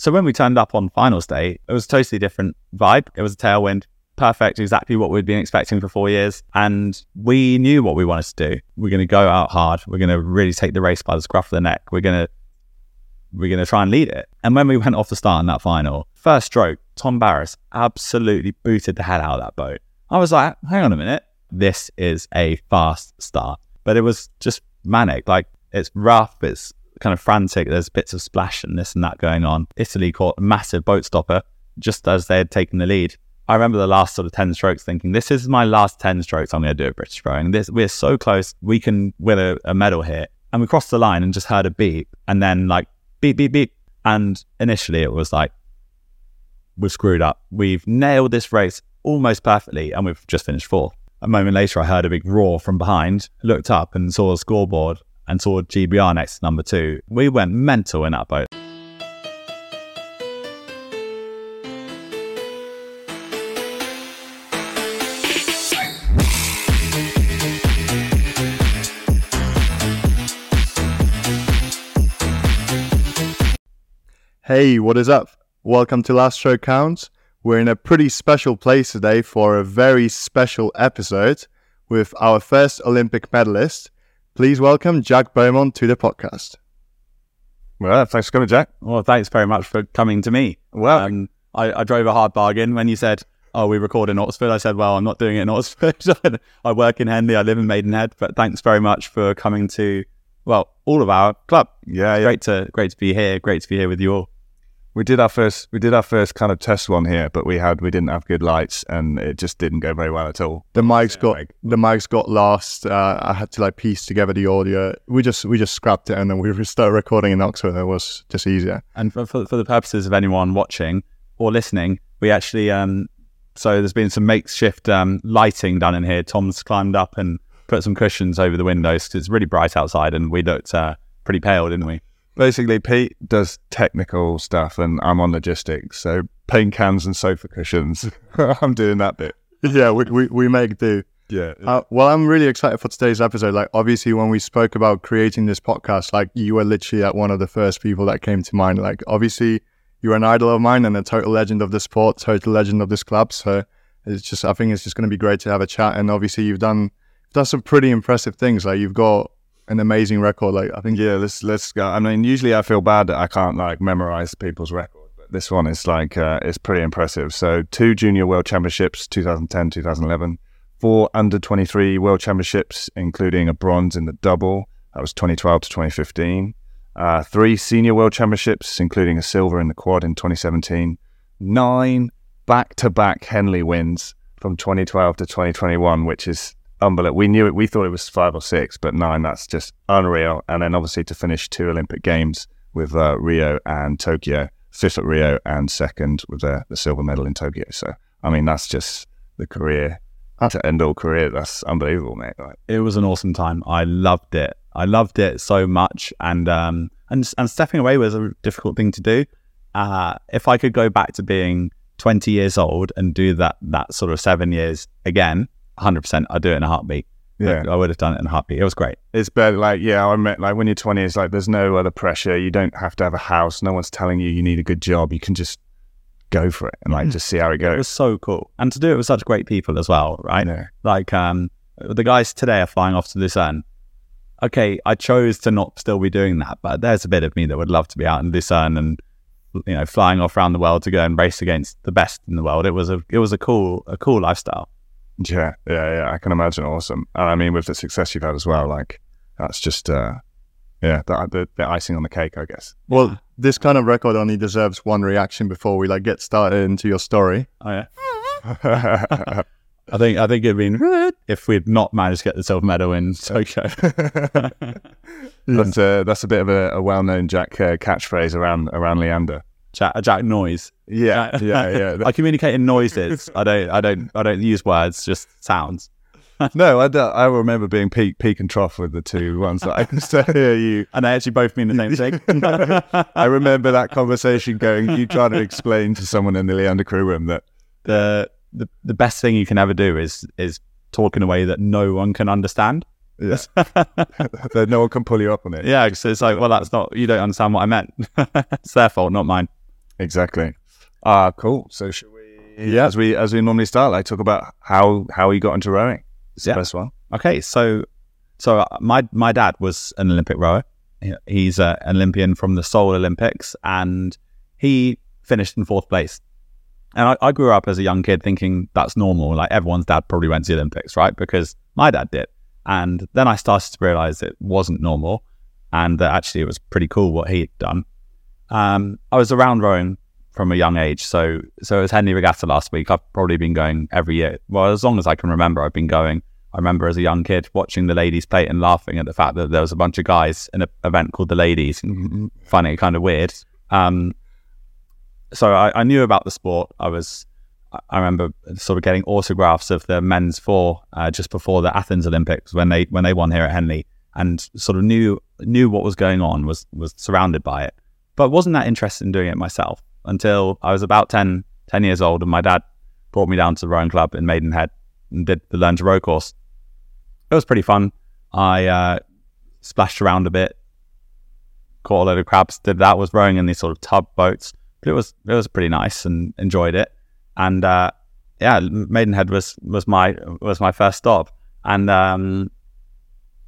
So when we turned up on finals day, it was a totally different vibe. It was a tailwind, perfect, exactly what we'd been expecting for four years. And we knew what we wanted to do. We're going to go out hard. We're going to really take the race by the scruff of the neck. We're going to we're going to try and lead it. And when we went off the start in that final, first stroke, Tom Barras absolutely booted the hell out of that boat. I was like, hang on a minute, this is a fast start. But it was just manic. Like it's rough, it's kind of frantic. There's bits of splash and this and that going on. Italy caught a massive boat stopper just as they had taken the lead. I remember the last sort of 10 strokes thinking, this is my last 10 strokes I'm going to do at British Rowing. This, we're so close. We can win a, a medal here. And we crossed the line and just heard a beep and then like beep, beep, beep. And initially it was like, we've screwed up. We've nailed this race almost perfectly and we've just finished fourth. A moment later, I heard a big roar from behind, looked up and saw the scoreboard and saw GBR next to number two. We went mental in that boat. Hey, what is up? Welcome to Last Stroke Counts. We're in a pretty special place today for a very special episode with our first Olympic medalist. Please welcome Jack Beaumont to the podcast. Well, thanks for coming, Jack. Well, thanks very much for coming to me. Well, Um, I, I drove a hard bargain when you said, "Oh, we record in Oxford." I said, "Well, I'm not doing it in Oxford. I work in Henley. I live in Maidenhead." But thanks very much for coming to well all of our club. yeah, yeah. Great to great to be here. Great to be here with you all. We did our first, we did our first kind of test one here, but we had, we didn't have good lights, and it just didn't go very well at all. The mics Yeah, got like- the mics got lost. Uh, I had to like piece together the audio. We just we just scrapped it and then we started recording in Oxford. It was just easier. And for, for, for the purposes of anyone watching or listening, we actually um so there's been some makeshift um, lighting done in here. Tom's climbed up and put some cushions over the windows because it's really bright outside, and we looked uh, pretty pale, didn't we? Basically, Pete does technical stuff, and I'm on logistics. So paint cans and sofa cushions. I'm doing that bit. yeah, we, we, we make do. Yeah. Uh, well, I'm really excited for today's episode. Like, obviously, when we spoke about creating this podcast, like, you were literally at one of the first people that came to mind. Like, obviously, you're an idol of mine and a total legend of the sport, total legend of this club. So it's just, I think it's just going to be great to have a chat. And obviously, you've done done some pretty impressive things. Like, you've got an amazing record. Like, I think, yeah, let's let's go. I mean, usually I feel bad that I can't like memorize people's record, but this one is like uh, it's pretty impressive. So two junior world championships, 2010, 2011, four under 23 world championships, including a bronze in the double. That was 2012 to 2015. Uh, three senior world championships, including a silver in the quad in 2017. Nine back-to-back Henley wins from 2012 to 2021, which is unbelievable. We knew it. We thought it was five or six, but nine. That's just unreal. And then obviously to finish two Olympic Games with uh, Rio and Tokyo, fifth at Rio and second with the, the silver medal in Tokyo. So I mean, that's just the career to end all career. That's unbelievable, mate. Like, it was an awesome time. I loved it. I loved it so much, and um, and and stepping away was a difficult thing to do. Uh, if I could go back to being 20 years old and do that that sort of seven years again, 100, percent I'd do it in a heartbeat. Yeah. I would have done it in a heartbeat. It was great. it's better. Like, yeah, I meant like when you're 20, it's like there's no other pressure. You don't have to have a house. No one's telling you you need a good job. You can just go for it and like just see how it goes. It was so cool, and to do it with such great people as well, right? Yeah. Like um, the guys today are flying off to Lucerne. Okay, I chose to not still be doing that, but there's a bit of me that would love to be out in Lucerne and you know flying off around the world to go and race against the best in the world. It was a it was a cool a cool lifestyle. Yeah, yeah, yeah. I can imagine. Awesome. And I mean, with the success you've had as well, like that's just, uh, yeah, the, the, the icing on the cake, I guess. well, this kind of record only deserves one reaction before we like get started into your story. Oh yeah, I think I think it'd been if we'd not managed to get the silver medal in Tokyo. that's a that's a bit of a, a well-known Jack uh, catchphrase around around Leander. Jack, Jack noise. Yeah, yeah, yeah. I communicate in noises. I don't I don't I don't use words, just sounds. no, I, I remember being peak peak and trough with the two ones that I can still hear you. And they actually both mean the same thing. I remember that conversation going. You trying to explain to someone in the Leander crew room that the, the the best thing you can ever do is is talk in a way that no one can understand. yeah, that no one can pull you up on it. Yeah, so it's like, well, that's not you don't understand what I meant. it's their fault, not mine. Exactly. Ah, cool. So should we? Yeah, as we as we normally start, like talk about how how you got into rowing. It's Yeah. the first one. Okay, so so uh, my my dad was an Olympic rower. He's uh, an Olympian from the Seoul Olympics, and he finished in fourth place. And I, I grew up as a young kid thinking that's normal. Like everyone's dad probably went to the Olympics, right? Because my dad did. And then I started to realize it wasn't normal, and that actually it was pretty cool what he'd done. Um, I was around rowing from a young age, so so it was Henley Regatta last week. I've probably been going every year. Well, as long as I can remember, I've been going. I remember as a young kid watching the Ladies Plate and laughing at the fact that there was a bunch of guys in an event called the ladies finding it kind of weird. Um, so I, I knew about the sport. I was, I remember sort of getting autographs of the men's four uh, just before the Athens Olympics when they when they won here at Henley, and sort of knew knew what was going on. Was was surrounded by it, but wasn't that interested in doing it myself until I was about 10, 10 years old, and my dad brought me down to the rowing club in Maidenhead and did the learn to row course. It was pretty fun. I uh, splashed around a bit, caught a load of crabs. Did that. Was rowing in these sort of tub boats, but it was it was pretty nice and enjoyed it. And uh, yeah, Maidenhead was was my was my first stop, and um,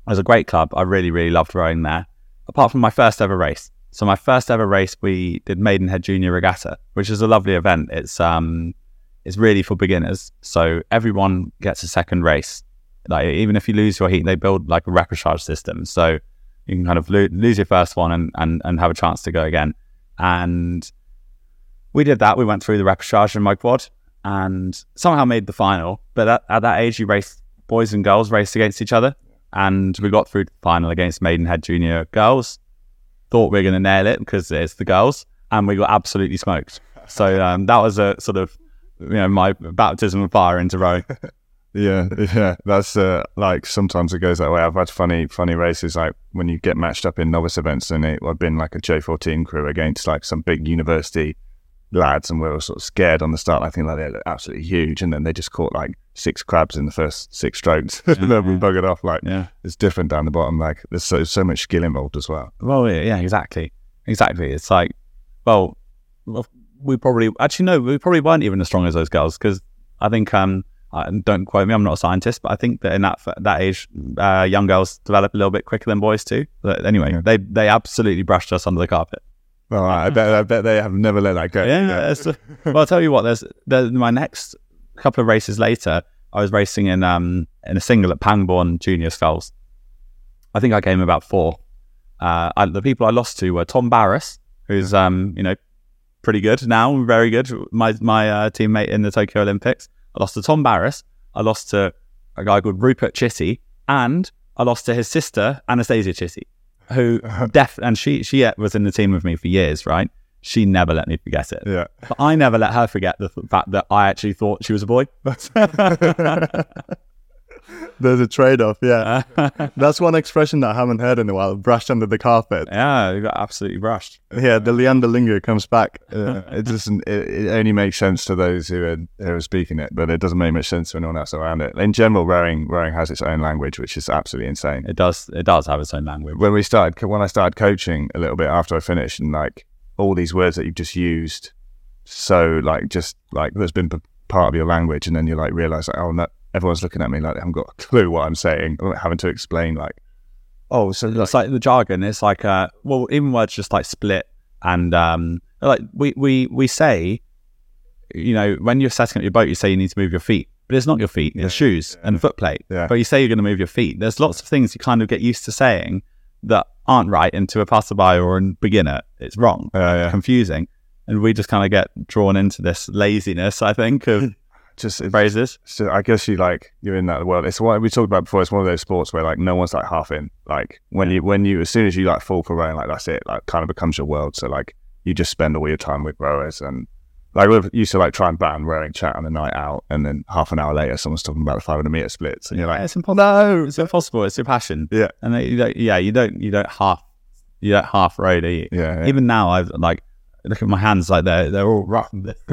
it was a great club. I really really loved rowing there. Apart from my first ever race. So my first ever race, we did Maidenhead Junior Regatta, which is a lovely event. It's um, it's really for beginners. So everyone gets a second race. Like even if you lose your heat, they build like a repechage system. So you can kind of lo- lose your first one and, and and have a chance to go again. And we did that. We went through the repechage in my quad and somehow made the final. But at, at that age, you race boys and girls race against each other, and we got through the final against Maidenhead Junior girls. Thought we were going to nail it because it's the girls, and we got absolutely smoked. So um, that was a sort of you know my baptism of fire into row. Yeah, yeah. That's uh, like sometimes it goes that way. I've had funny, funny races like when you get matched up in novice events, and it, I've been like a J14 crew against like some big university lads, and we were sort of scared on the start. I think like they look absolutely huge, and then they just caught like six crabs in the first six strokes, and then we buggered off. Like Yeah. it's different down the bottom. Like there's so so much skill involved as well. Well, yeah, yeah, exactly, exactly. It's like, well, we probably actually no, we probably weren't even as strong as those girls because I think um, I, don't quote me, I'm not a scientist, but I think that in that that age, uh, young girls develop a little bit quicker than boys too. But anyway, they they absolutely brushed us under the carpet. Well, I bet I bet they have never let that go. Yeah, that's- well, I'll tell you what. There's, there's my next couple of races later. I was racing in um in a single at Pangbourne Junior Sculls. I think I came about four. Uh, I, the people I lost to were Tom Barras, who's um you know pretty good now, very good. My my uh, teammate in the Tokyo Olympics. I lost to Tom Barras. I lost to a guy called Rupert Chitty, and I lost to his sister Anastasia Chitty, who uh-huh. def and she she was in the team with me for years, right? She never let me forget it. Yeah. But I never let her forget the fact that I actually thought she was a boy. There's a trade-off, yeah. That's one expression that I haven't heard in a while. Brushed under the carpet. yeah, you got absolutely brushed. Yeah, the Leander lingo comes back. Uh, it doesn't. It, it only makes sense to those who are who are speaking it, but it doesn't make much sense to anyone else around it. In general, rowing rowing has its own language, which is absolutely insane. It does. It does have its own language. When we started, when I started coaching a little bit after I finished, and like all these words that you've just used, so like just like that's been part of your language, and then you like realize like, oh no, everyone's looking at me like they haven't got a clue what I'm saying, I'm having to explain like, oh, so It's like the jargon. It's like uh, well, even words just like split and um, like we we we say, you know, when you're setting up your boat, you say you need to move your feet, but it's not your feet, it's shoes and foot plate. Yeah. But you say you're going to move your feet. There's lots of things you kind of get used to saying that aren't right, and to a passerby or a beginner, it's wrong, Yeah, yeah. confusing, and we just kind of get drawn into this laziness. I think of just phrases. So I guess you like you're in that world. It's what we talked about before. It's one of those sports where like no one's like half in. Like when you when you as soon as you like fall for rowing, like that's it. Like kind of becomes your world. So like you just spend all your time with rowers and like we used to like try and ban rowing chat on a night out, and then half an hour later someone's talking about the 500 meter splits, and you're like, it's impossible. No, it's impossible. It's your passion. yeah, and they, you don't, yeah, you don't, you don't half, you don't half row, do you? yeah, yeah. Even now, I've like look at my hands, like they're they're all rough.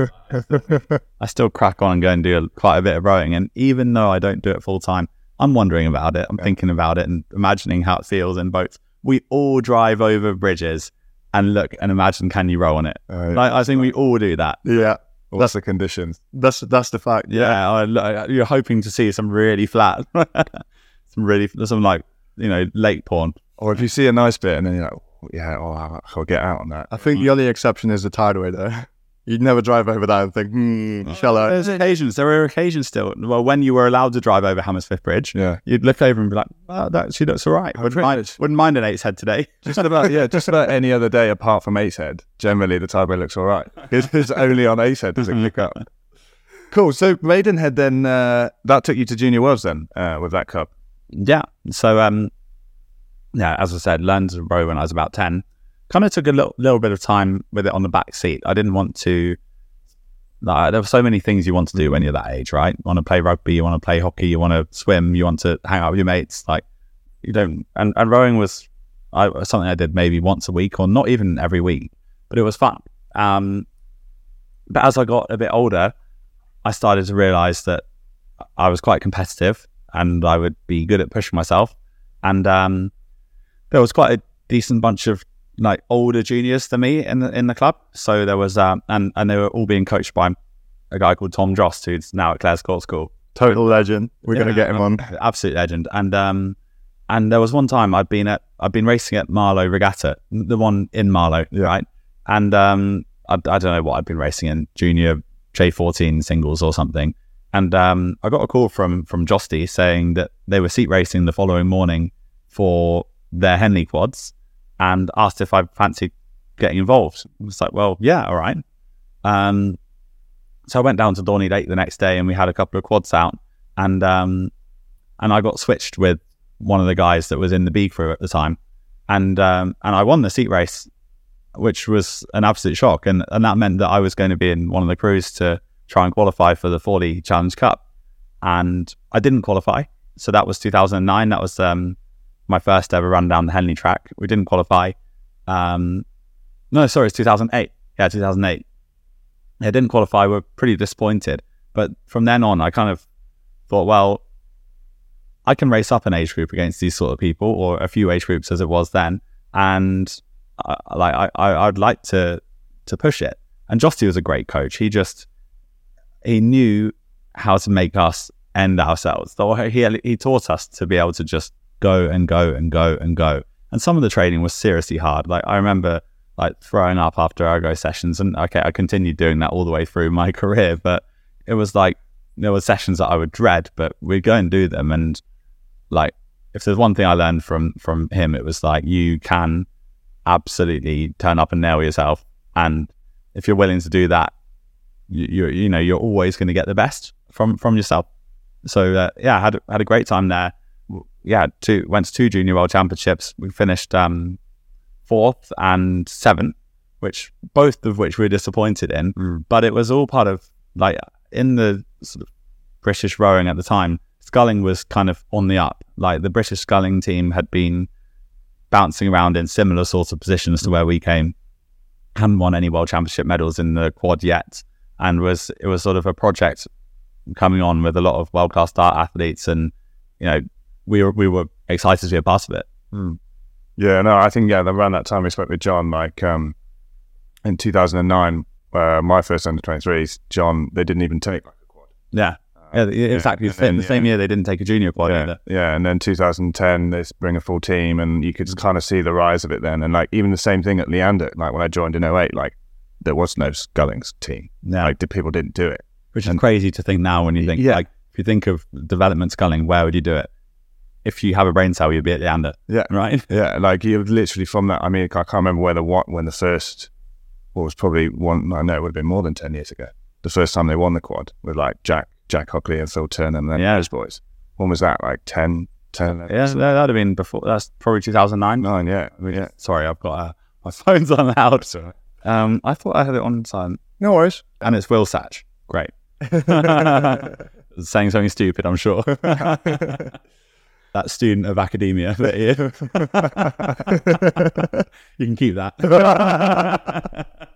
I still crack on and go and do a, quite a bit of rowing, and even though I don't do it full time, I'm wondering about it. I'm thinking about it and imagining how it feels in boats. We all drive over bridges and look and imagine can you row on it. Uh, Like I think we all do that. Yeah, that's the conditions? that's that's the fact. Yeah, I, I- you're hoping to see some really flat, some really some like you know lake porn. Or if you see a nice bit and then you're like, "Oh, yeah, oh, I'll get out on that. I think the only exception is the tideway, though. You'd never drive over that and think, hmm, shall I? There's occasions. There are occasions still. Well, when you were allowed to drive over Hammersmith Bridge, Yeah. you'd look over and be like, "Well, that actually looks all right. Wouldn't mind, much. wouldn't mind an eight's head today." Just about yeah, just about any other day apart from Eights Head. Generally, the tideway looks all right. It's, it's only on Eights Head does it kick up. Cool. So Maidenhead then uh, that took you to Junior Worlds then uh, with that cup. Yeah. So, um, yeah, as I said, learned to row when I was about 10. Kind of took a little, little bit of time with it on the back seat. I didn't want to, like, there were so many things you want to do when you're that age, right? You want to play rugby, you want to play hockey, you want to swim, you want to hang out with your mates. Like, you don't, and, and rowing was I, something I did maybe once a week or not even every week, but it was fun. Um, but as I got a bit older, I started to realize that I was quite competitive and I would be good at pushing myself. And um, there was quite a decent bunch of like older juniors than me in the in the club. So there was um, and and they were all being coached by a guy called Tom Drost, who's now at Claires Court School. Total legend. We're gonna get him on. Absolute legend. And um, and there was one time I'd been at I'd been racing at Marlow Regatta, the one in Marlow, right? And um, I, I don't know what I'd been racing in junior J14 singles or something. And um, I got a call from from Josty saying that they were seat racing the following morning for their Henley quads, and asked if I fancied getting involved. I was like, well, yeah, all right. Um, so I went down to Dorney Lake the next day, and we had a couple of quads out, and um, and I got switched with one of the guys that was in the B crew at the time, and um, and I won the seat race, which was an absolute shock, and and that meant that I was going to be in one of the crews to try and qualify for the Fawley Challenge Cup, and I didn't qualify. So that was 2009. That was um, my first ever run down the Henley track. We didn't qualify. Um, no, sorry, it's 2008. Yeah, 2008. I didn't qualify. We're pretty disappointed. But from then on, I kind of thought, well, I can race up an age group against these sort of people, or a few age groups as it was then, and I, like I, I, I'd like to to push it. And Josty was a great coach. He just he knew how to make us end ourselves. So he he taught us to be able to just go and go and go and go. And some of the training was seriously hard. Like I remember like throwing up after ergo sessions, and okay, I continued doing that all the way through my career. But it was like there were sessions that I would dread, but we'd go and do them. And like if there's one thing I learned from from him, it was like you can absolutely turn up and nail yourself, and if you're willing to do that, you you, you know you're always going to get the best from from yourself. So uh, yeah, I had had a great time there. Yeah, two went to two junior world championships. We finished um, fourth and seventh, which both of which we were disappointed in. But it was all part of like in the sort of British rowing at the time. Sculling was kind of on the up. Like the British sculling team had been bouncing around in similar sorts of positions to where we came. Hadn't won any world championship medals in the quad yet, and was it was sort of a project coming on with a lot of world class dart athletes, and you know we were we were excited to be a part of it. Yeah, no, I think yeah, around that time we spoke with John, like um, in 2009, uh, my first under 23s, John, they didn't even take like a quad. Yeah, yeah, exactly. and the same- then, the same year they didn't take a junior quad yeah, either. yeah, and then 2010 they bring a full team, and you could just kind of see the rise of it then, and like even the same thing at Leander, like when I joined in 08, like there was no Scullings team, Yeah, like the people didn't do it. which is and- crazy to think now when you think Yeah. like if you think of development sculling, where would you do it? If you have a brain cell, you'd be at Leander, Yeah, right? yeah, like you're literally from that. I mean, I can't remember whether what when the first, what was probably one. I know it would have been more than 10 years ago. The first time they won the quad with like Jack Jack Hockley and Phil Turner and then Yeah. those boys. When was that? Like 10, 10, Yeah, that, that'd have been before. That's probably 2009. nine. Yeah, I mean, yeah. Sorry, I've got uh, my phone's on loud. That's. Um, I thought I had it on silent, No worries. and it's Will Satch. Great. Saying something stupid, I'm sure. That student of academia that you, you can keep that.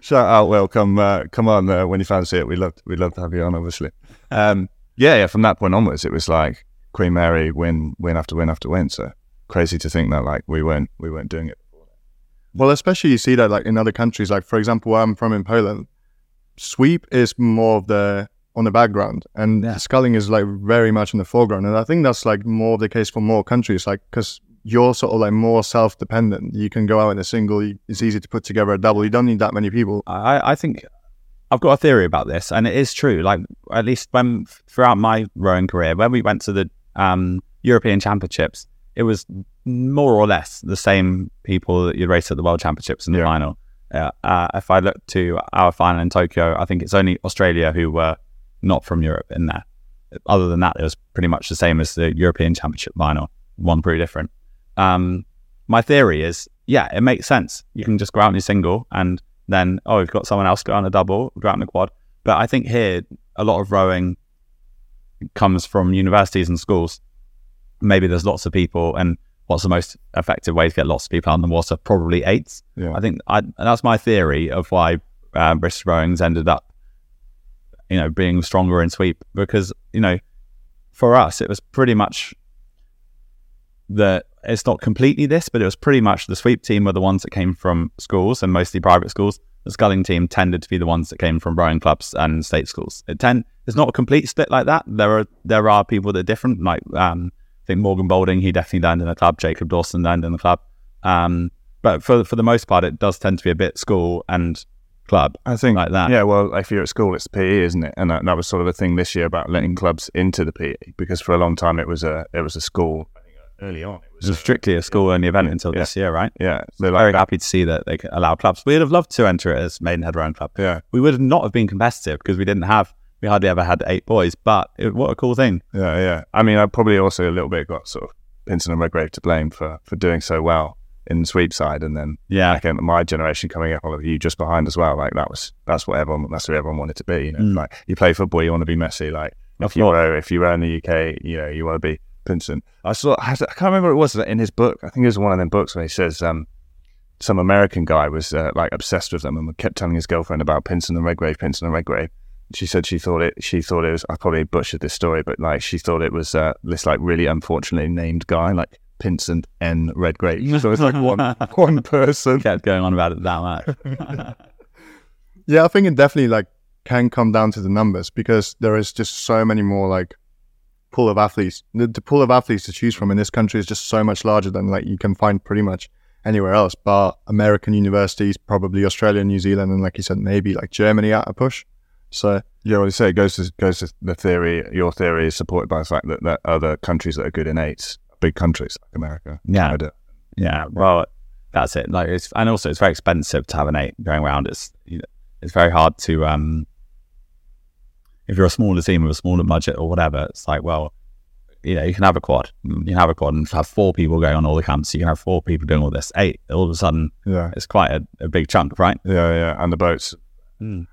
Shout out, Will. Come, uh, come on uh, when you fancy it. We love, we love to have you on, obviously. Um, yeah, yeah. From that point onwards, it was like Queen Mary win, win after win after win. So crazy to think that like we weren't, we weren't doing it. Well, especially you see that like in other countries, like for example, where I'm from in Poland, sweep is more of the on the background, and Yeah. sculling is like very much in the foreground. And I think that's like more the case for more countries, like because you're sort of like more self-dependent. You can go out in a single. It's easy to put together a double. You don't need that many people. I, I think I've got a theory about this, and it is true. Like at least when throughout my rowing career, when we went to the um, European Championships, it was more or less the same people that you race at the World Championships in the Yeah. final. Uh, uh, if I look to our final in Tokyo, I think it's only Australia who were not from Europe in there. Other than that, it was pretty much the same as the European Championship final. One pretty different. Um, my theory is, yeah, it makes sense. You can just go out in your single and then, oh, we've got someone else go on a double, go out in a quad. But I think here, a lot of rowing comes from universities and schools. Maybe there's lots of people, and what's the most effective way to get lots of people out in the water? Probably eights. Yeah. I think I, and that's my theory of why um, British rowing's ended up, you know, being stronger in sweep because you know, for us it was pretty much the it's not completely this, but it was pretty much the sweep team were the ones that came from schools and mostly private schools. The sculling team tended to be the ones that came from rowing clubs and state schools. It tend it's not a complete split like that. There are there are people that are different. Like um, I think Morgan Bolding, he definitely landed in a club. Jacob Dawson landed in the club. Um, but for for the most part, it does tend to be a bit school and club I think like that. Yeah, well, if you're at school, it's PE, isn't it? And that, that was sort of a thing this year about letting clubs into the PE because for a long time it was a it was a school. I think early on, it It was was strictly a school only event until Yeah. this year, right? yeah, they're Very that. happy to see that they can allow clubs. We'd have loved to enter it as Maidenhead Rowing Club. yeah, We would not have been competitive because we didn't have, we hardly ever had eight boys. But it, what a cool thing! yeah, yeah. I mean, I probably also a little bit got sort of Pinsent and Redgrave to blame for for doing so well in the sweep side, and then Yeah, like um, my generation coming up, all of you just behind as well. Like that was that's what everyone that's who everyone wanted to be. You know, Mm. like you play football, you want to be Messi. Like if you were if you were in the UK, you know, you want to be Pinsent. I saw I, I can't remember what it was in his book. I think it was one of them books where he says um, some American guy was uh, like obsessed with them and kept telling his girlfriend about Pinsent and Redgrave, Pinsent and Redgrave. She said she thought it. She thought it was. I probably butchered this story, but like she thought it was uh, this like really unfortunately named guy, like Pinsent N Redgrave. So it's like one one person. kept going on about it that much. Yeah, I think it definitely like can come down to the numbers because there is just so many more like pool of athletes. The, the pool of athletes to choose from in this country is just so much larger than like you can find pretty much anywhere else. But American universities, probably Australia, New Zealand, and like you said, maybe like Germany at a push. So Yeah, well, you say it goes to goes to the theory. Your theory is supported by the fact that, that other countries that are good in eights, big countries like America, Yeah. Canada. yeah, well, that's it. Like, it's and also it's very expensive to have an eight going around. It's you know, it's very hard to um, if you're a smaller team with a smaller budget or whatever. It's like, well, you know, you can have a quad. You can have a quad and have four people going on all the camps. You can have four people doing all this. Eight, all of a sudden, Yeah, it's quite a, a big chunk, right? yeah, yeah, and the boats. Mm.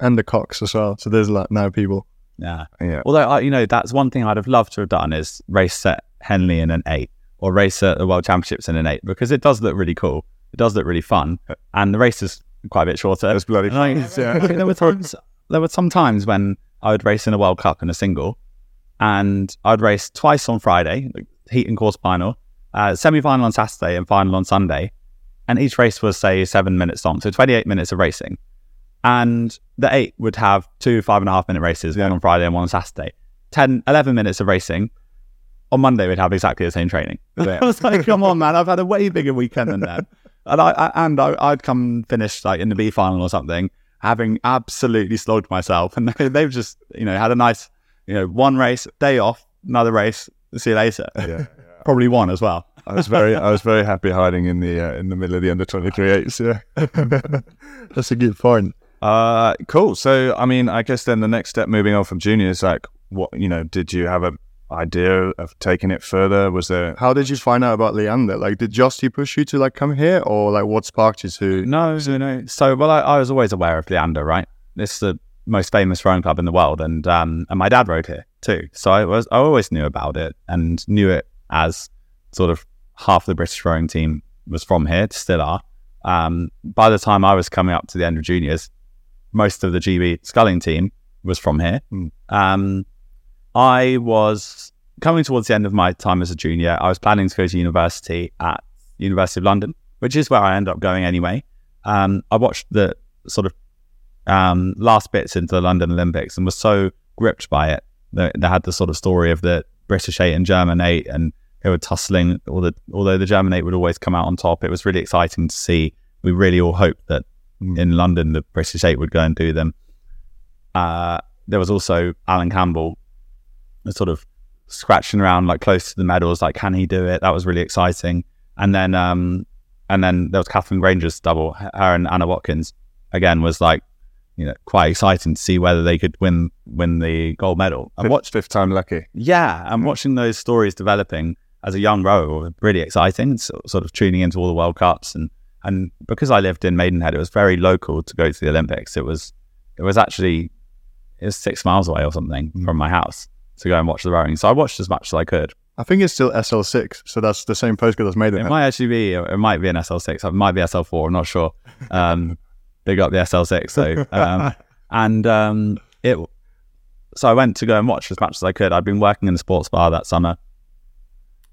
and the Cox as well. So there's like now people. Yeah. Yeah, Although, I, you know, that's one thing I'd have loved to have done is race at Henley in an eight or race at the World Championships in an eight because it does look really cool. It does look really fun. And the race is quite a bit shorter. it's bloody. And I- there were times, there were some times when I would race in a World Cup in a single and I'd race twice on Friday, like heat and course final, uh, semi final on Saturday and final on Sunday. And each race was, say, seven minutes long. So 28 minutes of racing. And the eight would have two five and a half minute races, one on Friday and one on Saturday. 10, 11 minutes of racing. On Monday, we'd have exactly the same training. Yeah. I was like, come on, man, I've had a way bigger weekend than that. And I, I and I, I'd come finish like in the B final or something, having absolutely slogged myself, and they, they've just you know had a nice you know one race, day off, another race, see you later. yeah. Probably one as well. I was very, I was very happy hiding in the uh, in the middle of the under twenty three eights. Yeah. That's a good point. Uh, cool. So, I mean, I guess then the next step moving on from juniors, like, what you know, did you have a idea of taking it further? Was there? How did you find out about Leander? Like, did Josty push you to like come here, or like what sparked you to? No, no, no. So, well, I, I was always aware of Leander, right? This is the most famous rowing club in the world, and um, and my dad rowed here too. So I was, I always knew about it and knew it as sort of half the British rowing team was from here, still are. Um, by the time I was coming up to the end of juniors, most of the GB sculling team was from here. Hmm. Um, I was coming towards the end of my time as a junior. I was planning to go to university at University of London which is where I end up going anyway. Um, I watched the sort of um, last bits into the London Olympics and was so gripped by it. They, they had the sort of story of the British eight and German eight, and they were tussling. Although, although the German eight would always come out on top, it was really exciting to see. We really all hoped that in London the British eight would go and do them. Uh, there was also Alan Campbell, sort of scratching around like close to the medals, like can he do it? That was really exciting. And then, um, and then there was Katherine Grainger's double, her and Anna Watkins. Again, was like you know quite exciting to see whether they could win win the gold medal. And watch fifth time lucky. Yeah, and watching those stories developing as a young rower was really exciting. So, sort of tuning into all the World Cups and and because I lived in Maidenhead, it was very local to go to the Olympics. It was it was actually it was six miles away or something Mm. from my house to go and watch the rowing. So I watched as much as I could. I think it's still SL6, so that's the same postcode that's made It it. might actually be it might be an SL6. It might be SL4. I'm not sure. Um, big up the SL6 so Um, and um, it. So I went to go and watch as much as I could. I'd been working in the sports bar that summer.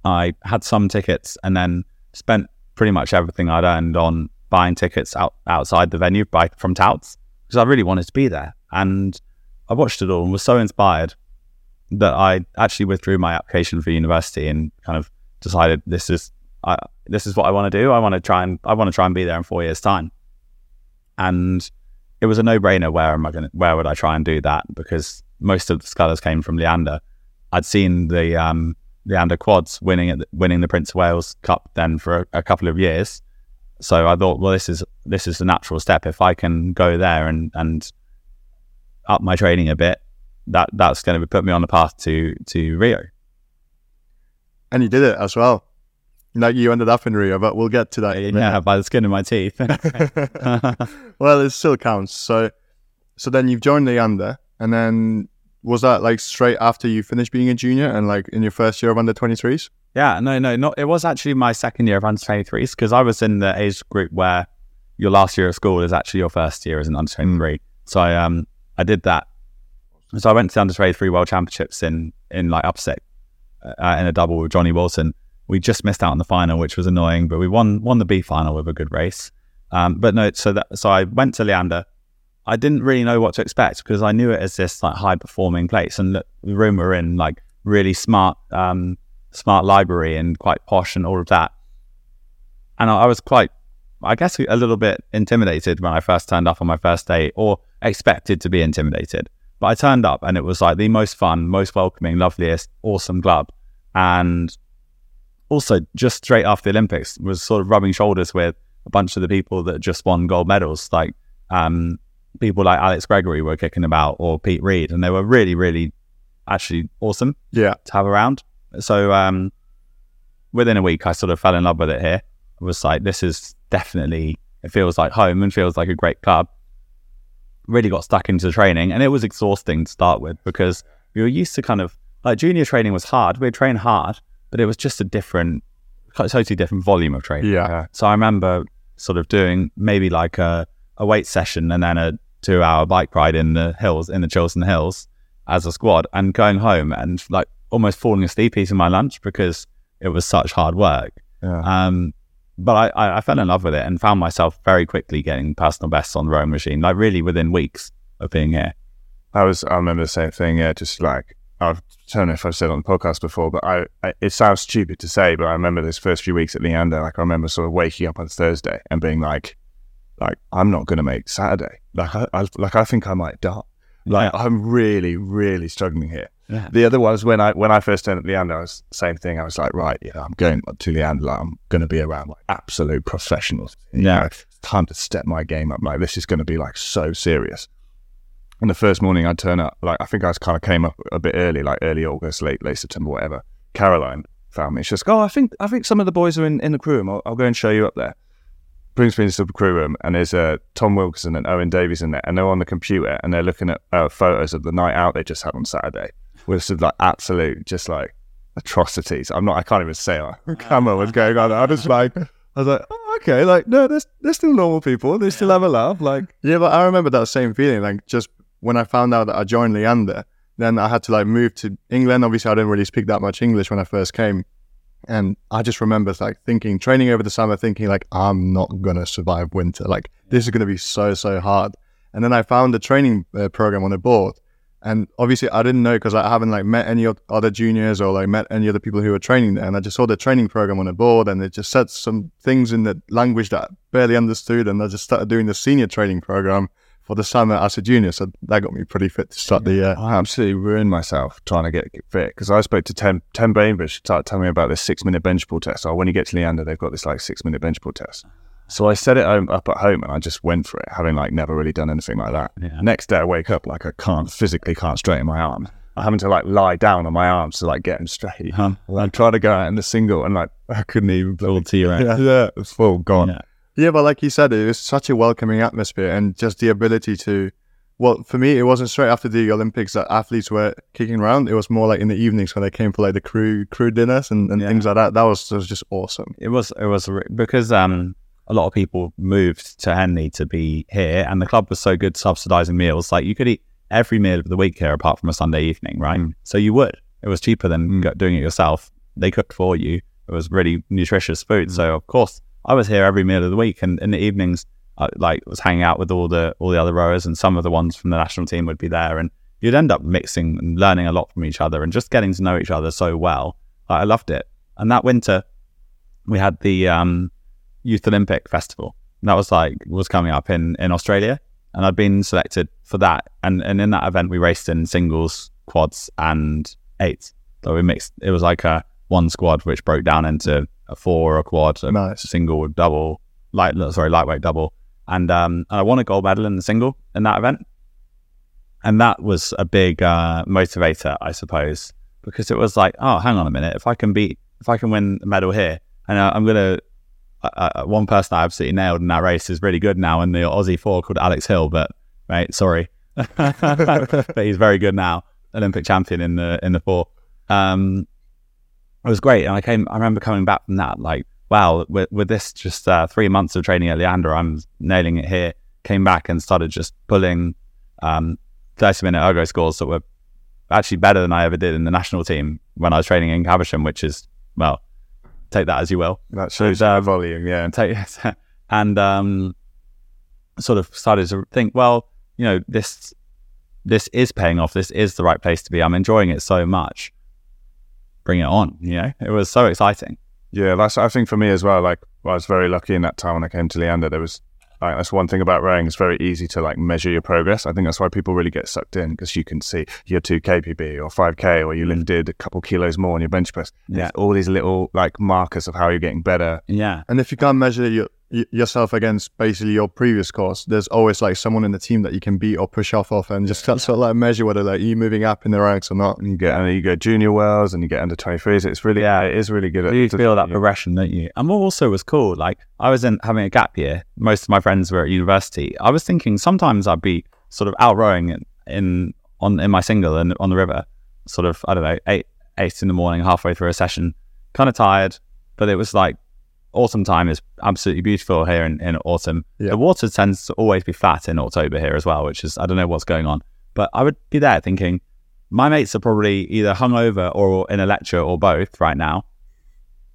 I had some tickets and then spent pretty much everything I'd earned on buying tickets out outside the venue by from touts because I really wanted to be there. And I watched it all and was so inspired that I actually withdrew my application for university and kind of decided this is I, this is what I want to do. I want to try and I want to try and be there in four years' time. And it was a no-brainer. Where am I going? Where would I try and do that? Because most of the scullers came from Leander. I'd seen the um, Leander quads winning at the, winning the Prince of Wales Cup then for a, a couple of years. So I thought, well, this is this is the natural step. If I can go there and and up my training a bit, that that's going to put me on the path to to Rio. And you did it as well. Like you ended up in Rio, but we'll get to that. a Yeah, by the skin of my teeth. well, it still counts. So, so then you've joined the under, and then was that like straight after you finished being a junior and like in your first year of under 23s? Yeah, no, no, not. It was actually my second year of under 23s because I was in the age group where your last year of school is actually your first year as an under 23. So I um I did that. So I went to the under 23 World Championships in in like upset uh, in a double with Johnny Wilson. We just missed out on the final, which was annoying, but we won won the B final with a good race. Um, but no, so that so I went to Leander. I didn't really know what to expect because I knew it as this like high performing place, and the room we're in like really smart, um, smart library and quite posh and all of that. And I, I was quite, I guess, a little bit intimidated when I first turned up on my first day, or expected to be intimidated. But I turned up, and it was like the most fun, most welcoming, loveliest, awesome club, and also just straight after the Olympics was sort of rubbing shoulders with a bunch of the people that just won gold medals, like um, people like Alex Gregory were kicking about or Pete Reed, and they were really, really actually awesome Yeah. to have around. So um, within a week, I sort of fell in love with it here. I was like, this is definitely, it feels like home and feels like a great club. Really got stuck into training, and it was exhausting to start with because we were used to kind of like junior training was hard. We'd train hard, but it was just a different, totally different volume of training. Yeah. So I remember sort of doing maybe like a, a weight session and then a two hour bike ride in the hills, in the Chiltern Hills as a squad and going home and like almost falling asleep eating my lunch because it was such hard work. Yeah. Um, but I, I, fell in love with it and found myself very quickly getting personal bests on the rowing machine, like really within weeks of being here. I was. I remember the same thing. Yeah, just like I don't know if I've said on the podcast before, but I, I. It sounds stupid to say, but I remember those first few weeks at Leander. Like I remember sort of waking up on Thursday and being like, like I'm not going to make Saturday. Like I, I, like I think I might die. Like I'm really, really struggling here. Yeah. The other was when I when I first turned at Leander, I was same thing. I was like, right, yeah, I'm going to Leander. Like, I'm going to be around like absolute professionals. Yeah. know, it's time to step my game up. Like this is going to be like so serious. And the first morning I turn up, like I think I kind of came up a bit early, like early August, late late September, whatever. Caroline found me. She's like, "Oh, I think I think some of the boys are in, in the crew room. I'll, I'll go and show you up there." Brings me into the crew room, and there's uh, Tom Wilkinson and Owen Davies in there, and they're on the computer and they're looking at uh, photos of the night out they just had on Saturday, with some like absolute just like atrocities. I'm not. I can't even say on camera what's going on. I was like, I was like, oh, okay, like no, they're, they're still normal people. They still have a laugh. Like Yeah, but I remember that same feeling. Like just when I found out that I joined Leander, then I had to like move to England. Obviously, I didn't really speak that much English when I first came. And I just remember like thinking, training over the summer, thinking like, I'm not going to survive winter. Like this is going to be so, so hard. And then I found a training uh, program on the board. And obviously I didn't know because I haven't like met any other juniors or like met any other people who were training there. And I just saw the training program on the board and it just said some things in the language that I barely understood. And I just started doing the senior training program for the summer as a junior. So that got me pretty fit to start the year. I absolutely ruined myself trying to get fit because I spoke to Tim, Tim Bainbridge, started telling me about this six minute bench pull test. Oh, when you get to Leander, they've got this like six minute bench pull test. So I set it up at home and I just went for it, having like never really done anything like that. Yeah. Next day I wake up like I can't physically can't straighten my arm. I'm having to like lie down on my arms to like get them straight. Huh. I'm trying to go out in the single and like I couldn't even Full T-Rex. Yeah, yeah, it's full gone. Yeah. Yeah, but like you said, it was such a welcoming atmosphere and just the ability to. Well, for me, it wasn't straight after the Olympics that athletes were kicking around. It was more like in the evenings when they came for like the crew crew dinners and, and Yeah. things like that. That was, was just awesome. It was it was re- because um a lot of people moved to Henley to be here, and the club was so good subsidising meals. Like you could eat every meal of the week here, apart from a Sunday evening, right? Mm. So you would. It was cheaper than Mm. doing it yourself. They cooked for you. It was really nutritious food. Mm. So of course, I was here every meal of the week, and in the evenings, I like was hanging out with all the all the other rowers, and some of the ones from the national team would be there, and you'd end up mixing and learning a lot from each other, and just getting to know each other so well. Like, I loved it. And that winter, we had the um, Youth Olympic Festival. And that was like was coming up in in Australia, and I'd been selected for that. And and in that event, we raced in singles, quads, and eights. So we mixed. It was like a one squad which broke down into a four, a quad, a Nice. single, double, light sorry lightweight double, and um, and I won a gold medal in the single in that event. And that was a big uh, motivator, I suppose, because it was like, oh, hang on a minute, if I can beat, if I can win a medal here, and uh, I'm gonna uh, uh, one person I absolutely nailed in that race is really good now in the Aussie four called Alex Hill, but right, sorry, but he's very good now, Olympic champion in the in the four. Um, it was great, and I came. I remember coming back from that, like, wow, with, with this just uh, three months of training at Leander, I'm nailing it here. Came back and started just pulling um, 30 minute ergo scores that were actually better than I ever did in the national team when I was training in Caversham, which is well, take that as you will That shows uh, volume, yeah. and take and um, sort of started to think, well, you know, this this is paying off. This is the right place to be. I'm enjoying it so much. Bring it on. You know, it was so exciting. Yeah, that's I think for me as well. Like I was very lucky in that time when I came to Leander. There was like that's one thing about rowing. It's very easy to like measure your progress. I think that's why people really get sucked in because you can see your two kpb or five k or you mm. lifted a couple kilos more on your bench press. Yeah. There's all these little like markers of how you're getting better. Yeah, And if you can't measure your, y- yourself against basically your previous course, there's always like someone in the team that you can beat or push off of and just sort of like measure whether like you're moving up in the ranks or not. And you get and you go junior worlds and you get under 23s. It's really Yeah. it is really good. At, you to- feel that progression, don't you? And what also was cool, like I was in having a gap year. Most of my friends were at university. I was thinking sometimes I'd be sort of out rowing in, in on in my single and on the river, sort of I don't know eight eight in the morning, halfway through a session, kind of tired. But it was like autumn time is absolutely beautiful here in, in autumn. Yeah. The water tends to always be flat in October here as well, which is I don't know what's going on. But I would be there thinking, my mates are probably either hungover or in a lecture or both right now.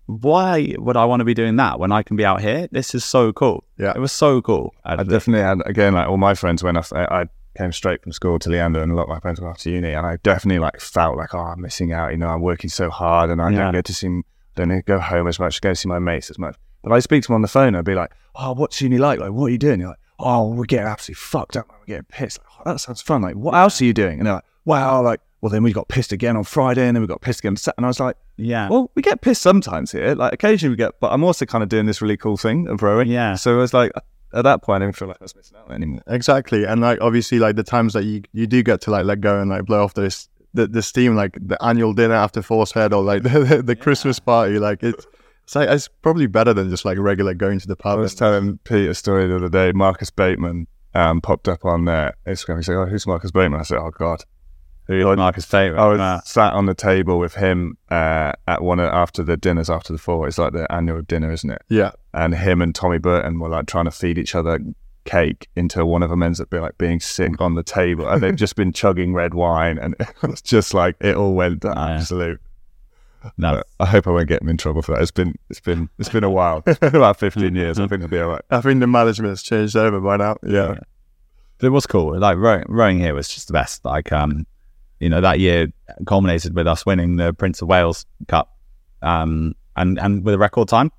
Why would I want to be doing that when I can be out here? This is so cool. Yeah. It was so cool. I definitely had again like all my friends when I, I came straight from school to Leander and a lot of my friends went off to uni and I definitely like felt like oh I'm missing out you know I'm working so hard and I Yeah. don't get to see don't go home as much go see my mates as much. But I speak to them on the phone I'd be like oh what's uni like? Like what are you doing? You're like oh we're getting absolutely fucked up we're getting pissed. Like, oh, that sounds fun. Like what else are you doing? And they're like wow like well then we got pissed again on Friday and then we got pissed again. On Sat-" and I was like yeah. well we get pissed sometimes here. Like occasionally we get but I'm also kind of doing this really cool thing of rowing Yeah. so it was like at that point I didn't feel like I was missing out anymore Exactly. And like obviously like the times that you, you do get to like let go and like blow off this the, the steam, like the annual dinner after Fours Head or like the, the, the Christmas party, like it's it's like it's probably better than just like regular going to the pub. I pub. was and- telling Pete a story the other day. Marcus Bateman um, popped up on their Instagram. He said, "Oh, who's Marcus Bateman?" I said, "Oh God." Who you like Marcus favourite? I was Wow. sat on the table with him uh, at one of, after the dinners after the four. It's like the annual dinner, isn't it? yeah. And him and Tommy Burton were like trying to feed each other cake until one of them ends up being like being sick on the table, and they've just been chugging red wine, and it was just like it all went to Yeah. absolute. No, I hope I won't get them in trouble for that. It's been it's been it's been a while, about fifteen years. I think it'll be all right. I think the management has changed over by now. Yeah. But it was cool. Like rowing, rowing here was just the best. Like, um, you know, that year culminated with us winning the Prince of Wales Cup, um, and and with a record time.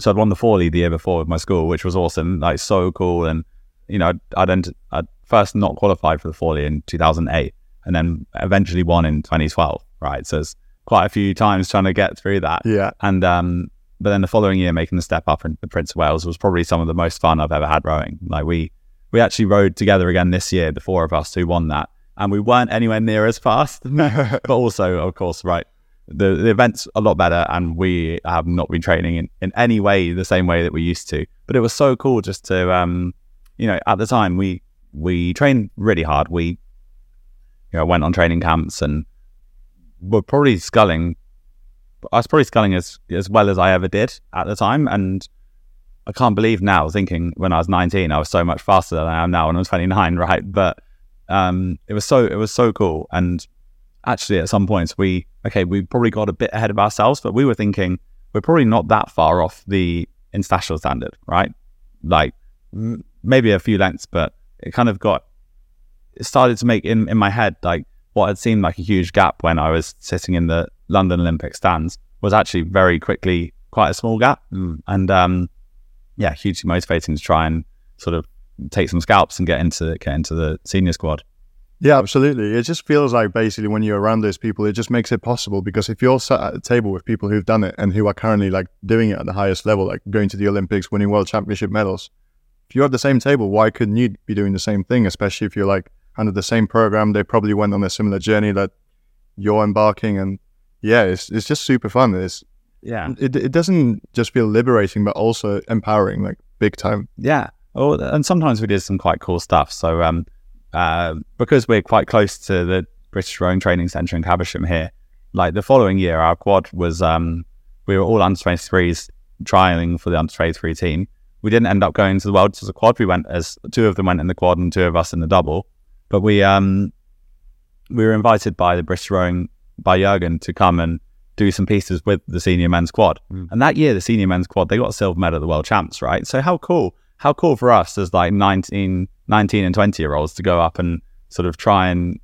So I'd won the Fawley the year before with my school, which was awesome. Like so cool. And you know, I'd I'd, I'd first not qualified for the Fawley in 2008, and then eventually won in 2012. Right, so it's quite a few times trying to get through that. Yeah. And um, but then the following year, making the step up in the Prince of Wales was probably some of the most fun I've ever had rowing. Like we we actually rowed together again this year, the four of us who won that, and we weren't anywhere near as fast. but also, of course, right, the the event's a lot better, and we have not been training in, in any way the same way that we used to. But it was so cool just to um, you know, at the time we we trained really hard. We you know went on training camps and were probably sculling. I was probably sculling as as well as I ever did at the time, and I can't believe now thinking when I was 19, I was so much faster than I am now when I'm 29, right? But um, it was so it was so cool, and actually at some points we okay we probably got a bit ahead of ourselves, but we were thinking we're probably not that far off the international standard, right? Like m- maybe a few lengths, but it kind of got it started to make in in my head like what had seemed like a huge gap when I was sitting in the London Olympic stands was actually very quickly quite a small gap. And um, yeah, hugely motivating to try and sort of take some scalps and get into get into the senior squad. Yeah, absolutely. It just feels like basically when you're around those people, it just makes it possible because if you're sat at a table with people who've done it and who are currently like doing it at the highest level, like going to the Olympics, winning world championship medals, if you're at the same table, why couldn't you be doing the same thing? Especially if you're like under the same program, they probably went on a similar journey that you're embarking, and yeah, it's it's just super fun. It's Yeah, it it doesn't just feel liberating, but also empowering, like big time. yeah. Oh, and sometimes we did some quite cool stuff. So um, uh, because we're quite close to the British Rowing Training Centre in Caversham here, like the following year, our quad was um, we were all under 23s trialing for the under 23 team. We didn't end up going to the Worlds as a quad. We went as two of them went in the quad and two of us in the double. But we um, we were invited by the British Rowing by Jurgen to come and do some pieces with the senior men's quad. And that year, the senior men's quad, they got a silver medal at the world champs, right? So how cool, how cool for us as like 19, 19 and 20 year olds to go up and sort of try and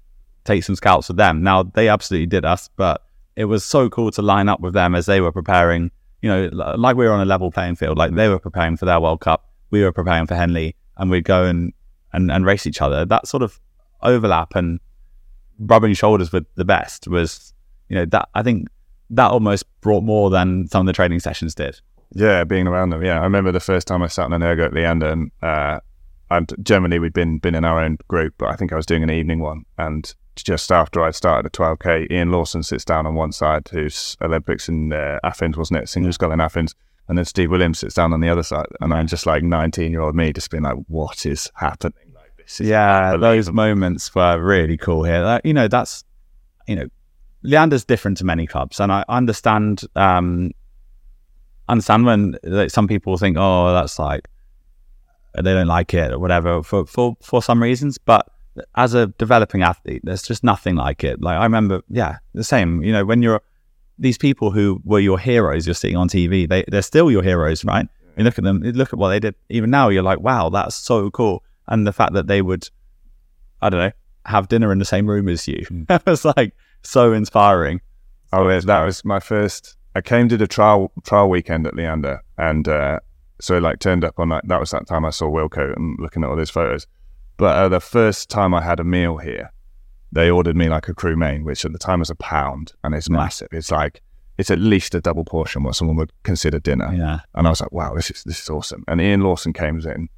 take some scouts with them. Now they absolutely did us, but it was so cool to line up with them as they were preparing, you know, like we were on a level playing field, like they were preparing for their World Cup. We were preparing for Henley and we'd go and, and, and race each other. That sort of overlap and rubbing shoulders with the best was, you know, that I think that almost brought more than some of the training sessions did. Yeah, being around them. Yeah, I remember the first time I sat on an ergo at Leander, and uh, and generally we'd been been in our own group, but I think I was doing an evening one, and just after I started at 12k, Ian Lawson sits down on one side, who's Olympics in uh, Athens, wasn't it? Single scull in Athens. And then Steve Williams sits down on the other side, and I'm just like 19 year old me, just being like, "What is happening? Like this is Yeah, those moments were really cool here. Like, you know, that's you know, Leander's different to many clubs, and I understand um, understand when like, some people think, oh, that's like they don't like it or whatever for for for some reasons, but as a developing athlete, there's just nothing like it. Like I remember, yeah, the same. You know, when you're these people who were your heroes, you're seeing on TV, they they're still your heroes, right? You look at them, you look at what they did. Even now, you're like, wow, that's so cool. And the fact that they would, I don't know, have dinner in the same room as you, that was like so inspiring. Oh, that was my first. I came to the trial trial weekend at Leander, and uh, so like turned up on that. That was that time I saw Wilco and looking at all his photos. But uh, the first time I had a meal here, they ordered me like a crew main, which at the time was a pound, and it's massive. It's like it's at least a double portion what someone would consider dinner. Yeah, And I was like, wow, this is this is awesome. And Ian Lawson comes in,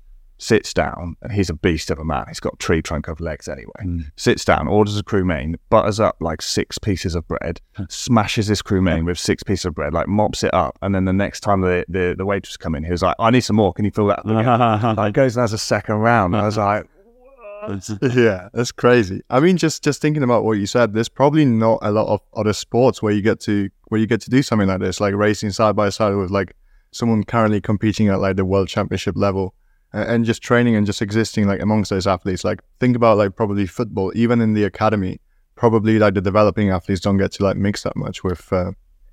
sits down, and he's a beast of a man. He's got tree trunk of legs anyway. Hmm. Sits down, orders a crew main, butters up like six pieces of bread, hmm. smashes this crew main with six pieces of bread, like mops it up. And then the next time the, the, the waitress come in, he was like, I need some more. Can you fill that? up?" like goes and has a second round. I was like, yeah, that's crazy. I mean, just just thinking about what you said, there's probably not a lot of other sports where you get to where you get to do something like this, like racing side by side with like someone currently competing at like the world championship level, and, just training and just existing like amongst those athletes. Like think about like probably football, even in the academy, probably like the developing athletes don't get to like mix that much with. Uh,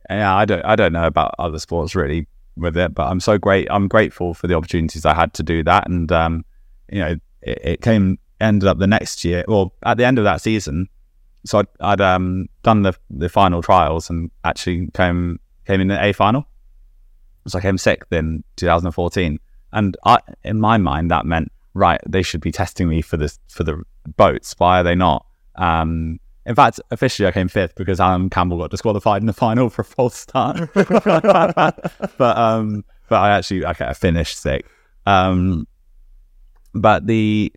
yeah, I don't I don't know about other sports really with it, but I'm so great. I'm grateful for the opportunities I had to do that, and um, you know, it, it came ended up the next year, or at the end of that season. So I'd, I'd um, done the the final trials and actually came came in the A final. So I came sixth in 2014, and I, in my mind, that meant right they should be testing me for this for the boats. Why are they not? Um, in fact, officially, I came fifth because Alan Campbell got disqualified in the final for a false start. but um, but I actually okay, I finished sixth. Um, but the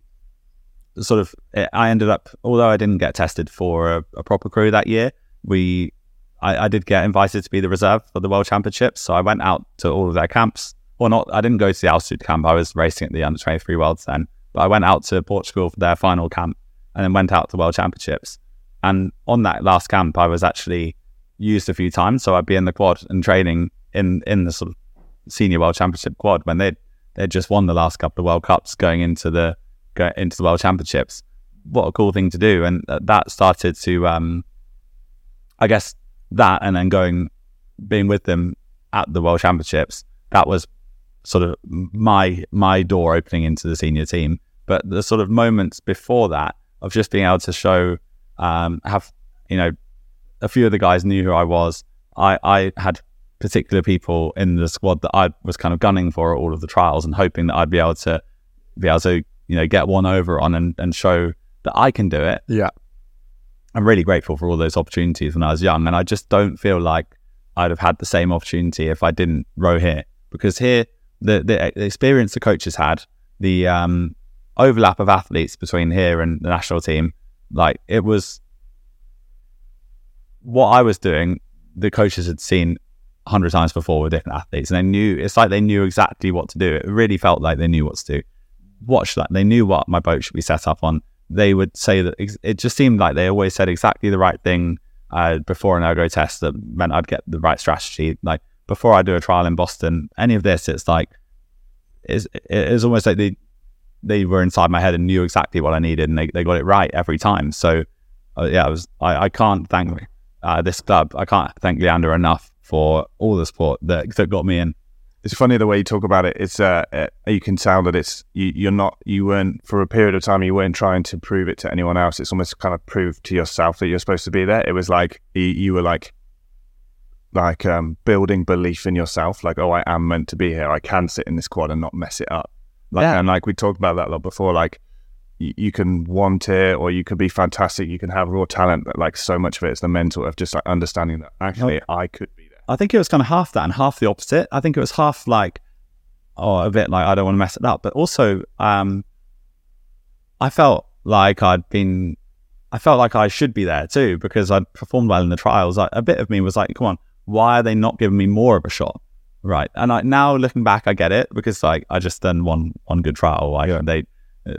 sort of I ended up, although I didn't get tested for a, a proper crew that year, we I, I, did get invited to be the reserve for the World Championships. So I went out to all of their camps. Well, not I didn't go to the altitude camp. I was racing at the under twenty three Worlds then, but I went out to Portugal for their final camp and then went out to World Championships. And on that last camp, I was actually used a few times. So I'd be in the quad and training in in the sort of senior world championship quad when they they just won the last couple of World Cups going into the go into the World Championships. What a cool thing to do! And that started to, um, I guess, that and then going being with them at the World Championships. That was sort of my my door opening into the senior team. But the sort of moments before that of just being able to show um, have you know a few of the guys knew who I was. I, I had particular people in the squad that I was kind of gunning for at all of the trials and hoping that I'd be able to be able to you know get one over on and, and show that I can do it. Yeah. I'm really grateful for all those opportunities when I was young, and I just don't feel like I'd have had the same opportunity if I didn't row here because here the the, the experience the coaches had, the um, overlap of athletes between here and the national team like it was what I was doing, the coaches had seen a hundred times before with different athletes, and they knew it's like they knew exactly what to do. It really felt like they knew what to do. Watch that. They knew what my boat should be set up on. They would say that it just seemed like they always said exactly the right thing uh, before an ergo test that meant I'd get the right strategy. Like before I do a trial in Boston, any of this, it's like it's, it's almost like they they were inside my head and knew exactly what I needed, and they, they got it right every time. So, uh, yeah, I was I, I can't thank uh, this club. I can't thank Leander enough for all the support that that got me in. It's funny the way you talk about it. It's uh, uh, you can tell that it's you, you're not you weren't for a period of time you weren't trying to prove it to anyone else. It's almost kind of proved to yourself that you're supposed to be there. It was like you, you were like like um, building belief in yourself. Like, oh, I am meant to be here. I can sit in this quad and not mess it up. Like, yeah. And like we talked about that a lot before, like you, you can want it or you can be fantastic, you can have raw talent, but like so much of it is the mental of just like understanding that actually I could be there. I think it was kind of half that and half the opposite. I think it was half like, oh, a bit like I don't want to mess it up, but also um, I felt like I'd been, I felt like I should be there too because I'd performed well in the trials. Like, a bit of me was like, come on, why are they not giving me more of a shot? Right. And I, now looking back, I get it because like I just done one one good trial. Like yeah. they,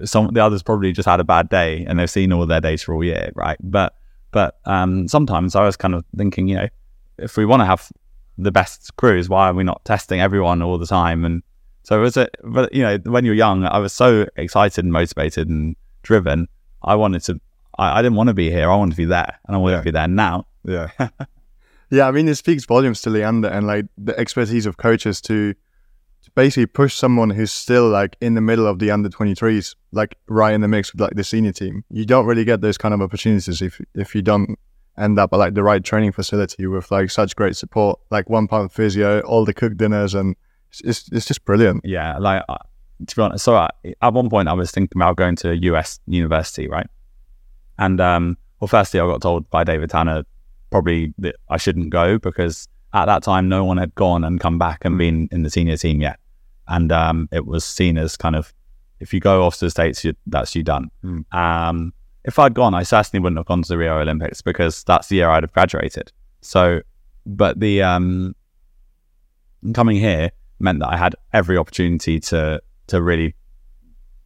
some the others probably just had a bad day and they've seen all their data for all year. Right. But but um, sometimes I was kind of thinking, you know, if we want to have the best crews, why are we not testing everyone all the time? And so it was it. But you know, when you're young, I was so excited and motivated and driven. I wanted to. I, I didn't want to be here. I wanted to be there, and I wanted yeah. to be there now. Yeah. Yeah, I mean, it speaks volumes to Leander and like the expertise of coaches to, to basically push someone who's still like in the middle of the under 23s, like right in the mix with like the senior team. You don't really get those kind of opportunities if if you don't end up at like the right training facility with like such great support, like one pound physio, all the cooked dinners, and it's it's just brilliant. Yeah, like uh, to be honest, so I, at one point I was thinking about going to a US university, right? And um, well, firstly, I got told by David Tanner probably that I shouldn't go because at that time no one had gone and come back and been in the senior team yet, and um, it was seen as kind of if you go off to the states, you, that's you done. Mm. Um, if I'd gone, I certainly wouldn't have gone to the Rio Olympics because that's the year I'd have graduated. So, but the um, coming here meant that I had every opportunity to to really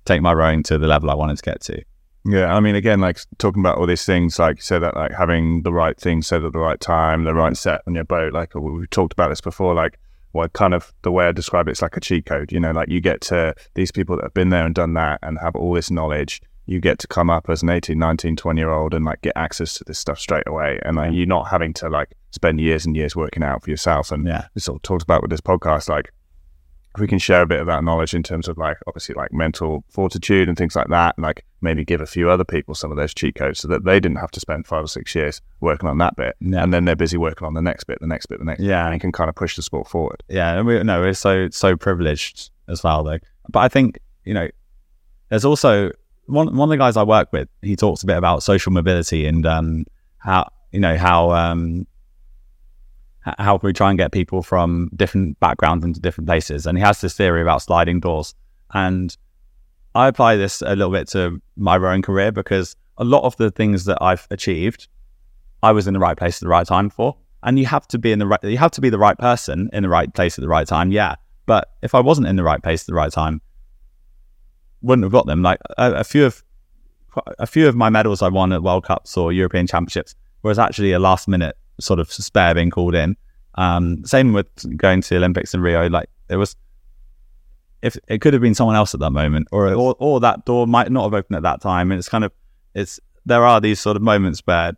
take my rowing to the level I wanted to get to. Yeah, I mean, again, like talking about all these things, like you said that, like having the right thing said at the right time, the right set on your boat. Like we've talked about this before. Like, what kind of the way I describe it, it's like a cheat code. You know, like you get to these people that have been there and done that and have all this knowledge. you get to come up as an 18, 19, 20 year old and like get access to this stuff straight away. And like you're not having to like spend years and years working out for yourself. And Yeah. sort of talked about with this podcast, like if we can share a bit of that knowledge in terms of like obviously like mental fortitude and things like that, and like maybe give a few other people some of those cheat codes so that they didn't have to spend five or six years working on that bit. Yeah. And then they're busy working on the next bit, the next bit, the next bit. Yeah. And can kind of push the sport forward. yeah, and we no, we're so so privileged as well though. But I think you know, there's also one one of the guys I work with. He talks a bit about social mobility and um, how you know how um, how we try and get people from different backgrounds into different places. And he has this theory about sliding doors, and I apply this a little bit to my rowing career because a lot of the things that I've achieved, I was in the right place at the right time for. And you have to be in the right, you have to be the right person in the right place at the right time. Yeah. But if I wasn't in the right place at the right time, wouldn't have got them. Like a, a few of, a few of my medals I won at World Cups or European Championships was actually a last minute sort of spare being called in. Um, same with going to the Olympics in Rio. Like it was, if it could have been someone else at that moment, or or, or that door might not have opened at that time. And it's kind of, it's there are these sort of moments where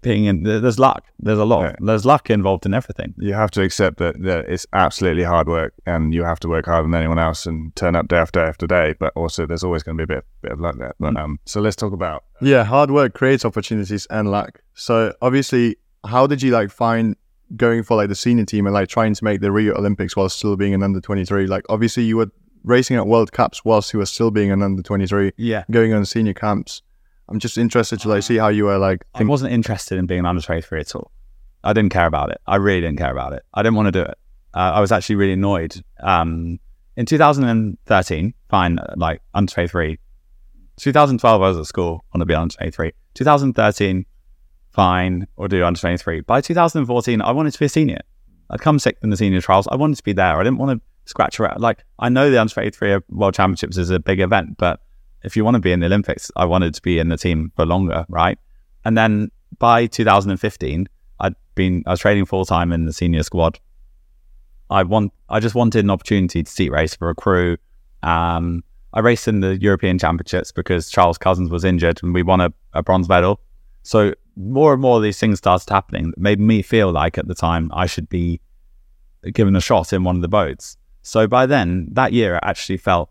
being in there's luck. There's a lot. Of, there's luck involved in everything. You have to accept that, that it's absolutely hard work and you have to work harder than anyone else and turn up day after day after day. But also, there's always going to be a bit, bit of luck there. But um, so let's talk about Yeah, hard work creates opportunities and luck. So obviously, how did you like find going for like the senior team and like trying to make the Rio Olympics while still being an under twenty three? Like obviously you were racing at World Cups whilst you were still being an under twenty three, Yeah. going on senior camps. I'm just interested to like see how you were like. I wasn't interested in being an under 23 at all. I didn't care about it. I really didn't care about it. I didn't want to do it. Uh, I was actually really annoyed. Um, in 2013, fine, like under 23. 2012, I was at school, want to be under 23. 2013, fine, or do under 23. By 2014, I wanted to be a senior. I'd come sixth in the senior trials. I wanted to be there. I didn't want to scratch around. Like, I know the under 23 World Championships is a big event, but if you want to be in the Olympics, I wanted to be in the team for longer, right? And then by 2015, I'd been I was training full time in the senior squad. I want I just wanted an opportunity to seat race for a crew. Um, I raced in the European Championships because Charles Cousins was injured and we won a, a bronze medal. So more and more of these things started happening that made me feel like at the time I should be given a shot in one of the boats. So by then, that year, it actually felt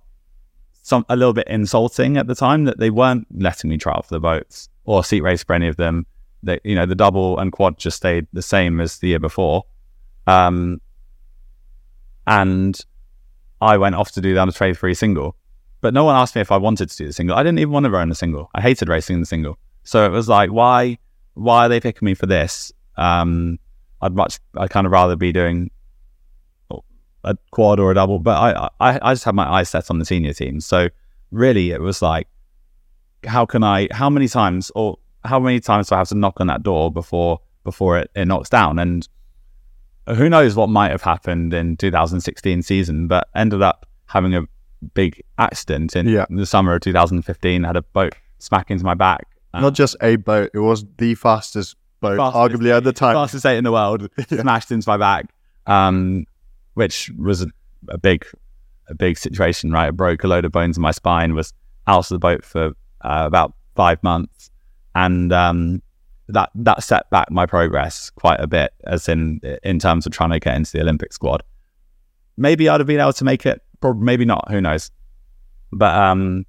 some a little bit insulting at the time that they weren't letting me trial for the boats or seat race for any of them. They, you know, the double and quad just stayed the same as the year before. Um, and I went off to do the under 23 single, but no one asked me if I wanted to do the single. I didn't even want to run a single. I hated racing in the single. So it was like, why, why are they picking me for this? Um, I'd much, I'd kind of rather be doing a quad or a double, but I, I, I just had my eyes set on the senior team. So really it was like, how can I, how many times or how many times do I have to knock on that door before, before it, it knocks down? And who knows what might have happened in 2016 season, but ended up having a big accident in Yeah. the summer of 2015. had a boat smack into my back. Uh, Not just a boat; it was the fastest boat, Fastest- arguably at the time. fastest eight in the world, smashed into my back, um, which was a, a big, a big situation. Right, it broke a load of bones in my spine. Was out of the boat for uh, about five months, and um, that that set back my progress quite a bit, as in in terms of trying to get into the Olympic squad. Maybe I'd have been able to make it. Probably, maybe not. Who knows? But um,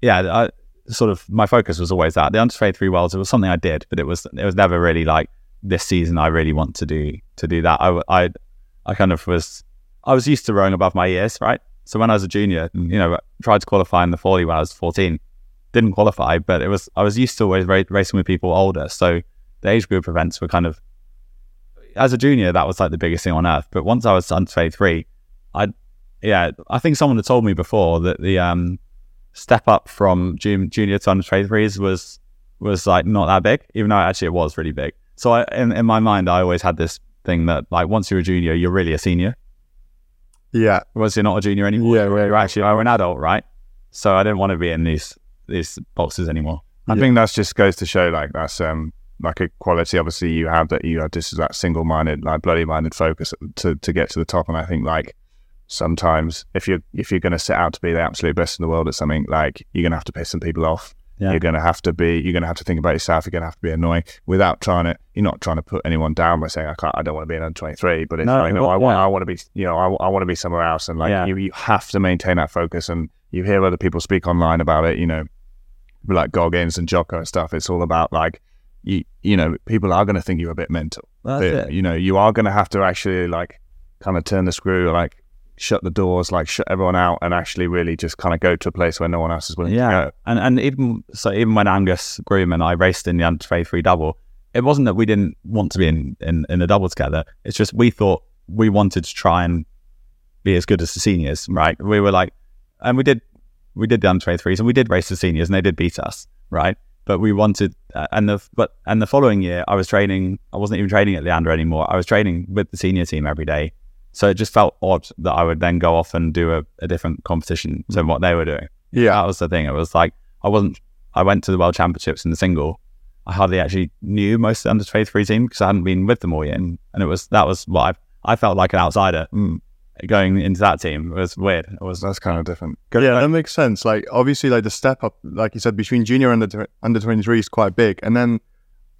yeah, I, sort of my focus was always that. The under 23 worlds it was something i did but it was it was never really like this season i really want to do to do that. I i, I kind of was i was used to rowing above my years right? So when i was a junior you know tried to qualify in the Fawley when i was 14 didn't qualify but it was i was used to always ra- racing with people older. So the age group events were kind of as a junior that was like the biggest thing on earth. But once i was under 23 i yeah i think someone had told me before that the um step up from jun- junior to under 23s was was like not that big, even though actually it was really big. So I, in in my mind, I always had this thing that like once you're a junior, you're really a senior. Yeah, Once you're not a junior anymore, Yeah, you're, right. you're actually you're an adult, right? So I didn't want to be in these these boxes anymore. I Yeah. think that's just goes to show like that's um like a quality obviously you have that you have just that single minded like bloody minded focus to to get to the top and I think like sometimes if you're if you're going to set out to be the absolute best in the world at something, like you're going to have to piss some people off. Yeah. You're going to have to be. You're going to have to think about yourself. You're going to have to be annoying without trying to. You're not trying to put anyone down by saying I can't. I don't want to be an under 23. But it's No, like no, I want. yeah. I want to be. You know, I, I want to be somewhere else. And like Yeah. you, you have to maintain that focus. And you hear other people speak online about it. You know, like Goggins and Jocko and stuff. It's all about like you. You know, people are going to think you're a bit mental. That's But, it. You know, you are going to have to actually like kind of turn the screw, like shut the doors, like shut everyone out, and actually really just kind of go to a place where no one else is willing Yeah, to go. and and even so, even when Angus Groom and I raced in the under twenty three double, it wasn't that we didn't want to be in, in in a double together. It's just we thought we wanted to try and be as good as the seniors, right? We were like, and we did we did the under twenty threes and we did race the seniors and they did beat us, right? But we wanted, uh, and the but and the following year I was training. I wasn't even training at Leander anymore. I was training with the senior team every day. So it just felt odd that I would then go off and do a, a different competition than what they were doing Yeah. that was the thing. It was like I wasn't. I went to the World Championships in the single. I hardly actually knew most of the under twenty three team because I hadn't been with them all yet, and, and it was that was what I I felt like an outsider Mm. going into that team. It was weird. It was That's kind of different. Yeah, that makes sense. Like obviously, like the step up, like you said, between junior and under under twenty three is quite big. And then,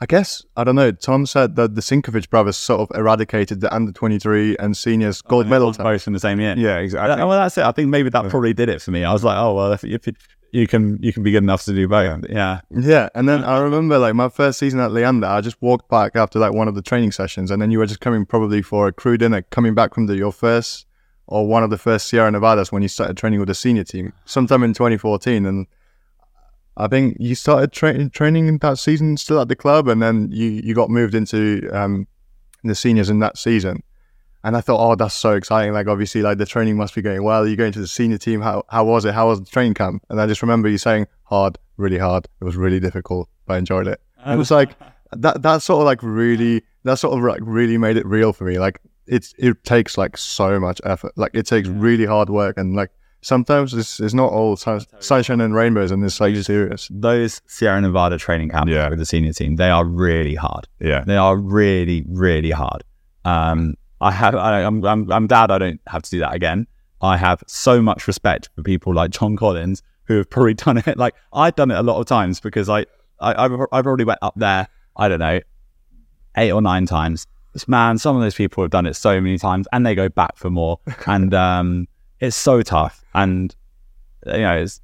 I guess I don't know. Tom said that the Sinković brothers sort of eradicated the under twenty three and seniors gold medal. both in the same year. Yeah, exactly. Uh, well, that's it. I think maybe that probably did it for me. I was like, oh well, if, if it, you can you can be good enough to do both. Yeah, Yeah, and then I remember like my first season at Leander, I just walked back after like one of the training sessions, and then you were just coming probably for a crew dinner, coming back from the your first or one of the first Sierra Nevadas when you started training with the senior team, sometime in 2014, and I think you started tra- training in that season still at the club, and then you you got moved into um, the seniors in that season. And I thought, oh, that's so exciting! Like, obviously, like the training must be going well. You're going to the senior team. How how was it? How was the training camp? And I just remember you saying, hard, really hard. It was really difficult, but I enjoyed it. It was like that. That sort of like really. That sort of like really made it real for me. Like it's it takes like so much effort. Like it takes really hard work, and like sometimes it's it's not all sun- sunshine and rainbows, and it's like serious. those Sierra Nevada training camps Yeah. with the senior team, they are really hard. yeah. They are really, really hard. Um, I have. I, I'm, I'm. I'm glad I don't have to do that again. I have so much respect for people like John Collins who have probably done it. Like I've done it a lot of times because I, I, I've, I've already went up there. I don't know, eight or nine times. Man, some of those people have done it so many times, and they go back for more. and um, it's so tough. And you know, it's,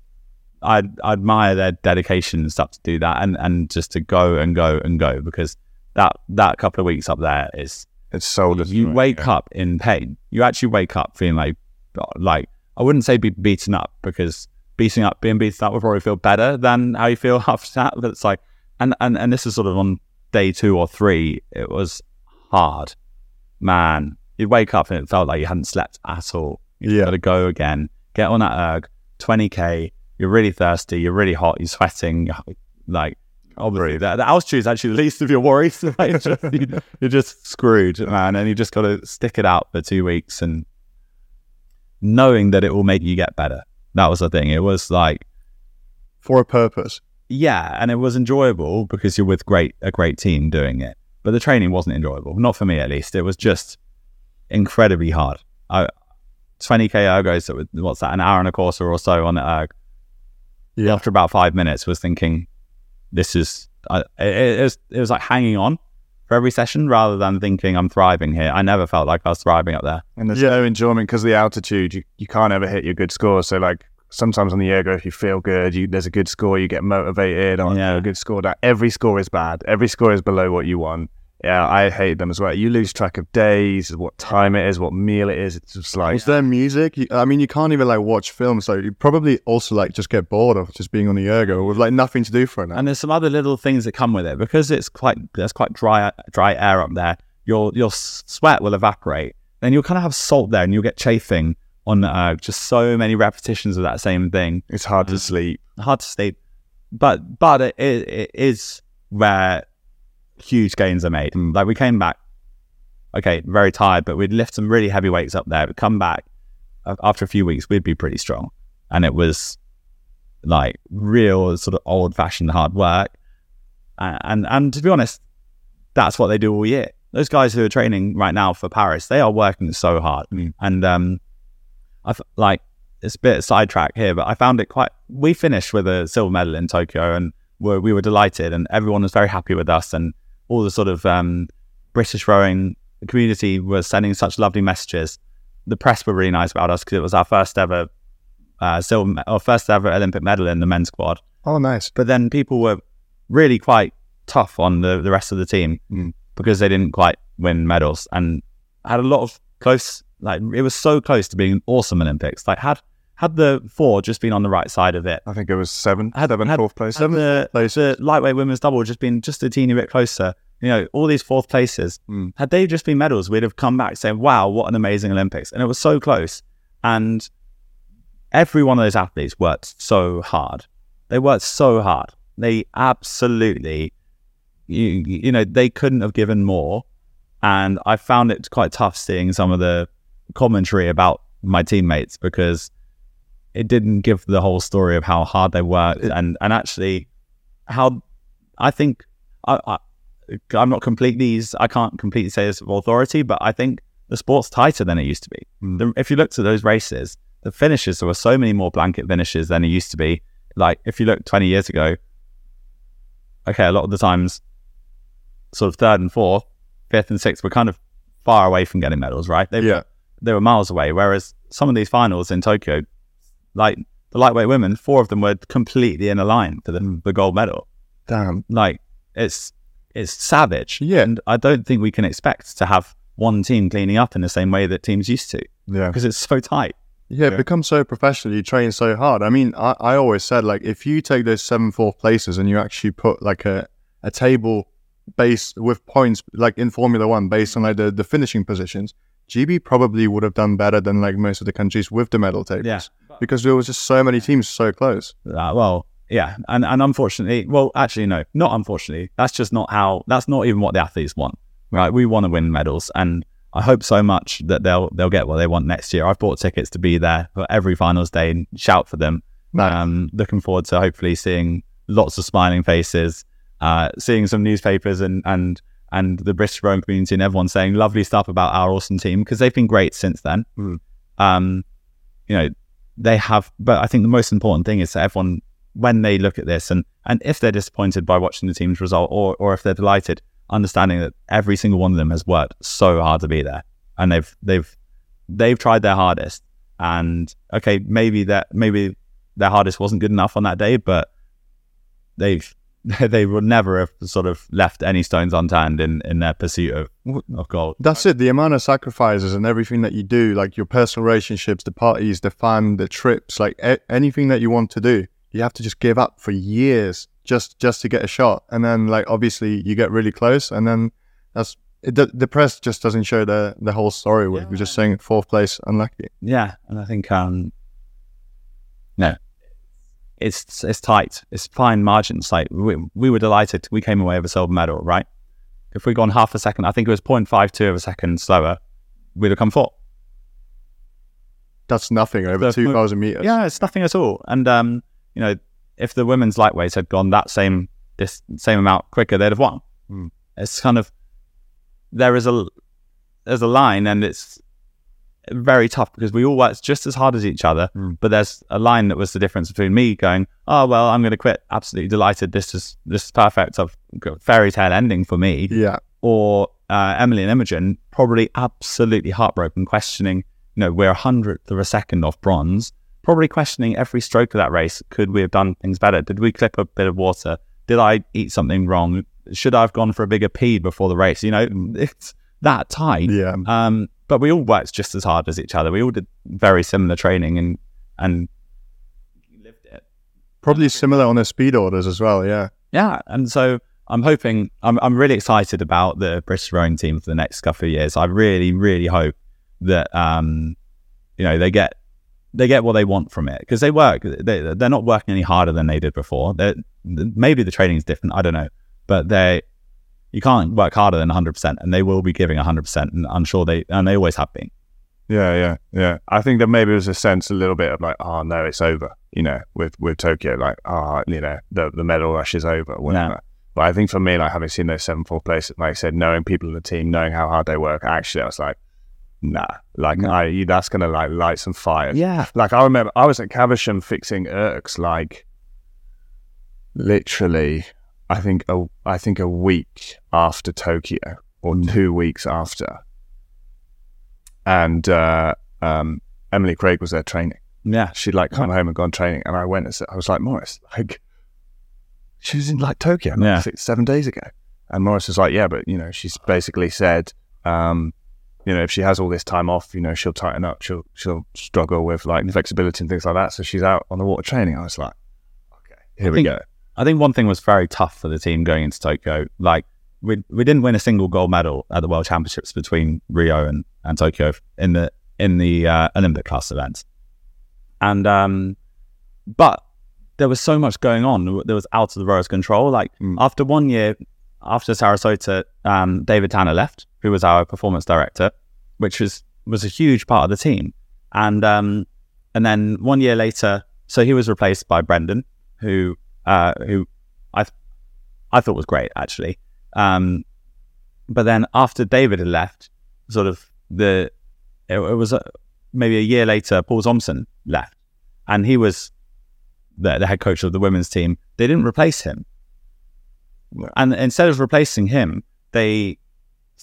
I, I admire their dedication and stuff to do that, and and just to go and go and go because that that couple of weeks up there is It's soul you wake yeah. up in pain. You actually wake up feeling like like I wouldn't say be beaten up because beating up being beaten up would probably feel better than how you feel after that. But it's like and and and this is sort of on day two or three. It was hard, man. You'd wake up and it felt like you hadn't slept at all. You Yeah. got to go again. Get on that erg, twenty k. You're really thirsty. You're really hot. You're sweating. Like obviously, the, the altitude is actually the least of your worries. Like, just- you- you're just screwed, man. And you just got to stick it out for two weeks and knowing that it will make you get better. That was the thing. It was like, for a purpose. yeah, and it was enjoyable because you're with great a great team doing it. But the training wasn't enjoyable, not for me at least. It was just incredibly hard. I, 20k ergos, that was, what's that, an hour and a quarter or so on the erg. Yeah. After about five minutes, was thinking, this is, I, it, it, was, it was like hanging on for every session rather than thinking I'm thriving here. I never felt like I was thriving up there. And there's Yeah. no enjoyment because of the altitude. You, you can't ever hit your good score. So like sometimes on the ergo, if you feel good, you there's a good score, you get motivated. On Yeah. a good score, that every score is bad. Every score is below what you want. Yeah, I hate them as well. You lose track of days, what time it is, what meal it is. It's just like Is there music? I mean, you can't even like watch films, so you probably also like just get bored of just being on the ergo with like nothing to do for an hour. And there's some other little things that come with it because it's quite there's quite dry dry air up there. Your your sweat will evaporate. Then you'll kind of have salt there, and you'll get chafing on uh, just so many repetitions of that same thing. it's hard to sleep. Hard to sleep, but but it, it, it is where huge gains are made. Like we came back, okay, very tired, but we'd lift some really heavy weights up there. We'd come back after a few weeks, we'd be pretty strong, and it was like real sort of old fashioned hard work. And, and and to be honest, that's what they do all year. Those guys who are training right now for Paris, they are working so hard. Mm. And um, I f- like it's a bit sidetrack here, but I found it quite. We finished with a silver medal in Tokyo, and we're, we were delighted, and everyone was very happy with us, and all the sort of um, British rowing community was sending such lovely messages. The press were really nice about us because it was our first ever uh, silver, or first ever Olympic medal in the men's squad. Oh, nice. But then people were really quite tough on the, the rest of the team Mm. because they didn't quite win medals and had a lot of close, like, it was so close to being an awesome Olympics. Like, had had the four just been on the right side of it, I think it was seven, Had- seven, had- fourth place. had the, place. the lightweight women's double just been just a teeny bit closer, you know, all these fourth places, Mm. had they just been medals, we'd have come back saying, wow, what an amazing Olympics. And it was so close. And every one of those athletes worked so hard. They worked so hard. They absolutely, you, you know, they couldn't have given more. And I found it quite tough seeing some of the commentary about my teammates because it didn't give the whole story of how hard they worked and, and actually how I think I, I, I'm not completely, I can't completely say this with authority, but I think the sport's tighter than it used to be. Mm. The, if you looked at those races, the finishes, there were so many more blanket finishes than it used to be. Like if you look 20 years ago, okay, a lot of the times, sort of third and fourth, fifth and sixth were kind of far away from getting medals, right? They, Yeah. they were miles away. Whereas some of these finals in Tokyo, like the lightweight women, four of them were completely in a line for the, the gold medal. Damn. Like it's it's savage. Yeah. and I don't think we can expect to have one team cleaning up in the same way that teams used to Yeah. because it's so tight. Yeah, it Yeah. becomes so professional. You train so hard. I mean, I, I always said like if you take those seven fourth places and you actually put like a, a table based with points like in Formula One based on like the, the finishing positions, GB probably would have done better than like most of the countries with the medal tables. Yeah. Because there was just so many teams so close. Uh, well, yeah, and and unfortunately, well, actually, no, not unfortunately. That's just not how. That's not even what the athletes want. Right? We want to win medals, and I hope so much that they'll they'll get what they want next year. I've bought tickets to be there for every finals day and shout for them. Nice. Um, looking forward to hopefully seeing lots of smiling faces, uh, seeing some newspapers and and and the British rowing community and everyone saying lovely stuff about our awesome team because they've been great since then. Mm. Um, you know, they have, but I think the most important thing is that everyone, when they look at this and and if they're disappointed by watching the team's result or or if they're delighted, understanding that every single one of them has worked so hard to be there and they've they've they've tried their hardest and okay maybe that maybe their hardest wasn't good enough on that day but they've they would never have sort of left any stones unturned in in their pursuit of of gold That's it. The amount of sacrifices and everything that you do, like your personal relationships, the parties, the fun, the trips, like a- anything that you want to do, you have to just give up for years just just to get a shot. And then, like obviously, you get really close, and then that's it, the, the press just doesn't show the the whole story. We're, we're just saying fourth place, unlucky. Yeah, and I think um, no, it's it's tight. It's fine margins. Like we, we were delighted. We came away with a silver medal, right? If we'd gone half a second, I think it was 0.52 of a second slower, we'd have come fourth. That's nothing over two thousand meters. Yeah, it's nothing at all. And um, you know, if the women's lightweights had gone that same this same amount quicker, they'd have won. Mm. It's kind of there is a there's a line, and it's very tough because we all worked just as hard as each other. Mm. But there's a line that was the difference between me going, "Oh well, I'm going to quit. Absolutely delighted. This is this is perfect. I've got a fairy tale ending for me." yeah, or uh, Emily and Imogen probably absolutely heartbroken, questioning, you know, we're a hundredth of a second off bronze, probably questioning every stroke of that race. Could we have done things better? Did we clip a bit of water? Did I eat something wrong? Should I have gone for a bigger pee before the race? You know, it's that tight. yeah. Um, but we all worked just as hard as each other. We all did very similar training and and lived it. Probably similar on the speed orders as well. Yeah. Yeah, and so I'm hoping I'm I'm really excited about the British rowing team for the next couple of years. I really really hope that um you know they get they get what they want from it because they work they they're not working any harder than they did before. They're, maybe the training is different. I don't know, but they you can't work harder than 100 percent, and they will be giving 100 percent, and I'm sure they and they always have been. Yeah, yeah, yeah. I think that maybe it was a sense a little bit of like, oh no, it's over. You know, with with Tokyo, like, ah, you know, the the medal rush is over. Whatever. But I think for me, like having seen those seven fourth places, like I said, knowing people in the team, knowing how hard they work, actually, I was like, nah, like I, you, that's gonna like light some fires. Yeah. Like I remember, I was at Caversham fixing ergs, like literally, I think a, I think a week after Tokyo or two weeks after, and uh, um, Emily Craig was there training. Yeah. She'd like come home and gone training, and I went and said, I was like, Morris, like she was in like Tokyo like, Yeah. six, seven days ago, and Morris was like, yeah, but you know, she's basically said. Um, you know, if she has all this time off, you know, she'll tighten up, she'll she'll struggle with like flexibility and things like that. So she's out on the water training. I was like, okay, here we think- go. I think one thing was very tough for the team going into Tokyo. Like we we didn't win a single gold medal at the World Championships between Rio and, and Tokyo in the in the uh, Olympic class events. And um, but there was so much going on. There was out of the rowers' control. Like Mm. after one year, after Sarasota, um, David Tanner left, who was our performance director, which was was a huge part of the team. And um, and then one year later, so he was replaced by Brendan, who uh, who I th- I thought was great actually. Um, but then after David had left, sort of the it, it was uh, maybe a year later, Paul Thompson left, and he was the, the head coach of the women's team. They didn't replace him, and instead of replacing him, they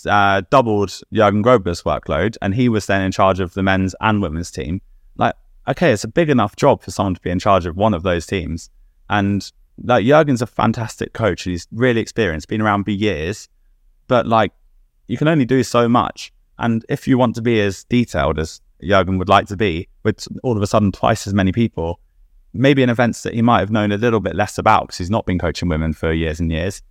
uh, doubled Jurgen Grobler's workload, and he was then in charge of the men's and women's team. Like, okay, it's a big enough job for someone to be in charge of one of those teams, and like Jurgen's a fantastic coach. He's really experienced, been around for years, but like you can only do so much. And if you want to be as detailed as Jurgen would like to be, with all of a sudden twice as many people, maybe in events that he might have known a little bit less about because he's not been coaching women for years and years.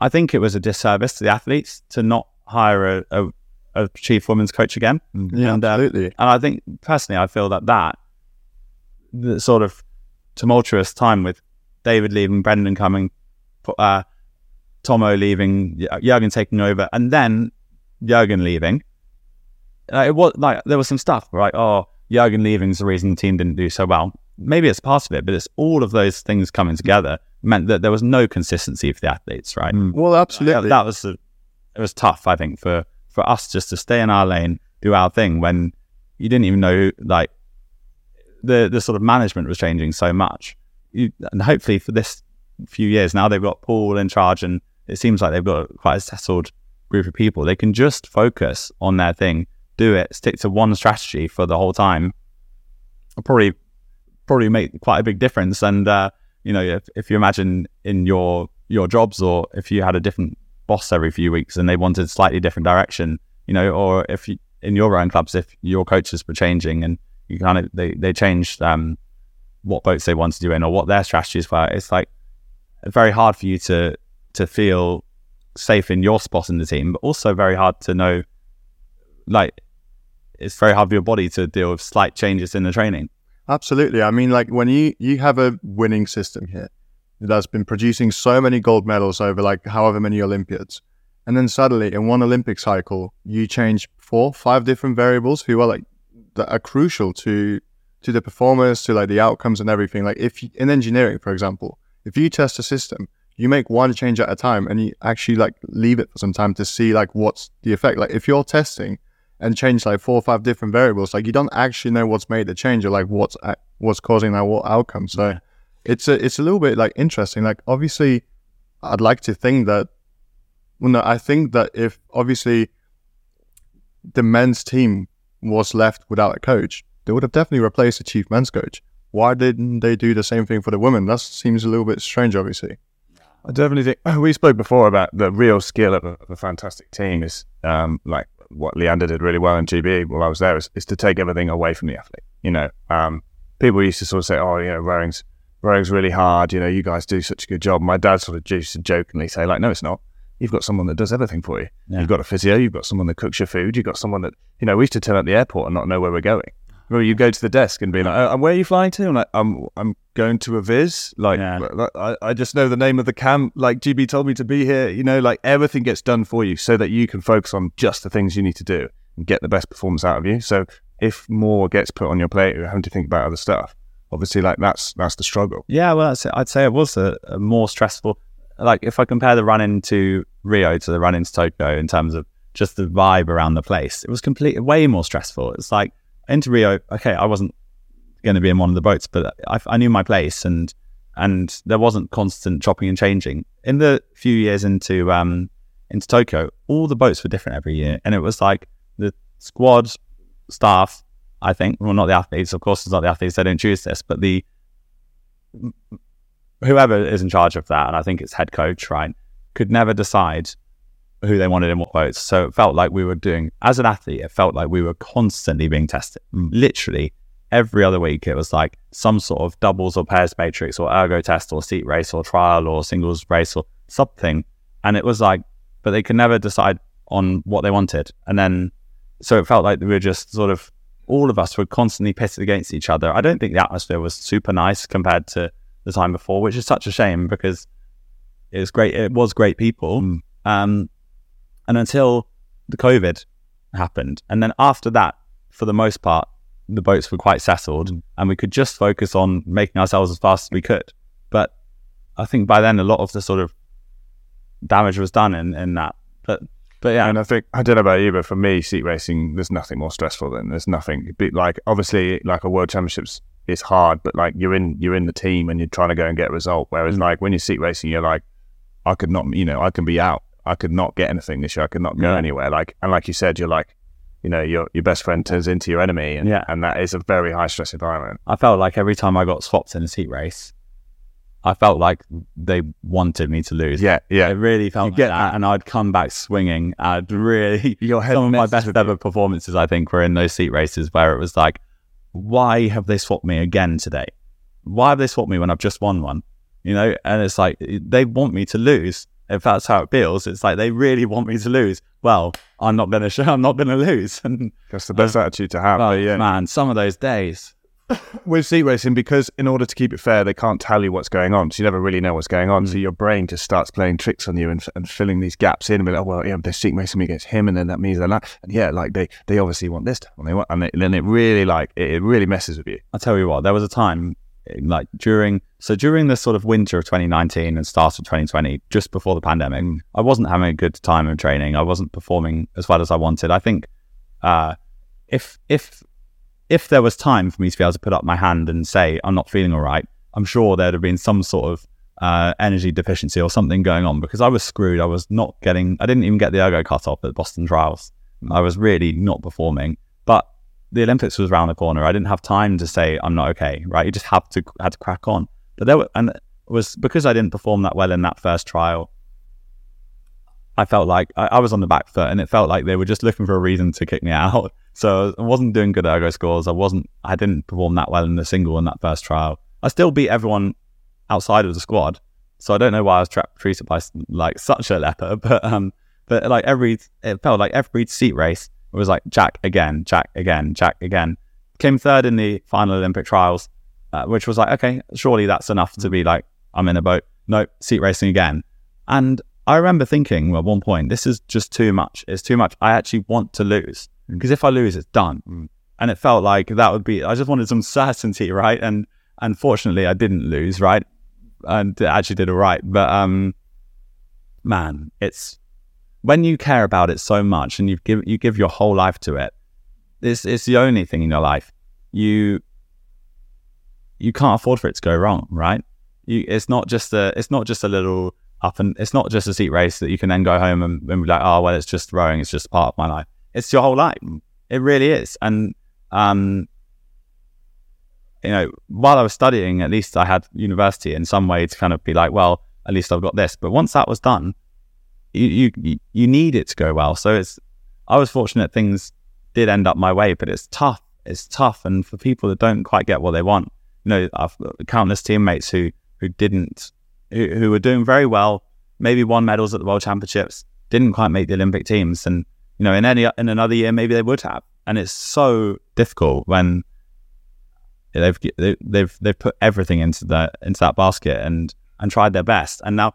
I think it was a disservice to the athletes to not hire a, a, a chief women's coach again. Yeah, And, uh, absolutely. And I think personally, I feel that that the sort of tumultuous time with David leaving, Brendan coming, uh, Tomo leaving, J- Jurgen taking over, and then Jurgen leaving. Uh, it was like there was some stuff like, oh, Jurgen leaving is the reason the team didn't do so well. Maybe it's part of it, but it's all of those things coming together meant that there was no consistency for the athletes, right? Well, Yeah, absolutely. that was a, it was tough, I think, for for us just to stay in our lane, do our thing when you didn't even know like the the sort of management was changing so much. And hopefully for this few years now they've got Paul in charge, and it seems like they've got quite a settled group of people. They can just focus on their thing, do it, stick to one strategy for the whole time. Probably probably make quite a big difference. And uh, you know, if, if you imagine in your your jobs, or if you had a different boss every few weeks and they wanted slightly different direction, you know, or if you, in your own clubs, if your coaches were changing and you kind of they they changed um, what boats they wanted to do in or what their strategies were, it's like very hard for you to to feel safe in your spot in the team, but also very hard to know, like, it's very hard for your body to deal with slight changes in the training. Absolutely. I mean, like when you you have a winning system here that's been producing so many gold medals over like however many Olympiads, and then suddenly in one Olympic cycle you change four, five different variables who are like that are crucial to to the performance, to like the outcomes and everything. Like if you, in engineering, for example, if you test a system, you make one change at a time, and you actually like leave it for some time to see like what's the effect. Like if you're testing and change like four or five different variables, like you don't actually know what's made the change or like what's what's causing that what outcome. So it's a it's a little bit like interesting. Like obviously, I'd like to think that. Well, no, I think that if obviously the men's team was left without a coach, they would have definitely replaced the chief men's coach. Why didn't they do the same thing for the women? That seems a little bit strange, obviously. I definitely think we spoke before about the real skill of a, of a fantastic team is um, like what Leander did really well in GB while I was there is, is to take everything away from the athlete. You know, um, people used to sort of say, "Oh, you know, rowing's rowing's really hard. You know, you guys do such a good job." My dad sort of used to jokingly say, "Like, no, it's not. You've got someone that does everything for you. Yeah. You've got a physio. You've got someone that cooks your food. You've got someone that you know. We used to turn up the airport and not know where we're going. Well, you go to the desk and be like, oh, and "Where are you flying to?" I'm like, "I'm I'm going to a viz. Like, Yeah. I, I just know the name of the camp. Like GB told me to be here. You know, like everything gets done for you so that you can focus on just the things you need to do and get the best performance out of you. So if more gets put on your plate, you're having to think about other stuff. Obviously, like that's that's the struggle. Yeah, well, that's, I'd say it was a, a more stressful. Like if I compare the run into Rio to the run into Tokyo in terms of just the vibe around the place. It was completely way more stressful. It's like into Rio. Okay, I wasn't going to be in one of the boats, but I, I knew my place and and there wasn't constant chopping and changing. In the few years into um into Tokyo, all the boats were different every year, and it was like the squad staff. I think, well, not the athletes. Of course, it's not the athletes. They don't choose this, but the whoever is in charge of that, and I think it's head coach, right, could never decide who they wanted in what boats. So it felt like we were doing, as an athlete, it felt like we were constantly being tested. Literally every other week, it was like some sort of doubles or pairs matrix or ergo test or seat race or trial or singles race or something. And it was like, but they could never decide on what they wanted. And then, so it felt like we were just sort of, all of us were constantly pitted against each other. I don't think the atmosphere was super nice compared to the time before, which is such a shame because it was great. It was great people. Mm. Um, and until the COVID happened. And then after that, for the most part, the boats were quite settled and we could just focus on making ourselves as fast as we could. But I think by then a lot of the sort of damage was done in, in that. But but yeah, And I think I don't know about you, but for me, seat racing, there's nothing more stressful than there's nothing. Like obviously, like a world championships is hard, but like you're in you're in the team and you're trying to go and get a result. Whereas Mm. like when you're seat racing, you're like, I could not, you know, I can be out. I could not get anything this year. I could not go Yeah. anywhere. Like and like you said, you're like, you know, your your best friend turns into your enemy, and Yeah. and that is a very high stress environment. I felt like every time I got swapped in a seat race, I felt like they wanted me to lose. Yeah, yeah. It really felt You like get that, that. and I'd come back swinging. I'd really Your head some of my best ever you. performances, I think, were in those seat races where it was like, why have they swapped me again today? Why have they swapped me when I've just won one? You know, and it's like they want me to lose. If that's how it feels, it's like they really want me to lose. Well, I'm not going to show. I'm not going to lose. And That's the best uh, attitude to have. oh, yeah, man, some of those days. with seat racing because in order to keep it fair, they can't tell you what's going on, so you never really know what's going on. So mm. your brain just starts playing tricks on you and, and filling these gaps in. And like, oh, well, yeah, they're seat racing me against him, and then that means they're not. And yeah, like they they obviously want this, and they want, and, then it really like it, it really messes with you. I'll tell you what, there was a time like during so during the sort of winter of 2019 and start of 2020, just before the pandemic, I wasn't having a good time of training. I wasn't performing as well as I wanted. I think uh, if if if there was time for me to be able to put up my hand and say I'm not feeling all right, I'm sure there'd have been some sort of uh, energy deficiency or something going on because I was screwed. I was not getting. I didn't even get the ergo cut off at Boston Trials. I was really not performing, the Olympics was around the corner. I didn't have time to say I'm not okay, right? You just have to had to crack on. But there were, and it was because I didn't perform that well in that first trial. I felt like I, I was on the back foot, and it felt like they were just looking for a reason to kick me out. So I wasn't doing good ergo scores. I wasn't. I didn't perform that well in the single in that first trial. I still beat everyone outside of the squad. So I don't know why I was tra- treated by like such a leper, but um, but like every it felt like every seat race it was like Jack again, Jack again, Jack again. Came third in the final Olympic trials, uh, which was like okay, surely that's enough to be like I'm in a boat. No, seat racing again, and I remember thinking at one point, this is just too much. It's too much. I actually want to lose because if I lose, it's done. Mm. And it felt like that would be. I just wanted some certainty, right? And unfortunately, I didn't lose, right? And actually did all right. But um, man, it's when you care about it so much and you give you give your whole life to it. It's it's the only thing in your life you you can't afford for it to go wrong, right? You, it's not just a it's not just a little up and it's not just a seat race that you can then go home and, and be like, oh well, it's just rowing, it's just part of my life. It's your whole life. It really is. And um, you know, while I was studying, at least I had university in some way to kind of be like, well, at least I've got this. But once that was done, you you you need it to go well. So it's I was fortunate things did end up my way, but it's tough. It's tough, and for people that don't quite get what they want, you know, I've countless teammates who who didn't who, who were doing very well, maybe won medals at the World Championships, didn't quite make the Olympic teams, and you know, in any in another year maybe they would have. And it's so difficult when they've they've they've put everything into that into that basket and and tried their best. And now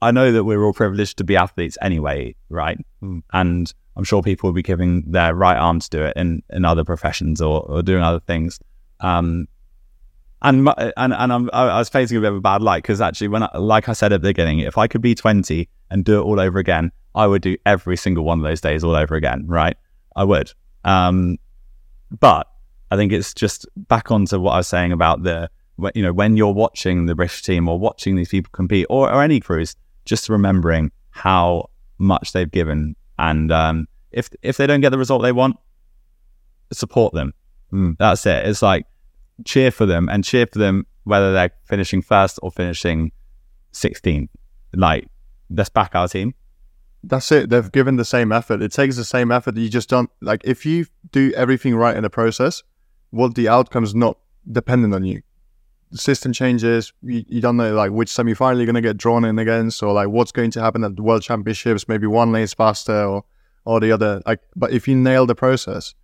I know that we're all privileged to be athletes anyway, right? Mm. And I'm sure people will be giving their right arm to do it in in other professions or, or doing other things. Um, and my- and and I'm, I was facing a bit of a bad light because actually, when I, like I said at the beginning, if I could be 20 and do it all over again, I would do every single one of those days all over again. Right? I would. Um, but I think it's just back onto what I was saying about the you know when you're watching the British team or watching these people compete or, or any crews, just remembering how much they've given and um, if if they don't get the result they want, support them. Mm. That's it. It's like cheer for them and cheer for them whether they're finishing first or finishing 16. Like, let's back our team. That's it. They've given the same effort. It takes the same effort. You just don't like if you do everything right in the process, well, the outcome's not dependent on you. System changes. You, you don't know like which semi final you're going to get drawn in against, or like what's going to happen at the World Championships. Maybe one lane's faster, or or the other. Like, but if you nail the process,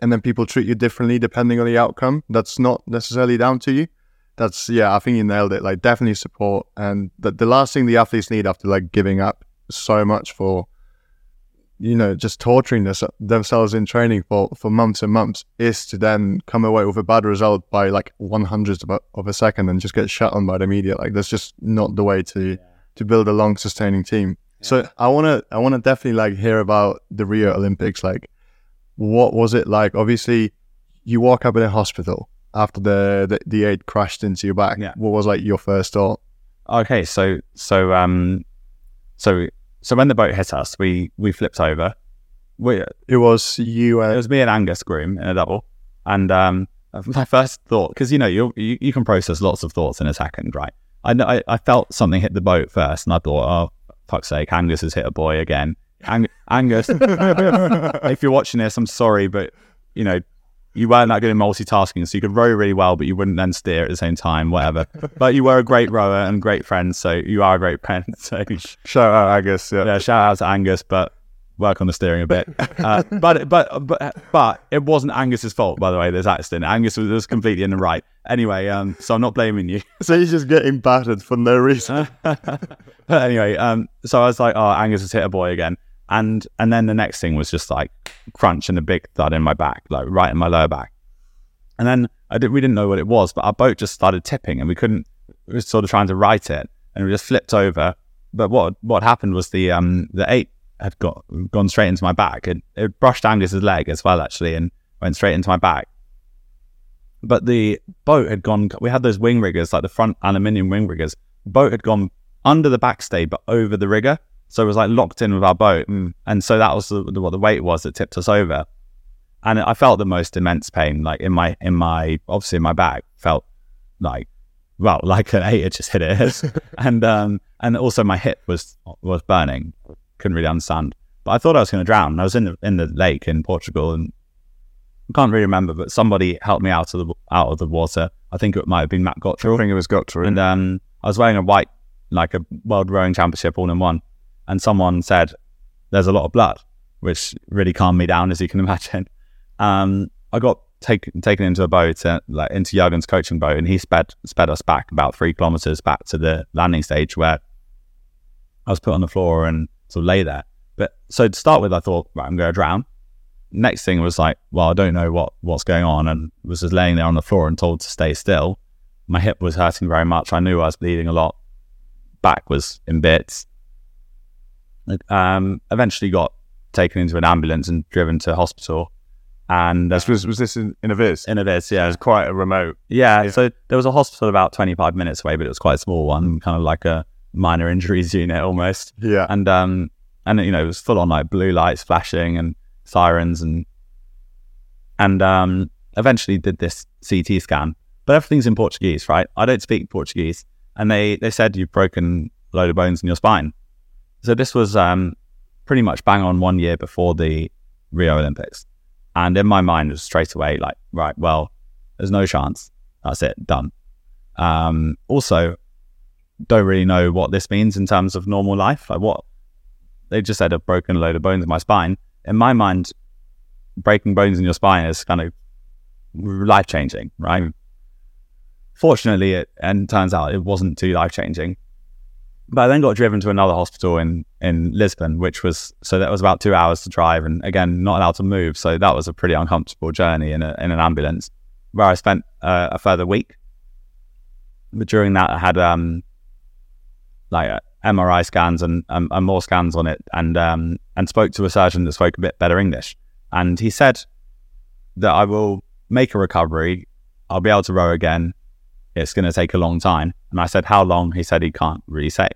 and then people treat you differently depending on the outcome, that's not necessarily down to you. That's yeah, I think you nailed it. Like definitely support, and the the last thing the athletes need after like giving up so much for you know just torturing this, themselves in training for for months and months is to then come away with a bad result by like one hundredth of a, of a second and just get shut on by the media. Like that's just not the way to to build a long sustaining team. So i want to i want to definitely like hear about the rio olympics. Like what was it like? Obviously you walk up in a hospital after the the, the eight crashed into your back. Yeah. what was like your first thought? Okay, so so um so so when the boat hit us, we we flipped over. We, it it was you uh, was me and Angus Groom in a double, and um my first thought because you know you you you can process lots of thoughts in a second, right? I I, I felt something hit the boat first, and I thought, oh fuck's sake, Angus has hit a buoy again. Ang- Angus, if you're watching this, I'm sorry, but you know you weren't that good in multitasking, so you could row really well, but you wouldn't then steer at the same time, whatever. but you were a great rower and great friend, so you are a great friend. So Shout out, Angus. Yeah. yeah, shout out to Angus, but work on the steering a bit. Uh, but but but but it wasn't Angus's fault, by the way. This accident, Angus was, was completely in the right. Anyway, um, so I'm not blaming you. so he's just getting battered for no reason but anyway, um, so I was like, oh, Angus has hit a buoy again, and and then the next thing was just like crunch and a big thud in my back, like right in my lower back, and then I did, we didn't know what it was, but our boat just started tipping, and we couldn't. We were sort of trying to right it, and we just flipped over. But what what happened was the um the eight had got gone straight into my back. It, it brushed Angus's leg as well, actually, and went straight into my back. But the boat had gone. We had those wing riggers, like the front aluminium wing riggers. Boat had gone under the backstay, but over the rigger, so it was like locked in with our boat. And so that was the, the, what the weight was that tipped us over. And I felt the most immense pain, like in my in my obviously in my back, felt like well, like an eight had just hit it, and um and also my hip was was burning. Couldn't really understand, but I thought I was going to drown. I was in the in the lake in Portugal, and I can't really remember, but somebody helped me out of the out of the water. I think it might have been Matt I think it was got through. and um, I was wearing a white, like a world rowing championship all in one. And someone said, "There's a lot of blood," which really calmed me down, as you can imagine. Um, I got taken taken into a boat, uh, like into Jurgen's coaching boat, and he sped sped us back about three kilometers back to the landing stage where I was put on the floor and sort of lay there. But so to start with, I thought, right, I'm going to drown. Next thing was like, well, I don't know what what's going on, and was just laying there on the floor and told to stay still. My hip was hurting very much. I knew I was bleeding a lot. Back was in bits. Um, eventually got taken into an ambulance and driven to hospital. And uh, This was was this in, in a viz? in a bit, It was quite a remote. yeah, Yeah. So there was a hospital about 25 minutes away, but it was quite a small one, kind of like a minor injuries unit almost. yeah And um, and you know, it was full on like blue lights flashing and sirens and and um, eventually did this CT scan. But everything's in Portuguese, right? I don't speak Portuguese, and they they said you've broken a load of bones in your spine. So this was um, pretty much bang on one year before the Rio Olympics, and in my mind it was straight away like, right, well, there's no chance. That's it, done. Um, also, don't really know what this means in terms of normal life. Like what they just said, I've broken a load of bones in my spine. In my mind, breaking bones in your spine is kind of life changing, right? Fortunately, it and turns out it wasn't too life changing. But I then got driven to another hospital in in Lisbon, which was so that was about two hours to drive, and again, not allowed to move. So that was a pretty uncomfortable journey in a, in an ambulance, where I spent uh, a further week. but during that, I had um, like uh, MRI scans and, um, and more scans on it, and um, and spoke to a surgeon that spoke a bit better English, and he said that I will make a recovery. I'll be able to row again. It's going to take a long time. And I said, how long? He said he can't really say.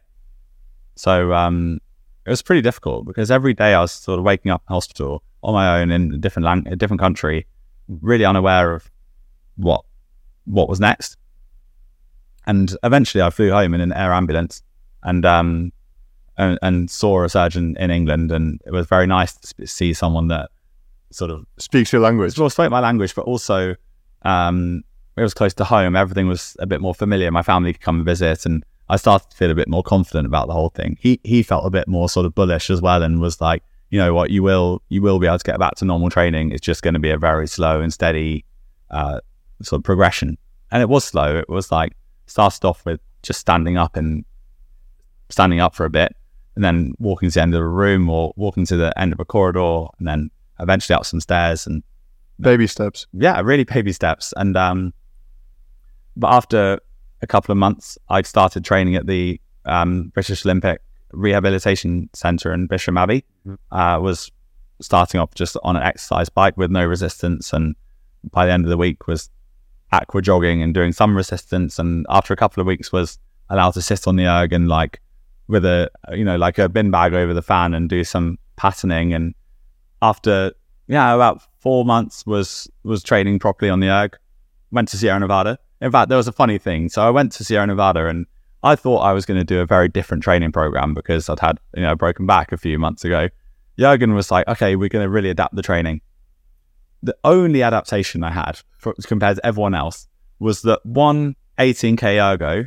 So um, it was pretty difficult because every day I was sort of waking up in hospital on my own in a different lang- a different country, really unaware of what what was next. And eventually, I flew home in an air ambulance, and um, and, and saw a surgeon in England, and it was very nice to see someone that sort of Speaks your language. well, spoke my language, but also um, it was close to home. Everything was a bit more familiar. My family could come and visit, and I started to feel a bit more confident about the whole thing. He he felt a bit more sort of bullish as well, and was like, you know what, you will you will be able to get back to normal training. It's just going to be a very slow and steady uh, sort of progression. And it was slow. It was like started off with just standing up and standing up for a bit, and then walking to the end of a room or walking to the end of a corridor, and then eventually up some stairs and Baby steps. yeah, really baby steps. And um, but after a couple of months, I started training at the um, British Olympic Rehabilitation Centre in Bisham Abbey. Uh, was starting off just on an exercise bike with no resistance, and by the end of the week was aqua jogging and doing some resistance. And after a couple of weeks, was allowed to sit on the erg and like with a you know like a bin bag over the fan and do some patterning. And after yeah, about four months was was training properly on the erg. Went to Sierra Nevada. In fact, there was a funny thing. So I went to Sierra Nevada and I thought I was going to do a very different training program because I'd had you know broken back a few months ago. Jurgen was like, "Okay, we're going to really adapt the training." The only adaptation I had for, compared to everyone else was that one 18k ergo,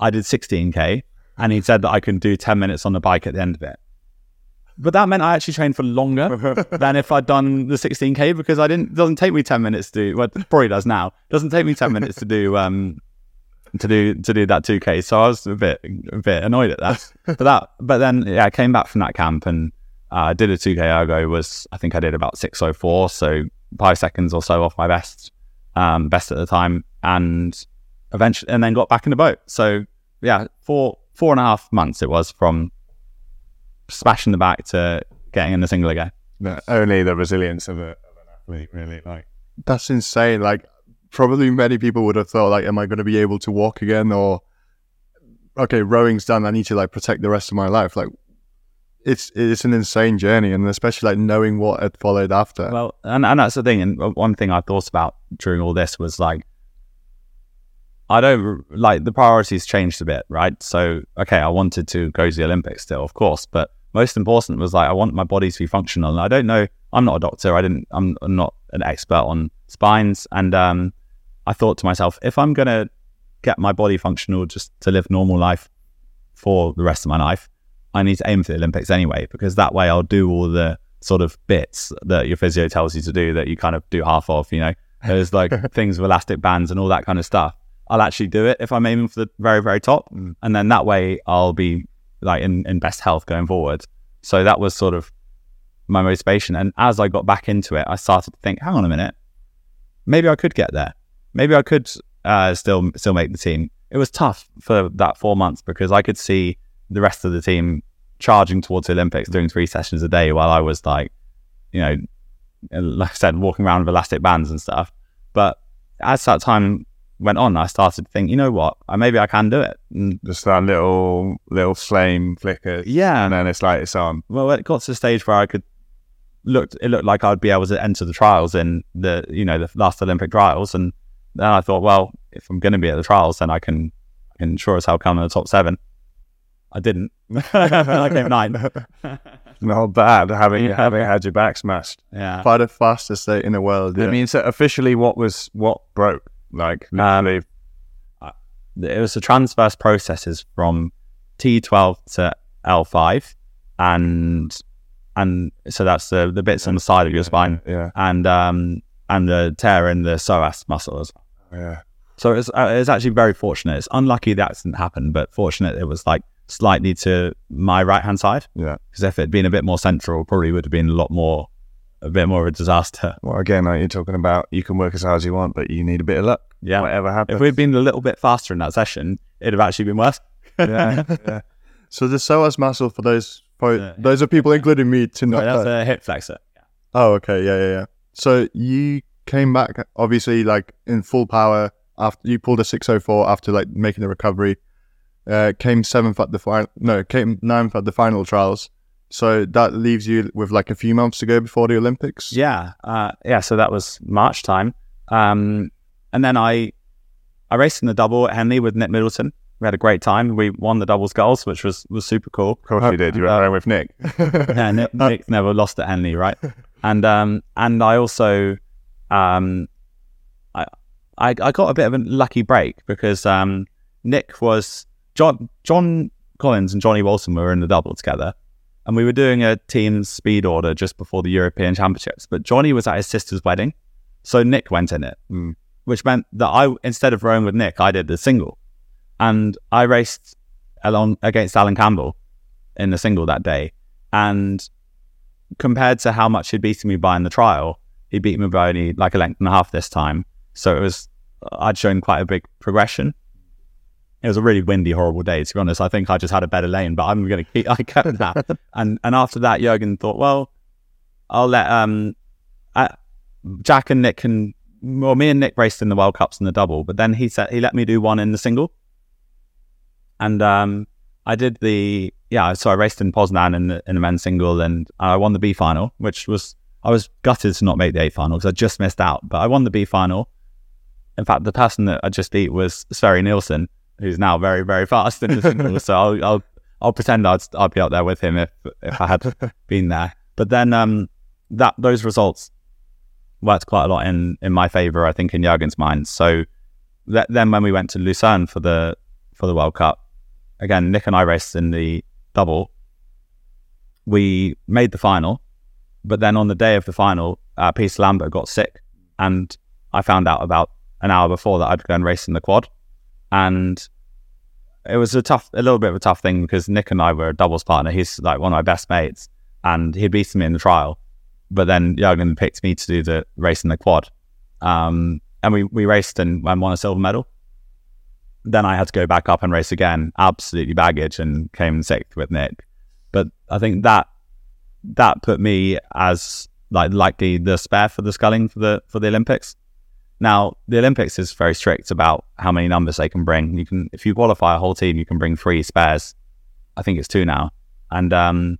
I did 16k, and he said that I can do 10 minutes on the bike at the end of it. But that meant I actually trained for longer than if I'd done the 16k because I didn't. It doesn't take me 10 minutes to. do Well, it probably does now. Doesn't take me 10 minutes to do um to do to do that 2k. So I was a bit a bit annoyed at that. but that but then yeah, I came back from that camp and uh, did a 2k ergo. Was I think I did about 604, so five seconds or so off my best um best at the time, and eventually and then got back in the boat. So yeah, four four and a half months it was from smashing the back to getting in the single again. No, only the resilience of, a, of an athlete, really. Like, That's insane. Like, probably many people would have thought, like, am I going to be able to walk again? Or, okay, rowing's done. I need to like protect the rest of my life. Like, it's it's an insane journey, and especially like knowing what had followed after. Well, and, and that's the thing. And one thing I thought about during all this was like, I don't like the priorities changed a bit, right? So, okay, I wanted to go to the Olympics still, of course, but most important was like, I want my body to be functional. And I don't know, I'm not a doctor. I didn't, I'm not an expert on spines. And um, I thought to myself, if I'm going to get my body functional just to live normal life for the rest of my life, I need to aim for the Olympics anyway, because that way I'll do all the sort of bits that your physio tells you to do that you kind of do half of, you know, there's like things with elastic bands and all that kind of stuff. I'll actually do it if I'm aiming for the very, very top. And then that way I'll be like in, in best health going forward. So that was sort of my motivation. And as I got back into it, I started to think, hang on a minute, maybe I could get there. Maybe I could uh, still still make the team. It was tough for that four months because I could see the rest of the team charging towards the Olympics, doing three sessions a day, while I was like, you know, like I said, walking around with elastic bands and stuff. But as that time went on, I started to think, you know what, I, maybe I can do it. And just that little little flame flicker, yeah, and then it's like it's on. well, it got to the stage where I could looked. It looked like I'd be able to enter the trials in the you know the last Olympic trials, and then I thought, well, if I'm going to be at the trials, then I can, I can sure as hell come in the top seven. I didn't. I came ninth. Not bad having Yeah. having had your back smashed. Yeah. By the fastest state in the world. I mean, so officially, what was what broke? Like literally, it was the transverse processes from T12 to L5, and and so that's the the bits on the side of your spine, yeah, and um and the tear in the psoas muscles. yeah. So it's uh, it's actually very fortunate. It's unlucky that didn't happen, but fortunate it was like slightly to my right hand side. Yeah. Because if it had been a bit more central, probably would have been a lot more, a bit more of a disaster. Well, again, like you're talking about, you can work as hard as you want, but you need a bit of luck. Yeah. whatever happens. If we'd been a little bit faster in that session, it'd have actually been worse. yeah, yeah. So the psoas muscle for those for Yeah. those are people, including me, to not. Right, that's a hip flexor. oh, okay, yeah, yeah, yeah. So you came back, obviously, like in full power after you pulled a six oh four after like making the recovery. Uh, came seventh at the final. No, came ninth at the final trials. So that leaves you with like a few months to go before the Olympics. Yeah, uh, yeah. So that was March time, um, and then I, I raced in the double at Henley with Nick Middleton. We had a great time. We won the Double Sculls, which was was super cool. Of course you did. You were Uh, with Nick. yeah, Nick, Nick never lost at Henley, right? And um, and I also, um, I, I I got a bit of a lucky break because um, Nick was John John Collins and Johnny Walton were in the double together, and we were doing a team speed order just before the European Championships. But Johnny was at his sister's wedding, so Nick went in it, Mm. which meant that I instead of rowing with Nick, I did the single, and I raced along against Alan Campbell in the single that day, and compared to how much he'd beaten me by in the trial, he beat me by only like a length and a half this time. So it was I'd shown quite a big progression. It was a really windy, horrible day. To be honest, I think I just had a better lane, but I'm going to keep. I kept that, and and after that, Jurgen thought, well, I'll let um, I, Jack and Nick can. Well, me and Nick raced in the World Cups in the double, but then he said he let me do one in the single, and um, I did the yeah. So I raced in Poznan in the in the men's single, and I won the B final, which was I was gutted to not make the A final because I just missed out. But I won the B final. In fact, the person that I just beat was Sverri Nielsen, who's now very very fast in the so I'll, I'll I'll pretend I'd I'd be up there with him if if I had been there. But then um that those results worked quite a lot in in my favor, I think, in Jurgen's mind. So th- then when we went to Lucerne for the for the World Cup, again Nick and I raced in the double. We made the final, but then on the day of the final, uh, Peter Lambert got sick, and I found out about an hour before that I'd go and race in the quad, and it was a tough, a little bit of a tough thing because Nick and I were a doubles partner. He's like one of my best mates, and he'd beaten me in the trial, but then Jurgen picked me to do the race in the quad, um, and we we raced and, and won a silver medal. Then I had to go back up and race again, absolutely baggage, and came sixth with Nick. But I think that that put me as like likely the spare for the sculling for the for the Olympics. Now the Olympics is very strict about how many numbers they can bring. You can if you qualify a whole team, you can bring three spares. I think it's two now. And um,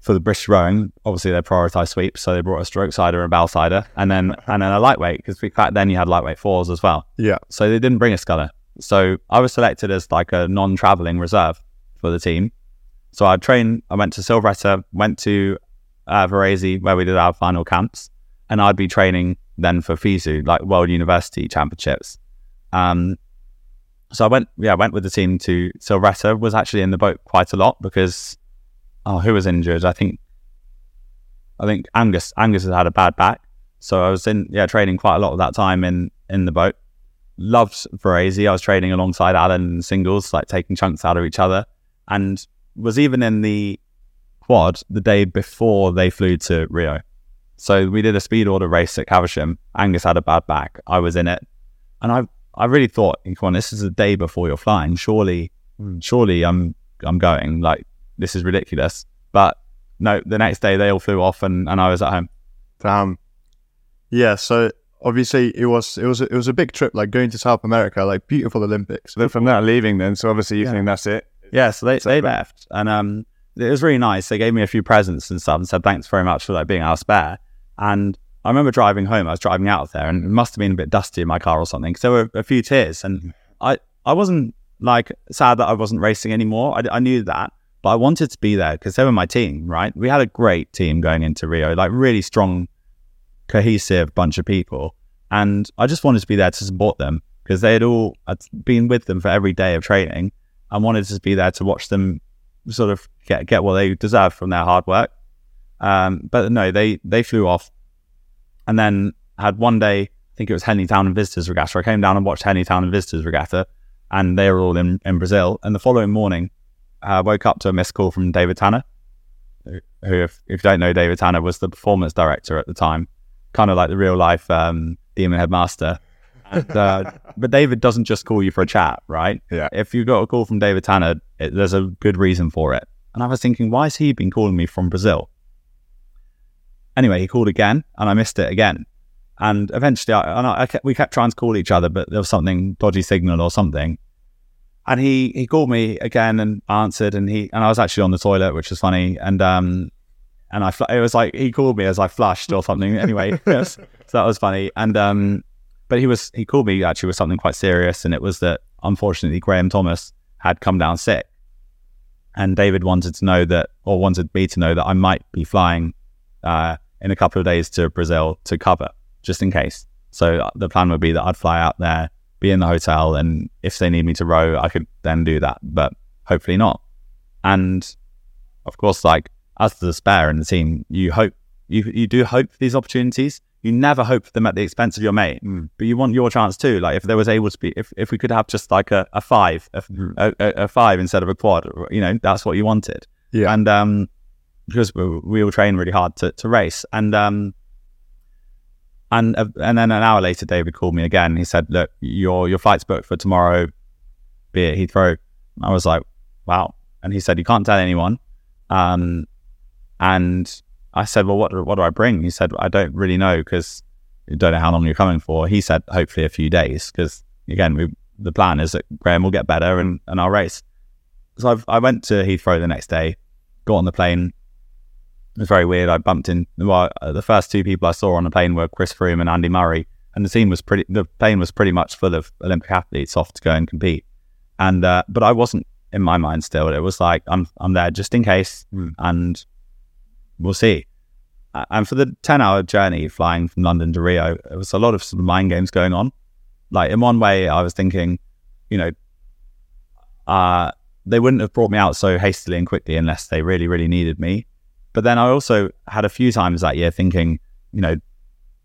for the British rowing, obviously they prioritise sweeps, so they brought a stroke sider and a bow sider, and then and then a lightweight because back then you had lightweight fours as well. Yeah. So they didn't bring a sculler. So I was selected as like a non-traveling reserve for the team. So I trained. I went to Silvretta, went to uh, Varese where we did our final camps, and I'd be training then for FISU, like World University Championships. Um, so I went, yeah, I went with the team to Silvretta. Was actually in the boat quite a lot because, oh, who was injured? I think, I think Angus. Angus has had a bad back, so I was in, yeah, training quite a lot of that time in in the boat. Loved Varese. I was training alongside Alan in singles, like taking chunks out of each other, and was even in the quad the day before they flew to Rio. So we did a speed order race at Caversham. Angus had a bad back. I was in it, and I I really thought, come on, this is the day before you're flying. Surely, surely I'm I'm going. Like this is ridiculous. But no, the next day they all flew off, and, and I was at home. Damn. Yeah. So obviously it was it was it was a big trip, like going to South America, like beautiful Olympics. So then from that leaving, then so obviously you Yeah. think that's it. Yeah, so they, they left, and um, it was really nice. They gave me a few presents and stuff, and said thanks very much for like being our spare. And I remember driving home. I was driving out of there, and it must have been a bit dusty in my car or something. Because there were a few tears, and I I wasn't like sad that I wasn't racing anymore. I, I knew that, but I wanted to be there because they were my team. Right, we had a great team going into Rio, like really strong, cohesive bunch of people, and I just wanted to be there to support them because they had all I'd been with them for every day of training. I wanted to be there to watch them sort of get get what they deserve from their hard work. Um, but no, they they flew off, and then had one day. I think it was Henley Town and Visitors Regatta. I came down and watched Henley Town and Visitors Regatta, and they were all in, in Brazil. And the following morning, I woke up to a missed call from David Tanner, who, who if, if you don't know, David Tanner was the performance director at the time, kind of like the real life um, Demon Headmaster. And, uh, but David doesn't just call you for a chat, right? Yeah. If you got a call from David Tanner, it, there's a good reason for it. And I was thinking, why has he been calling me from Brazil? Anyway, he called again, and I missed it again. And eventually, I, and I, I kept, we kept trying to call each other, but there was something dodgy signal or something. And he he called me again and answered, and he and I was actually on the toilet, which was funny. And um, and I fl- it was like he called me as I flushed or something. Anyway, yes, so that was funny. And um, but he was he called me actually with something quite serious, and it was that unfortunately Graeme Thomas had come down sick, and David wanted to know that or wanted me to know that I might be flying uh, in a couple of days to Brazil to cover just in case. So uh, the plan would be that I'd fly out there, be in the hotel, and if they need me to row, I could then do that. But hopefully not. And of course, like as the spare in the team, you hope you you do hope for these opportunities. You never hope for them at the expense of your mate, Mm. but you want your chance too. Like if there was able to be, if, if we could have just like a, a five, a, a, a a five instead of a quad, you know, that's what you wanted. Yeah. And um, because we, we all train really hard to, to race, and um, and uh, and then an hour later, David called me again. He said, "Look, your your flight's booked for tomorrow. Be at Heathrow." I was like, "Wow!" And he said, "You can't tell anyone." Um, and I said, "Well, what do, what do I bring?" He said, "I don't really know because you don't know how long you're coming for." He said, "Hopefully a few days because again, we, the plan is that Graeme will get better and and I'll race." So I've, I went to Heathrow the next day, got on the plane. It was very weird. I bumped in. Well, uh, the first two people I saw on the plane were Chris Froome and Andy Murray, and the team was pretty. The plane was pretty much full of Olympic athletes off to go and compete. And uh, but I wasn't in my mind still. It was like I'm I'm there just in case, Mm. and we'll see. Uh, And for the ten hour journey flying from London to Rio, it was a lot of sort of mind games going on. Like in one way, I was thinking, you know, uh, they wouldn't have brought me out so hastily and quickly unless they really, really needed me. But then I also had a few times that year thinking, you know,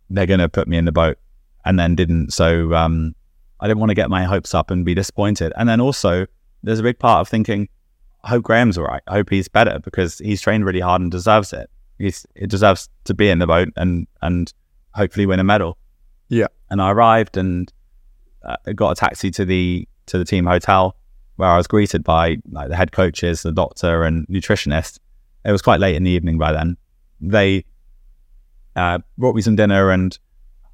they're going to put me in the boat and then didn't. So um, I didn't want to get my hopes up and be disappointed. And then also, there's a big part of thinking, I hope Graeme's all right. I hope he's better because he's trained really hard and deserves it. He's, he deserves to be in the boat and, and hopefully win a medal. Yeah. And I arrived and uh, got a taxi to the to the team hotel where I was greeted by like the head coaches, the doctor, and nutritionist. It was quite late in the evening by then. They uh, brought me some dinner and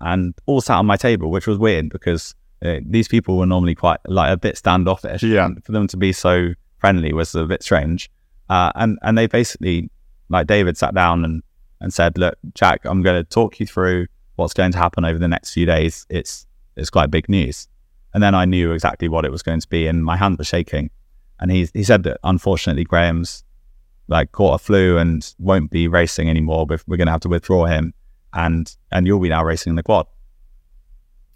and all sat on my table, which was weird because uh, these people were normally quite like a bit standoffish. Yeah. For them to be so friendly was a bit strange. Uh, and and they basically like David sat down and and said, "Look, Jack, I'm going to talk you through what's going to happen over the next few days. It's it's quite big news." And then I knew exactly what it was going to be, and my hands were shaking. And he he said that unfortunately Graeme's like caught a flu and won't be racing anymore. But we're going to have to withdraw him, and and you'll be now racing in the quad.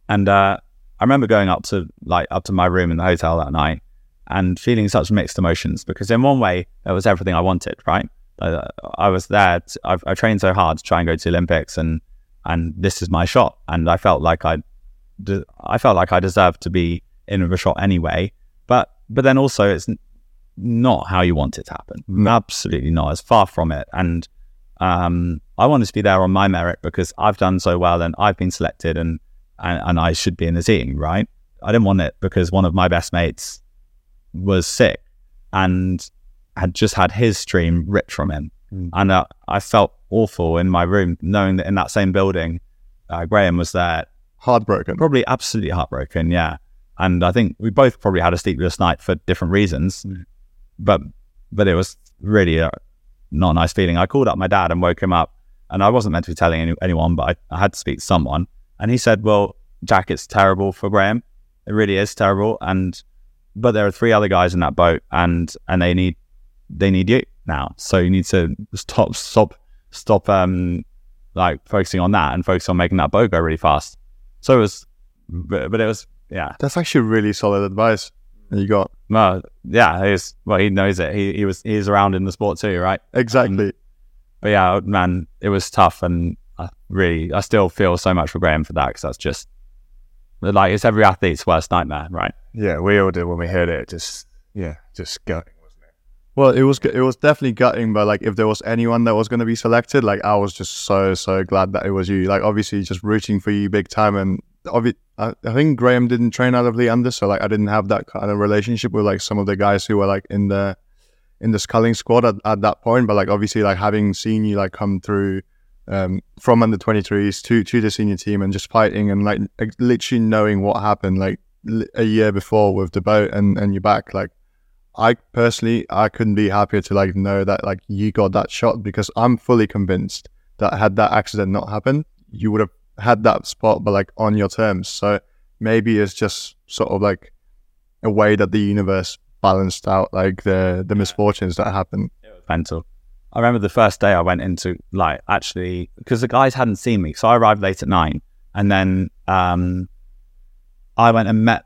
And uh, I remember going up to like up to my room in the hotel that night and feeling such mixed emotions because in one way it was everything I wanted. Right, I, I was there. I've, I trained so hard to try and go to the Olympics, and and this is my shot. And I felt like I, de- I felt like I deserved to be in with a shot anyway. But but then also it's not how you want it to happen. Absolutely not. It's far from it. And um, I wanted to be there on my merit because I've done so well and I've been selected and, and and I should be in the team, right? I didn't want it because one of my best mates was sick and had just had his stream ripped from him, Mm. and uh, I felt awful in my room knowing that in that same building, uh, Graeme was there Heartbroken. probably absolutely heartbroken. Yeah, and I think we both probably had a sleepless night for different reasons, Mm. but but it was really a not a nice feeling. I called up my dad and woke him up, and I wasn't meant to be telling any, anyone, but I, I had to speak to someone, and he said, "Well, Jack, it's terrible for Graeme. It really is terrible, and but there are three other guys in that boat, and and they need they need you now, so you need to stop stop stop um like focusing on that and focus on making that boat go really fast." So it was, but, but it was, yeah, That's actually really solid advice that you got. well, yeah, he well, he knows it. He, he was, he's around in the sport too, right? Exactly. But yeah, man, it was tough, and I really, I still feel so much for Graeme for that because that's just like it's every athlete's worst nightmare, right? Yeah, we all did when we heard it. Just yeah, just gutting, wasn't it? Well, it was it was definitely gutting, but like if there was anyone that was going to be selected, like I was just so so glad that it was you. Like obviously just rooting for you big time, and I, I think Graeme didn't train out of the under, so like I didn't have that kind of relationship with like some of the guys who were like in the in the sculling squad at, at that point. But like obviously like having seen you like come through um, from under 23s to to the senior team and just fighting and like literally knowing what happened like a year before with the boat and and you're back like I personally I couldn't be happier to like know that like you got that shot because I'm fully convinced that had that accident not happened you would have had that spot but like on your terms. So maybe it's just sort of like a way that the universe balanced out like the the misfortunes that happened. Mental I remember the first day I went into like actually because the guys hadn't seen me, so I arrived late at nine, and then um, I went and met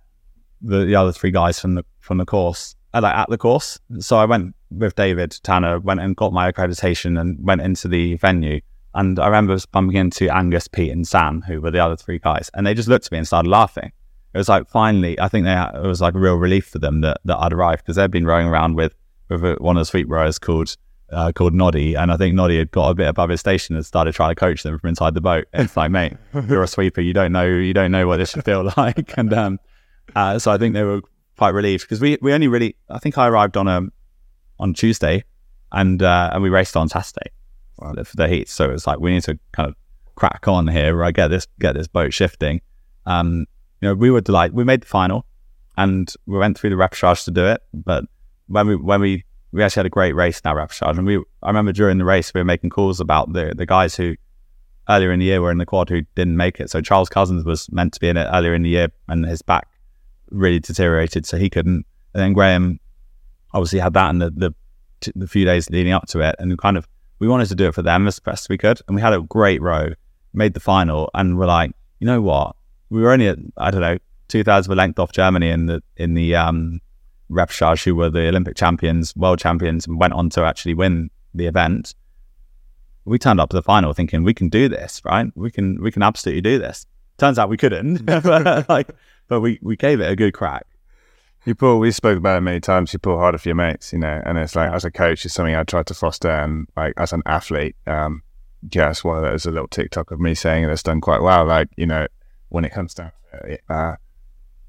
the, the other three guys from the from the course, uh, like at the course. So I went with David Tanner, went and got my accreditation, and went into the venue. And I remember bumping into Angus, Pete, and Sam, who were the other three guys, and they just looked at me and started laughing. It was like finally, I think they it was like a real relief for them that, that I'd arrived because they'd been rowing around with with one of the sweep rowers called uh, called Noddy, and I think Noddy had got a bit above his station and started trying to coach them from inside the boat. It's like, mate, you're a sweeper, you don't know, you don't know what this should feel like, and um, uh, so I think they were quite relieved because we we only really, I think I arrived on a um, on Tuesday, and uh, and we raced on Saturday wow. for the heat, so it's like we need to kind of crack on here, right? Get this get this boat shifting. Um, you know, we were delighted. We made the final, and we went through the repechage to do it, but when we when we we actually had a great race that repechage. And we, I remember during the race, we were making calls about the, the guys who earlier in the year were in the quad who didn't make it. So Charles Cousins was meant to be in it earlier in the year and his back really deteriorated. So he couldn't. And then Graeme obviously had that in the, the, the few days leading up to it. And kind of, we wanted to do it for them as best we could. And we had a great row, made the final, and we're like, you know what? We were only at, I don't know, two thirds of a length off Germany in the, in the, um, repechage, who were the Olympic champions, world champions, and went on to actually win the event. We turned up to the final thinking we can do this, right? We can we can absolutely do this. Turns out we couldn't, but, like, but we we gave it a good crack. You pull. We spoke about it many times. You pull harder for your mates, you know. And it's like as a coach, it's something I tried to foster, and like as an athlete, um, yeah, of those a little TikTok of me saying it's done quite well. Like you know, when it comes down to it, uh,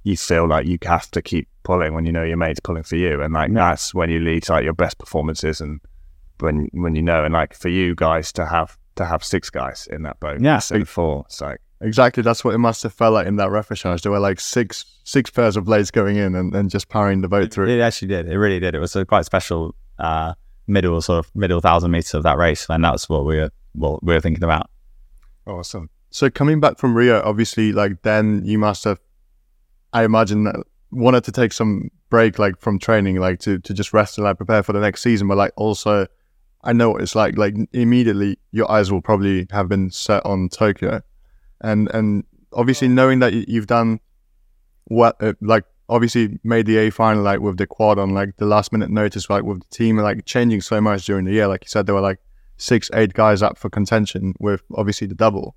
you feel like you have to keep pulling when you know your mate's pulling for you, and like yeah. that's when you lead to like your best performances, and when when you know, and like for you guys to have to have six guys in that boat, yeah, instead four, it's like exactly that's what it must have felt like in that repechage. There were like six six pairs of blades going in and, and just powering the boat through. It actually did. It really did. It was a quite special uh, middle sort of middle thousand meters of that race, and that's what we were what we were thinking about. Awesome. So coming back from Rio, obviously, like then you must have I imagine wanted to take some break like from training, like to, to just rest and like prepare for the next season. But like also, I know what it's like. Like immediately, your eyes will probably have been set on Tokyo, and and obviously knowing that you've done what uh, like obviously made the A final like with the quad on like the last minute notice, like with the team like changing so much during the year. Like you said, there were like six, eight guys up for contention with obviously the double.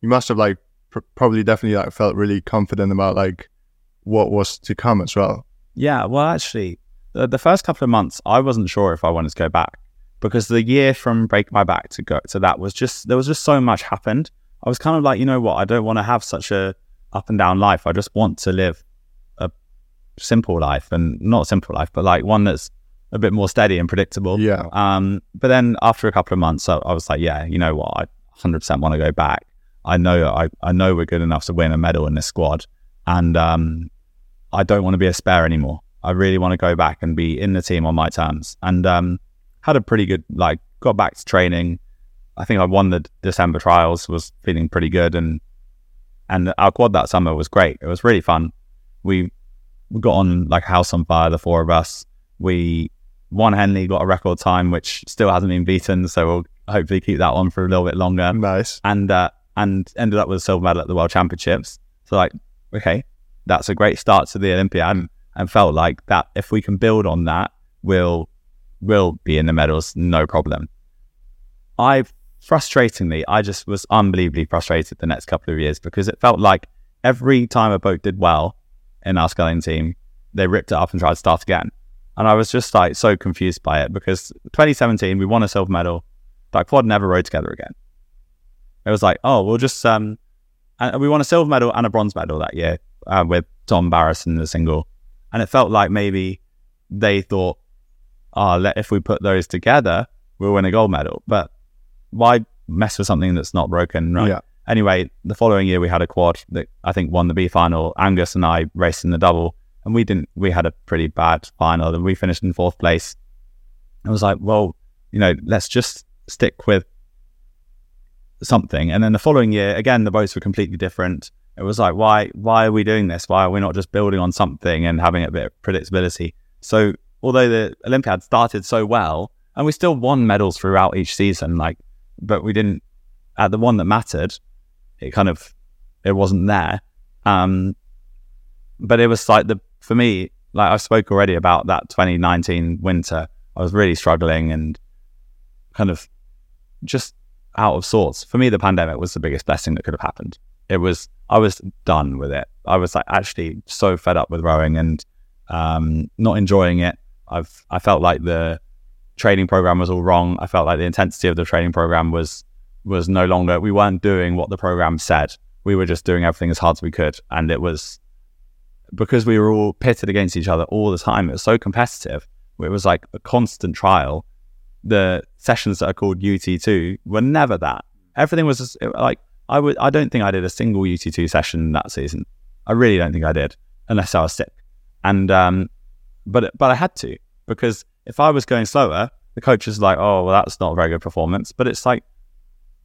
You must have like pr- probably definitely like felt really confident about like what was to come as well. Yeah, well, actually, the, the first couple of months, I wasn't sure if I wanted to go back because the year from break my back to go to that was just there was just so much happened. I was kind of like, you know what, I don't want to have such a up and down life. I just want to live a simple life and not a simple life, but like one that's a bit more steady and predictable. Yeah. Um, but then after a couple of months, I, I was like, yeah, you know what, I 100% want to go back. I know I, I know we're good enough to win a medal in this squad, and um, I don't want to be a spare anymore. I really want to go back and be in the team on my terms. And um, had a pretty good like got back to training. I think I won the December trials, was feeling pretty good, and and our quad that summer was great. It was really fun. We we got on like a house on fire, the four of us. We won Henley, got a record time, which still hasn't been beaten. So we'll hopefully keep that on for a little bit longer. Nice. And uh, and ended up with a silver medal at the World Championships. So like, okay, that's a great start to the Olympiad and felt like that if we can build on that, we'll will be in the medals, no problem. I frustratingly, I just was unbelievably frustrated the next couple of years because it felt like every time a boat did well in our sculling team, they ripped it up and tried to start again. And I was just like so confused by it because 2017 we won a silver medal, but quad never rowed together again. It was like, oh, we'll just um and we won a silver medal and a bronze medal that year uh, with Tom Barras in the single. And it felt like maybe they thought, oh, let, if we put those together, we'll win a gold medal. But why mess with something that's not broken, right? Yeah. Anyway, the following year we had a quad that I think won the B final. Angus and I raced in the double, and we didn't. We had a pretty bad final, and we finished in fourth place. I was like, well, you know, let's just stick with something. And then the following year, again, the boats were completely different. It was like, why, why are we doing this? Why are we not just building on something and having a bit of predictability? So, although the Olympiad started so well, and we still won medals throughout each season, like, but we didn't at the one that mattered. It kind of, it wasn't there. Um, but it was like the for me, like I spoke already about that 2019 winter. I was really struggling and kind of just out of sorts. For me, the pandemic was the biggest blessing that could have happened. It was, I was done with it. I was like actually so fed up with rowing and um, not enjoying it. I've, I felt like the training program was all wrong. I felt like the intensity of the training program was, was no longer, we weren't doing what the program said. We were just doing everything as hard as we could. And it was because we were all pitted against each other all the time. It was so competitive. It was like a constant trial the sessions that are called UT2 were never that. Everything was just, like I would. I don't think I did a single UT2 session that season. I really don't think I did, unless I was sick. And um, but but I had to because if I was going slower, the coach is like, "Oh, well, that's not a very good performance." But it's like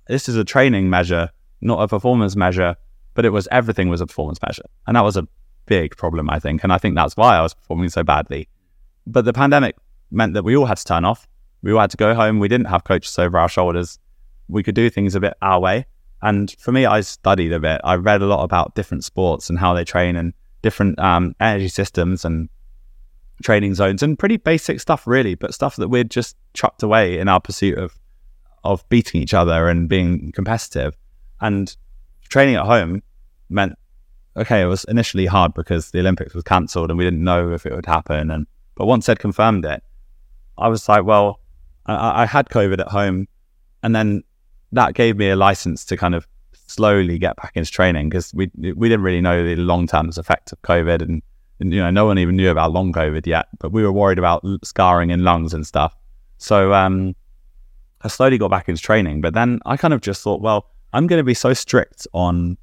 this is a training measure, not a performance measure. But it was everything was a performance measure, and that was a big problem, I think. And I think that's why I was performing so badly. But the pandemic meant that we all had to turn off we had to go home. We didn't have coaches over our shoulders. We could do things a bit our way. And for me, I studied a bit. I read a lot about different sports and how they train and different um, energy systems and training zones and pretty basic stuff, really, but stuff that we'd just chucked away in our pursuit of of beating each other and being competitive. And training at home meant okay, it was initially hard because the Olympics was cancelled and we didn't know if it would happen. And but once they'd confirmed it, I was like, well, I, I had COVID at home, and then that gave me a license to kind of slowly get back into training because we we didn't really know the long term effect of COVID, and, and, you know no one even knew about long COVID yet, but we were worried about scarring in lungs and stuff. So um, I slowly got back into training, but then I kind of just thought, well, I'm going to be so strict on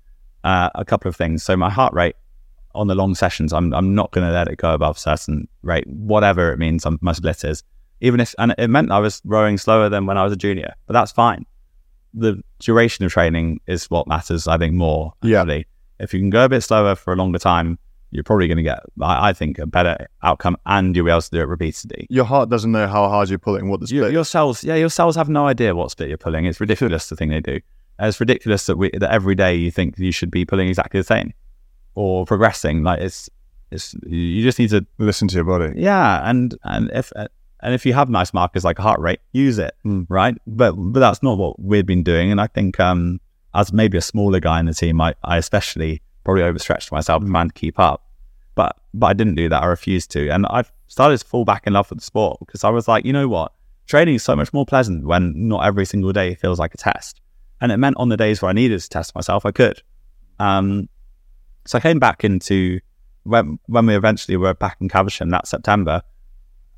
uh, a couple of things. So my heart rate on the long sessions, I'm I'm not going to let it go above certain rate, whatever it means. I'm, my split is even if, and it meant I was rowing slower than when I was a junior, but that's fine. The duration of training is what matters, I think, more. Actually. Yeah. If you can go a bit slower for a longer time, you're probably going to get, I, I, think, a better outcome and you'll be able to do it repeatedly. Your heart doesn't know how hard you're pulling, what the split. Your, your cells, yeah, your cells have no idea what split you're pulling. It's ridiculous the thing they do. It's ridiculous that we, that every day you think you should be pulling exactly the same or progressing. Like it's, it's, you just need to listen to your body. Yeah. And, and if, and if you have nice markers like heart rate, use it, mm. right? But but that's not what we've been doing. And I think um, as maybe a smaller guy in the team, I, I especially probably overstretched myself mm. trying to keep up. But but I didn't do that. I refused to, and I started to fall back in love with the sport because I was like, you know what, training is so much more pleasant when not every single day feels like a test. And it meant on the days where I needed to test myself, I could. Um, so I came back into when when we eventually were back in Caversham that September.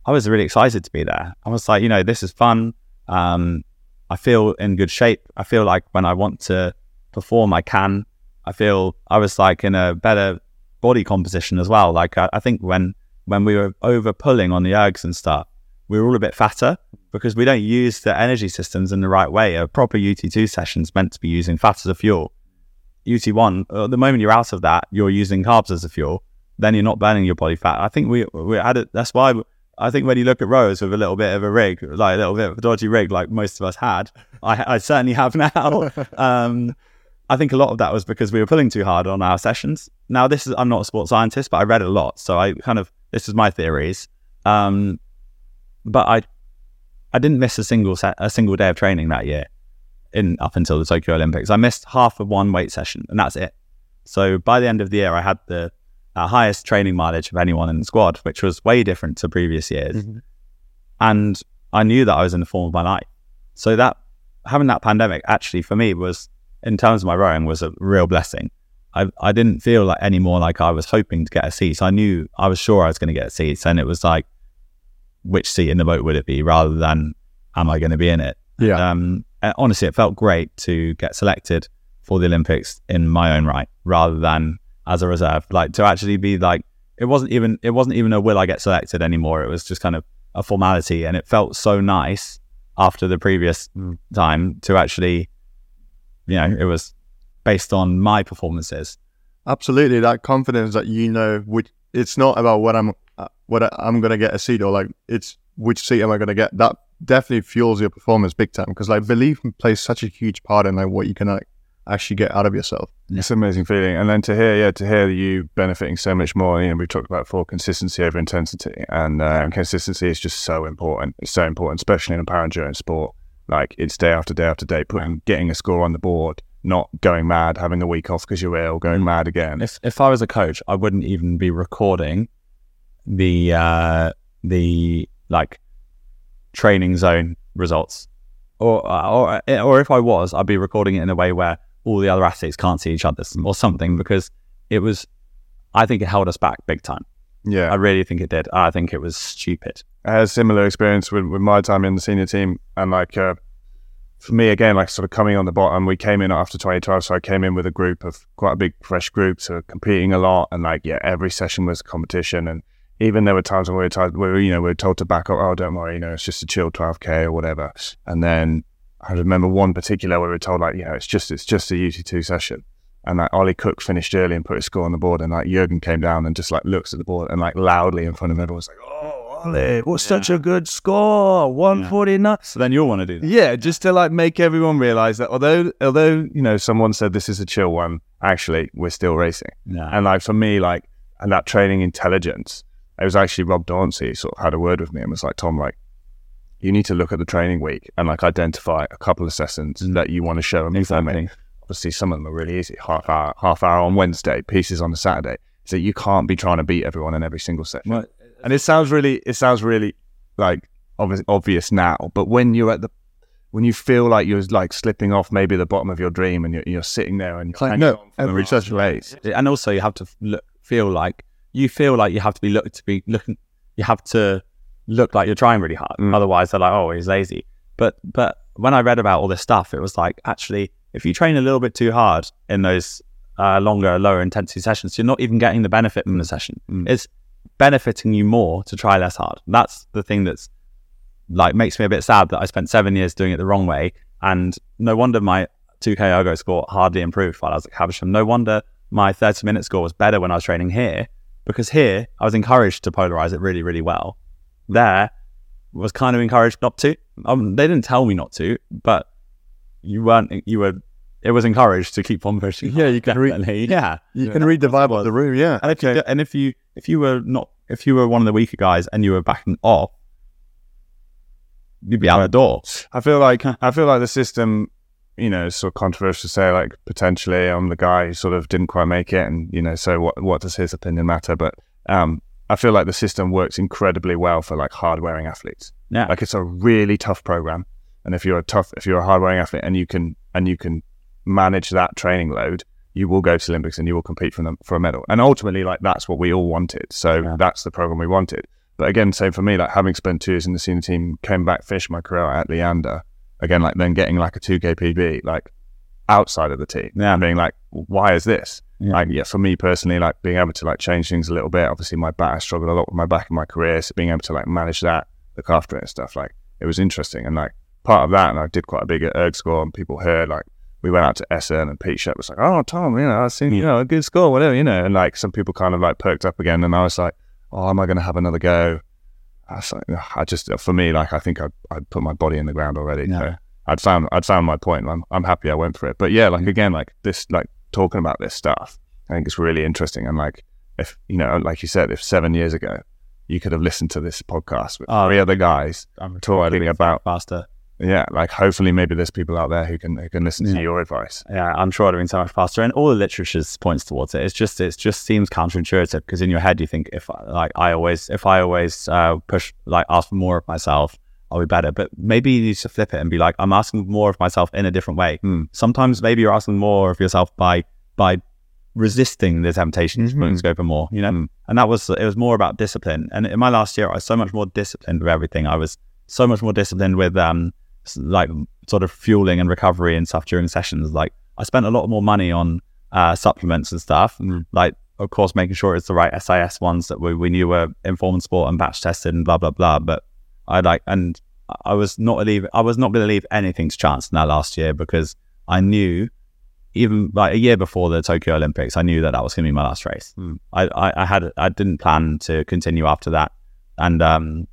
I was really excited to be there. I was like, you know, this is fun. Um, I feel in good shape. I feel like when I want to perform, I can. I feel I was like in a better body composition as well. Like I, I think when when we were over pulling on the ergs and stuff, we were all a bit fatter because we don't use the energy systems in the right way. A proper UT2 session is meant to be using fat as a fuel. UT1, uh, the moment you're out of that, you're using carbs as a fuel. Then you're not burning your body fat. I think we we had it. That's why I think when you look at rowers with a little bit of a rig, like a little bit of a dodgy rig, like most of us had, I, I certainly have now. um, I think a lot of that was because we were pulling too hard on our sessions. Now, this is I'm not a sports scientist, but I read a lot, so I kind of this is my theories. Um, but I I didn't miss a single set, a single day of training that year in up until the Tokyo Olympics. I missed half of one weight session, and that's it. So by the end of the year, I had the our highest training mileage of anyone in the squad, which was way different to previous years. Mm-hmm. And I knew that I was in the form of my life. So that having that pandemic actually for me was in terms of my rowing was a real blessing. I I didn't feel like anymore like I was hoping to get a seat. So I knew I was sure I was going to get a seat, and it was like, which seat in the boat would it be, rather than am I going to be in it? Yeah. Um, and honestly, it felt great to get selected for the Olympics in my own right, rather than as a reserve. Like to actually be like, it wasn't even it wasn't even a will I get selected anymore. It was just kind of a formality, and it felt so nice after the previous time to actually, you know, it was based on my performances. Absolutely, that confidence that you know, which it's not about what I'm, what I'm gonna get a seat or like it's which seat am I gonna get. That definitely fuels your performance big time because like belief plays such a huge part in like what you can like actually get out of yourself. It's an amazing feeling. And then to hear, yeah, to hear you benefiting so much more, you know, we talked about before consistency over intensity. And uh, consistency is just so important. It's so important, especially in a para endurance sport. Like it's day after day after day, putting, getting a score on the board, not going mad, having a week off because you're ill, going mad again. If if I was a coach, I wouldn't even be recording the uh, the like training zone results, or or or if I was, I'd be recording it in a way where all the other athletes can't see each other or something because it was. I think it held us back big time. Yeah. I really think it did. I think it was stupid. I had a similar experience with, with my time in the senior team. And like, uh, for me, again, like sort of coming on the bottom, we came in after 2012. So I came in with a group of quite a big, fresh group. So competing a lot. And like, yeah, every session was a competition. And even there were times when we were told, we were, you know, we were told to back up. Oh, don't worry, you know, it's just a chill 12K or whatever. And then I remember one particular where we were told, like, you know, it's just, it's just a UT2 session. And like Ollie Cook finished early and put his score on the board, and like Jurgen came down and just like looks at the board and like loudly in front of everyone was like, "Oh, Ollie, what's such a good score, one forty nine." So then you'll want to do that. Yeah, just to like make everyone realize that although although you know someone said this is a chill one, actually we're still racing. Yeah. And like for me, like and that training intelligence, it was actually Rob Dauncey sort of had a word with me and was like, Tom, like you need to look at the training week and like identify a couple of sessions mm. that you want to show in. Exactly. Obviously, some of them are really easy. Half hour, half hour on Wednesday, pieces on a Saturday. So you can't be trying to beat everyone in every single session. Well, And it sounds really, it sounds really like obvious, obvious now. But when you're at the, when you feel like you're like slipping off maybe the bottom of your dream and you're, you're sitting there and you're Like, no, on for the every last session. and also you have to look, feel like you feel like you have to be look to be looking. You have to look like you're trying really hard. Mm. Otherwise, they're like, "Oh, he's lazy." But but when I read about all this stuff, it was like actually, if you train a little bit too hard in those uh, longer, lower intensity sessions, you're not even getting the benefit from the session. Mm. It's benefiting you more to try less hard. That's the thing that's like makes me a bit sad that I spent seven years doing it the wrong way, and no wonder my 2K ergo score hardly improved while I was at Caversham. No wonder my 30 minute score was better when I was training here because here I was encouraged to polarize it really, really well. There was kind of encouraged not to. Um, they didn't tell me not to, but you weren't. You were. It was encouraged to keep on pushing. Yeah, you can read- yeah, You can read the vibe of the room, yeah. and if you and if you if you were not if you were one of the weaker guys and you were backing off, you'd be out the door. I feel like I feel like the system, you know, it's sort of controversial to say like potentially I'm the guy who sort of didn't quite make it, and you know, so what what does his opinion matter? But um, I feel like the system works incredibly well for like hard wearing athletes. Yeah, Like it's a really tough program, and if you're a tough, if you're a hard wearing athlete and you can and you can manage that training load, you will go to Olympics and you will compete for them for a medal. And ultimately, like that's what we all wanted. So Yeah. that's the program we wanted. But again, same for me. Like having spent two years in the senior team, came back, fished my career at Leander. Again, like then getting like a two K PB, like outside of the team, Yeah. and being like, why is this? Yeah. Like, yeah, for me personally, like being able to like change things a little bit. Obviously, my back, I struggled a lot with my back in my career, so being able to like manage that, look after it and stuff, like it was interesting. And like part of that, and I did quite a big erg score, and people heard like we went out to Essen, and Pete Shep was like, "Oh, Tom, you know, I've seen you know a good score, whatever, you know." And like some people kind of like perked up again, and I was like, "Oh, am I going to have another go?" I was like, I just for me, like I think I I put my body in the ground already. Yeah. So I'd found I'd found my point. I'm I'm happy I went for it. But yeah, like again, like this, like talking about this stuff, I think it's really interesting. And like if you know, like you said, if seven years ago you could have listened to this podcast with Oh, three other guys I'm talking about faster. yeah, like hopefully maybe there's people out there who can who can listen to your advice. Yeah, I'm sure I'd have been so much faster. And all the literature points towards it. It's just it just seems counterintuitive because in your head you think if I- like I always if I always uh, push like ask for more of myself are we better? But maybe you need to flip it and be like, I'm asking more of myself in a different way. Mm. Sometimes maybe you're asking more of yourself by by resisting the temptation Mhm. to go for more, you know? Mm. And that was it was more about discipline. And in my last year I was so much more disciplined with everything. I was so much more disciplined with um like sort of fueling and recovery and stuff during sessions. Like I spent a lot more money on uh supplements and stuff. Mm. Like of course making sure it's the right SIS ones that we, we knew were informed sport and batch tested and blah blah blah. But I like and I was not leave I was not gonna leave anything to chance in that last year because I knew even like a year before the Tokyo Olympics, I knew that that was going to be my last race. Hmm. I, I, I had, I didn't plan to continue after that, and um,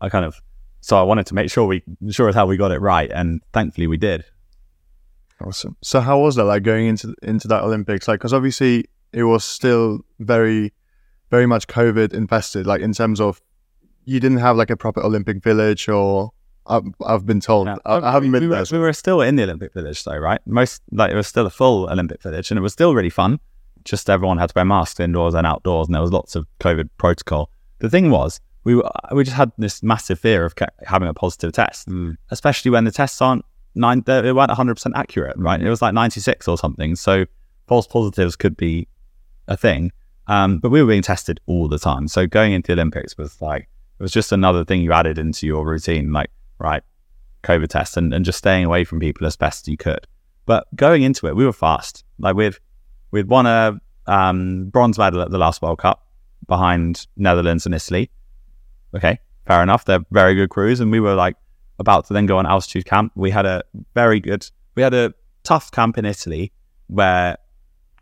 I kind of, so I wanted to make sure we, sure as hell we got it right, and thankfully we did. Awesome. So how was that like going into into that Olympics? Like, because obviously it was still very, very much COVID infested. Like in terms of you didn't have like a proper Olympic village, or I've, I've been told Yeah. I, I haven't we, been we there. were, we were still in the Olympic Village though, right? Most like it was still a full Olympic Village, and it was still really fun. Just everyone had to wear masks indoors and outdoors, and there was lots of COVID protocol. The thing was, we were, we just had this massive fear of having a positive test. Mm. especially when the tests aren't nine, they they weren't 100% accurate, right? It was like 96 or something. So false positives could be a thing. Um, but we were being tested all the time. So going into the Olympics was like, it was just another thing you added into your routine, like, right, COVID test and, and just staying away from people as best you could. But going into it, we were fast. Like we'd, we'd won a um, bronze medal at the last World Cup behind Netherlands and Italy. Okay, fair enough. They're very good crews. And we were like, about to then go on altitude camp. We had a very good, we had a tough camp in Italy where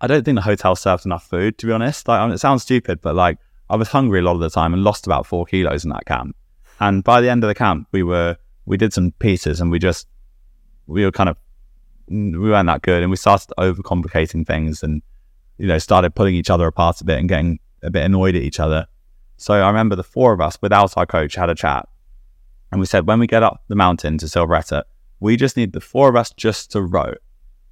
I don't think the hotel served enough food, to be honest. Like, it sounds stupid, but like I was hungry a lot of the time and lost about four kilos in that camp. And by the end of the camp, we were, we did some pieces and we just, we were kind of, we weren't that good and we started overcomplicating things and, you know, started pulling each other apart a bit and getting a bit annoyed at each other. So I remember the four of us, without our coach, had a chat and we said, when we get up the mountain to Silvretta, we just need the four of us just to row,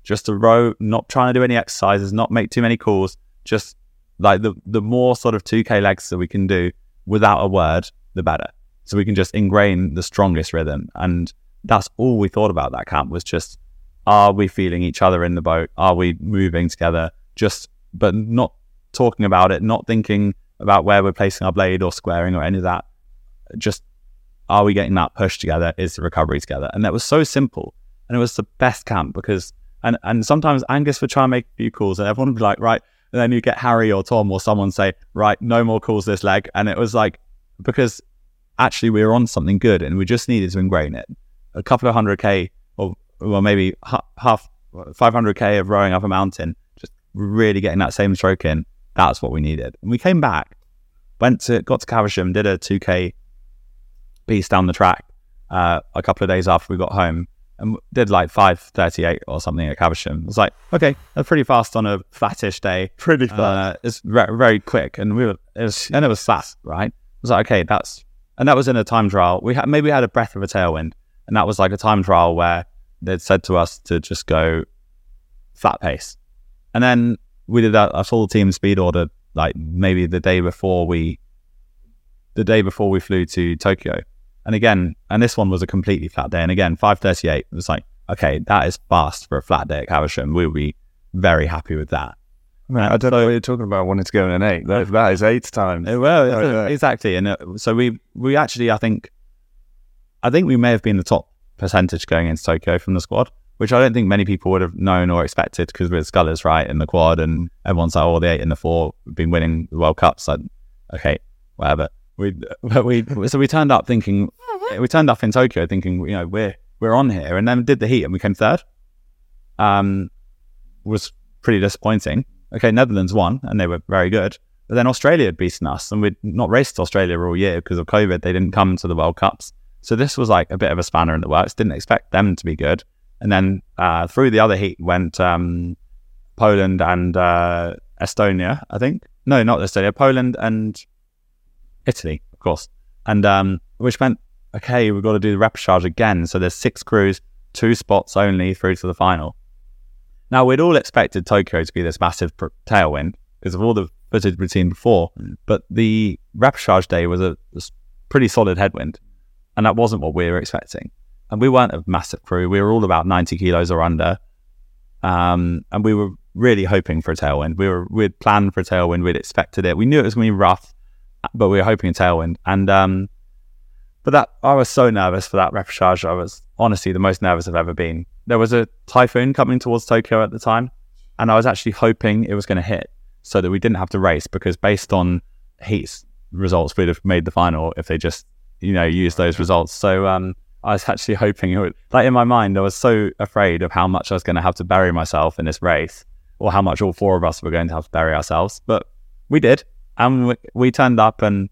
just to row, not trying to do any exercises, not make too many calls, just like the, the more sort of 2K legs that we can do without a word, the better. So we can just ingrain the strongest rhythm. And that's all we thought about that camp was just, are we feeling each other in the boat? Are we moving together? Just, but not talking about it, not thinking about where we're placing our blade or squaring or any of that. Just are we getting that push together? Is the recovery together? And that was so simple. And it was the best camp because, and, and sometimes Angus would try and make a few calls and everyone would be like, right. And then you get Harry or Tom or someone say, right, no more calls this leg. And it was like, because actually we were on something good and we just needed to ingrain it. A couple of hundred K or, well, maybe half, 500K of rowing up a mountain, just really getting that same stroke in. That's what we needed. And we came back, went to, got to Caversham, did a 2K piece down the track uh, a couple of days after we got home and did like 538 or something at Caversham. It was like, okay, that's pretty fast on a flattish day. Pretty fast. Uh, it's very, very quick. And we were, it was, and it was flat, right? It was like, okay, that's, and that was in a time trial. We had, maybe we had a breath of a tailwind. And that was like a time trial where they'd said to us to just go flat pace. And then we did a, a full team speed order, like maybe the day before we, the day before we flew to Tokyo. And again, and this one was a completely flat day. And again, 538 it was like, okay, that is fast for a flat day at Caversham. We'll be very happy with that. Man, I don't know what you're talking about wanting to go in an eight. That, that is eight times. Well, Right, right. exactly. And uh, so we, we actually, I think, I think we may have been the top percentage going into Tokyo from the squad, which I don't think many people would have known or expected because we're Scullers, right, in the quad, and everyone's like, oh, the eight and the four have been winning the World Cups. Like, okay, whatever. We, but we, so we turned up thinking, we turned up in Tokyo thinking, you know, we're we're on here, and then did the heat and we came third. Um, was pretty disappointing. Okay, Netherlands won and they were very good, but then Australia had beaten us, and we'd not raced Australia all year because of COVID. They didn't come to the World Cups, so this was like a bit of a spanner in the works. Didn't expect them to be good, and then uh, through the other heat went um, Poland and uh, Estonia, I think. No, not Estonia. Poland and Italy, of course, and um, which meant okay, we've got to do the repechage again. So there's six crews, two spots only through to the final. Now we'd all expected Tokyo to be this massive pr- tailwind because of all the footage we'd seen before, but the repechage day was a pretty solid headwind. And that wasn't what we were expecting. And we weren't a massive crew. We were all about 90 kilos or under. Um, and we were really hoping for a tailwind. We were we'd planned for a tailwind. We'd expected it. We knew it was going to be rough, but we were hoping a tailwind. And um, but that I was so nervous for that repechage. I was honestly the most nervous I've ever been. There was a typhoon coming towards Tokyo at the time, and I was actually hoping it was going to hit so that we didn't have to race because based on heats results, we'd have made the final if they just you know used those results. So um, I was actually hoping it would. Like in my mind, I was so afraid of how much I was going to have to bury myself in this race, or how much all four of us were going to have to bury ourselves. But we did, and we, we turned up and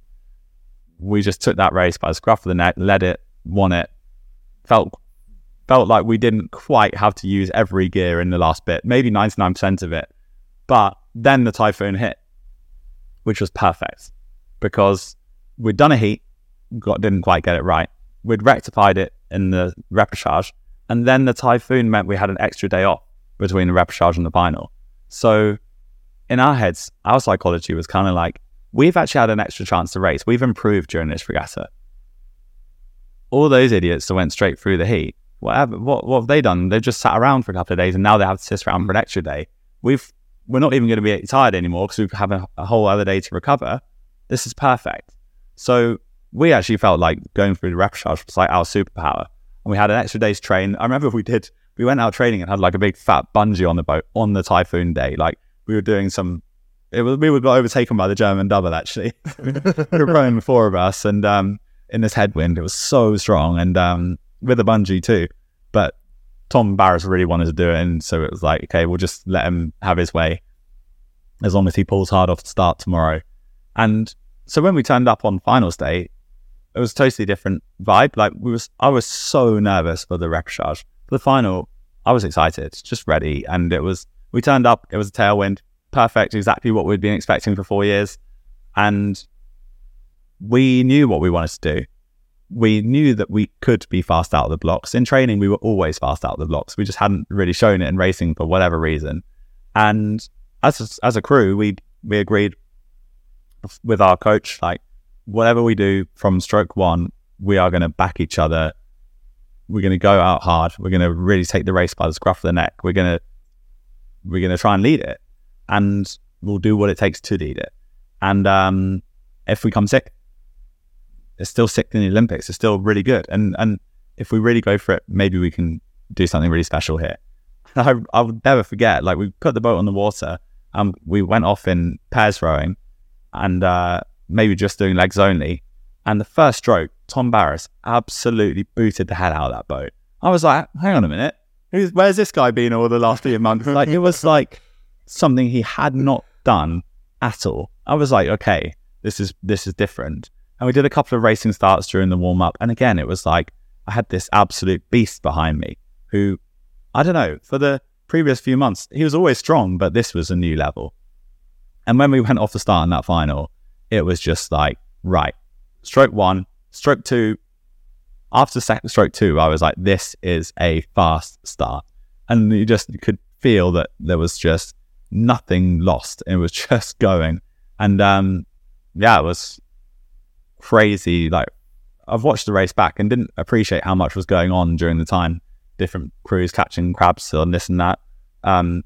we just took that race by the scruff of the neck, led it, won it. Felt felt like we didn't quite have to use every gear in the last bit, maybe 99% of it. But then the typhoon hit, which was perfect because we'd done a heat, got didn't quite get it right. We'd rectified it in the repechage, and then the typhoon meant we had an extra day off between the repechage and the final. So in our heads, our psychology was kind of like, we've actually had an extra chance to race. We've improved during this regatta. All those idiots that went straight through the heat, whatever, what, what have they done? They've just sat around for a couple of days and now they have to sit around for an extra day. We've, we're not even going to be tired anymore because we have a, a whole other day to recover. This is perfect. So we actually felt like going through the repechage was like our superpower. And we had an extra day's train. I remember we did, we went out training and had like a big fat bungee on the boat on the typhoon day. Like we were doing some it was we were got overtaken by the German double actually. we were the four of us, and um, in this headwind, it was so strong, and um, with a bungee too. But Tom Barras really wanted to do it, and so it was like, okay, we'll just let him have his way, as long as he pulls hard off the start tomorrow. And so when we turned up on finals day, it was totally different vibe. Like we was, I was so nervous for the repechage. For the final, I was excited, just ready, and it was. We turned up. It was a tailwind perfect, exactly what we'd been expecting for four years. And we knew what we wanted to do. We knew that we could be fast out of the blocks. In training, we were always fast out of the blocks. We just hadn't really shown it in racing for whatever reason. And as a, as a crew, we we agreed with our coach, like whatever we do from stroke one, we are going to back each other. We're going to go out hard. We're going to really take the race by the scruff of the neck. We're going to we're going to try and lead it and we'll do what it takes to lead it. And um, if we come sick, it's still sick in the Olympics. It's still really good. And and if we really go for it, maybe we can do something really special here. I, I will never forget. Like we put the boat on the water, and we went off in pairs rowing, and uh, maybe just doing legs only. And the first stroke, Tom Barras absolutely booted the hell out of that boat. I was like, hang on a minute, Where's this guy been all the last few months? Like it was like something he had not done at all. I was like, okay, this is this is different. And we did a couple of racing starts during the warm up, and again, it was like I had this absolute beast behind me who, I don't know, for the previous few months he was always strong, but this was a new level. And when we went off the start in that final, it was just like right, stroke one, stroke two. After second stroke two, I was like, this is a fast start, and you just could feel that there was just nothing lost. It was just going. And um, yeah, it was crazy. Like I've watched the race back and didn't appreciate how much was going on during the time. Different crews catching crabs and this and that. Um,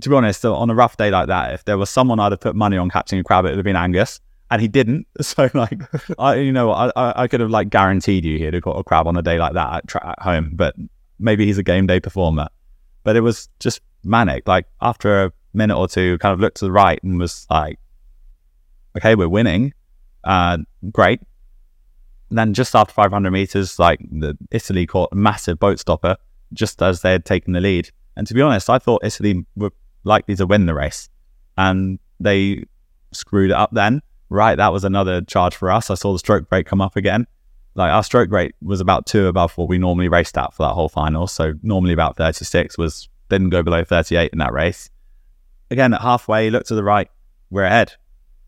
to be honest, on a rough day like that, if there was someone I'd have put money on catching a crab, it would have been Angus, and he didn't. So like, I you know, I I could have like guaranteed you he'd have got a crab on a day like that at, tra- at home, but maybe he's a game day performer. But it was just manic. Like after a minute or two, kind of looked to the right and was like, okay, we're winning. Uh, great. And then just after 500 meters, like the Italy caught a massive boat stopper just as they had taken the lead. And to be honest, I thought Italy were likely to win the race, and they screwed it up. Then, right, that was another charge for us. I saw the stroke rate come up again. Like our stroke rate was about two above what we normally raced at for that whole final. So normally about 36 was didn't go below 38 in that race. Again, at halfway, look to the right, we're ahead.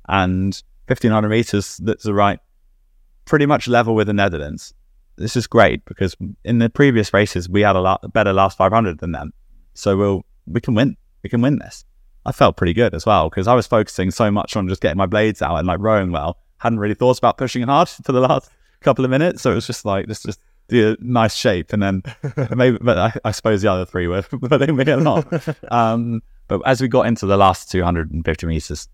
And 1500 meters, to the right, pretty much level with the Netherlands. This is great because in the previous races, we had a lot better last 500 than them. So we'll, we can win. We can win this. I felt pretty good as well because I was focusing so much on just getting my blades out and like rowing well. Hadn't really thought about pushing hard for the last couple of minutes. So it was just like, just do a nice shape. And then maybe, but I, I suppose the other three were putting me a lot. Um, but as we got into the last 250 meters,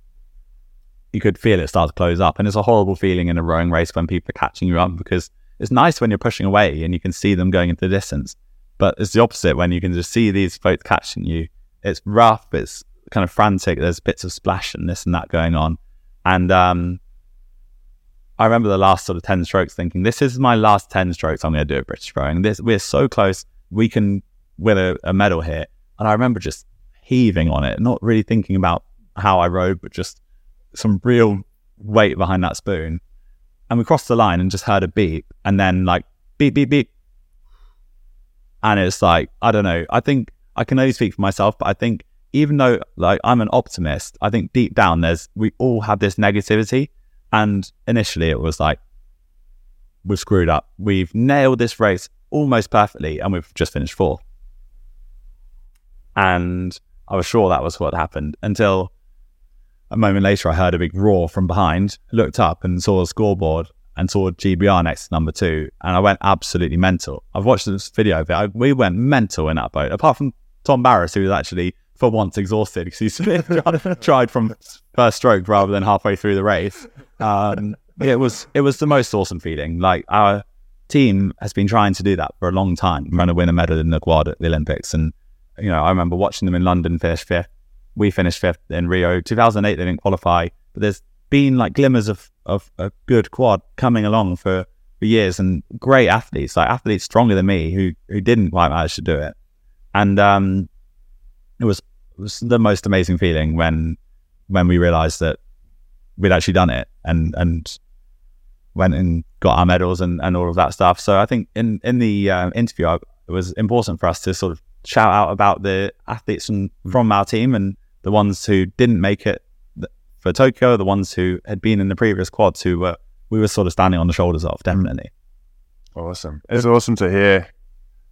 you could feel it start to close up. And it's a horrible feeling in a rowing race when people are catching you up because it's nice when you're pushing away and you can see them going into the distance. But it's the opposite when you can just see these boats catching you. It's rough, it's kind of frantic. There's bits of splash and this and that going on. And um, I remember the last sort of 10 strokes thinking, this is my last 10 strokes I'm going to do at British Rowing. This, we're so close. We can win a, a medal here. And I remember just heaving on it, not really thinking about how I rode, but just some real weight behind that spoon. And we crossed the line and just heard a beep and then like beep, beep, beep. And it's like, I don't know. I think I can only speak for myself, but I think even though like I'm an optimist, I think deep down there's we all have this negativity. And initially it was like, we've screwed up. We've nailed this race almost perfectly and we've just finished fourth. And I was sure that was what happened until a moment later I heard a big roar from behind, looked up and saw the scoreboard and saw GBR next to number two. And I went absolutely mental. I've watched this video of it. I, we went mental in that boat, apart from Tom Barras, who was actually for once exhausted because he's tried from first stroke rather than halfway through the race. Um, it was it was the most awesome feeling. Like our team has been trying to do that for a long time, trying to win a medal in the quad at the Olympics. And you know, I remember watching them in London finish fifth. We finished fifth in Rio. 2008 they didn't qualify, but there's been like glimmers of of a good quad coming along for, for years and great athletes, like athletes stronger than me who who didn't quite manage to do it. And um, it was was the most amazing feeling when when we realized that we'd actually done it and and went and got our medals and, and all of that stuff. So I think in in the uh, interview, I, it was important for us to sort of shout out about the athletes from, from our team and the ones who didn't make it for Tokyo, the ones who had been in the previous quads who were we were sort of standing on the shoulders of, definitely. Awesome. It's awesome to hear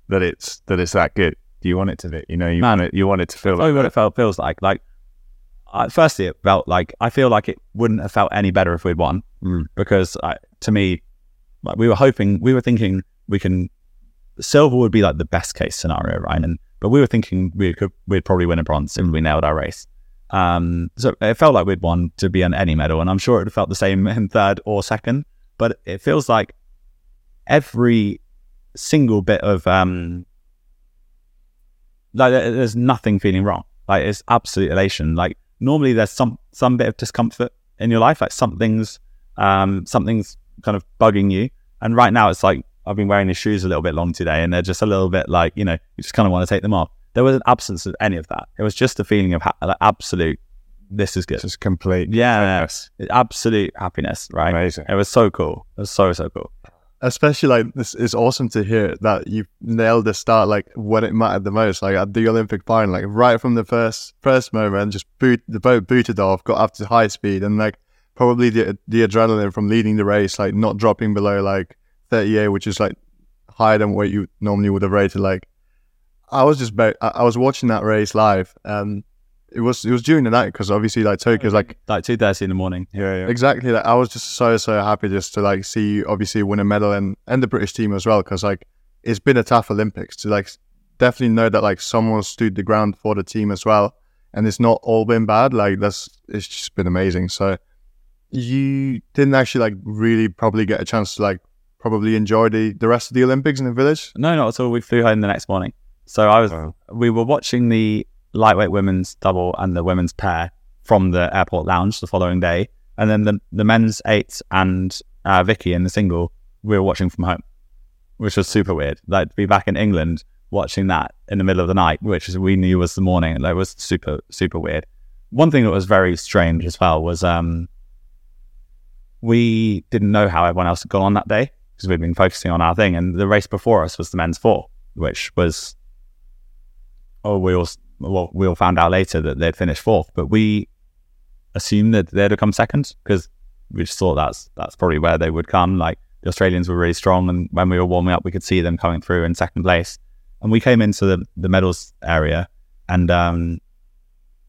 that it's that it's that good you want it to be. You know, you Man, want it, you want it to feel like what it felt feels like. Like, uh, firstly, it felt like I feel like it wouldn't have felt any better if we'd won Mm. because I, to me, like we were hoping, we were thinking we can silver would be like the best case scenario, right? And but we were thinking we could we'd probably win a bronze if we nailed our race. Um, so it felt like we'd won to be on any medal, and I'm sure it felt the same in third or second. But it feels like every single bit of um, like there's nothing feeling wrong. Like it's absolute elation. Like normally there's some some bit of discomfort in your life, like something's um something's kind of bugging you. And right now it's like I've been wearing these shoes a little bit long today, and they're just a little bit like you know you just kind of want to take them off. There was an absence of any of that. It was just a feeling of ha- like absolute. This is good. just complete. Yeah, absolute happiness. Right. Amazing. It was so cool. It was so so cool. Especially like this is awesome to hear that you nailed the start like when it mattered the most like at the olympic final like right from the first first moment just boot the boat booted off got up to high speed and like probably the the adrenaline from leading the race like not dropping below like 38 which is like higher than what you normally would have rated like i was just ba- I, I was watching that race live and it was it was during the night because obviously like tokyo's like Like two thirty in the morning. Yeah, yeah. Exactly. Like, I was just so so happy just to like see you obviously win a medal and and the British team as well because like it's been a tough Olympics to like definitely know that like someone stood the ground for the team as well and it's not all been bad. Like that's it's just been amazing. So you didn't actually like really probably get a chance to like probably enjoy the the rest of the Olympics in the village. No, not at all. We flew home the next morning. So I was, Wow. we were watching the lightweight women's double and the women's pair from the airport lounge the following day, and then the the men's eight and uh, Vicky in the single we were watching from home, which was super weird. Like to be back in England watching that in the middle of the night, which we knew was the morning. Like it was super super weird. One thing that was very strange as well was um, we didn't know how everyone else had gone on that day because we'd been focusing on our thing, and the race before us was the men's four, which was oh we all well we all found out later that they'd finished fourth, but we assumed that they'd have come second because we just thought that's that's probably where they would come. Like the Australians were really strong, and when we were warming up, we could see them coming through in second place, and we came into the, the medals area, and um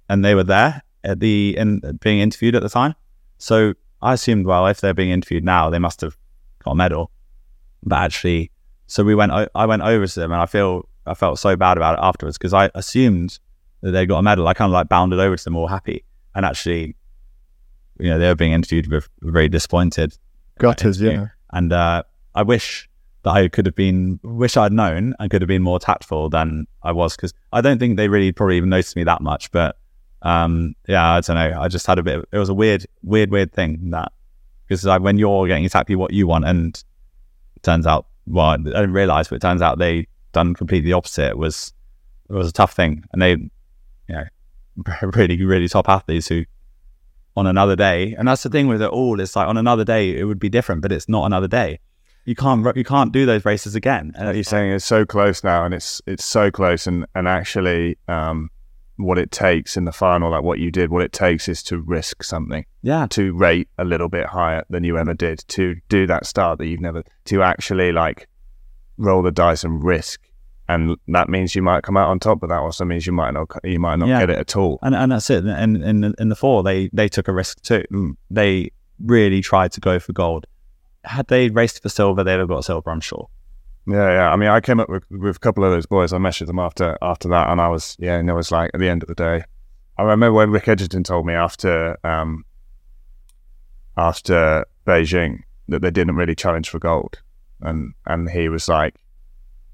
and they were there at the in being interviewed at the time. So I assumed, well, if they're being interviewed now, they must have got a medal. but actually, so we went. I went over to them, and I feel I felt so bad about it afterwards because I assumed that they got a medal. I kind of like bounded over to them all happy, and actually, you know, they were being interviewed with very disappointed. Gutters, yeah. And uh, I wish that I could have been, wish I'd known and could have been more tactful than I was because I don't think they really probably even noticed me that much. But um, yeah, I don't know. I just had a bit. Of, it was a weird, weird, weird thing that because like when you're getting exactly what you want, and it turns out, well, I didn't realize, but it turns out they done completely the opposite. It was it was a tough thing, and they, you know, really, really top athletes who on another day. And that's the thing with it all. It's like on another day it would be different, but it's not another day. You can't you can't do those races again. And Like you're saying it's so close now, and it's it's so close, and and actually, um, what it takes in the final, like what you did, what it takes is to risk something, yeah, to rate a little bit higher than you ever did, to do that start that you've never, to actually like roll the dice and risk, and that means you might come out on top, but that also means you might not, you might not Yeah. get it at all. and and that's it. And in in the four, they they took a risk too. Mm. They really tried to go for gold. Had they raced for silver, they'd have got silver. I'm sure. Yeah, yeah. I mean, I came up with, with a couple of those boys. I messaged them after after that, and I was yeah, and it was like at the end of the day, I remember when Rick Egington told me after um after Beijing that they didn't really challenge for gold, and and he was like,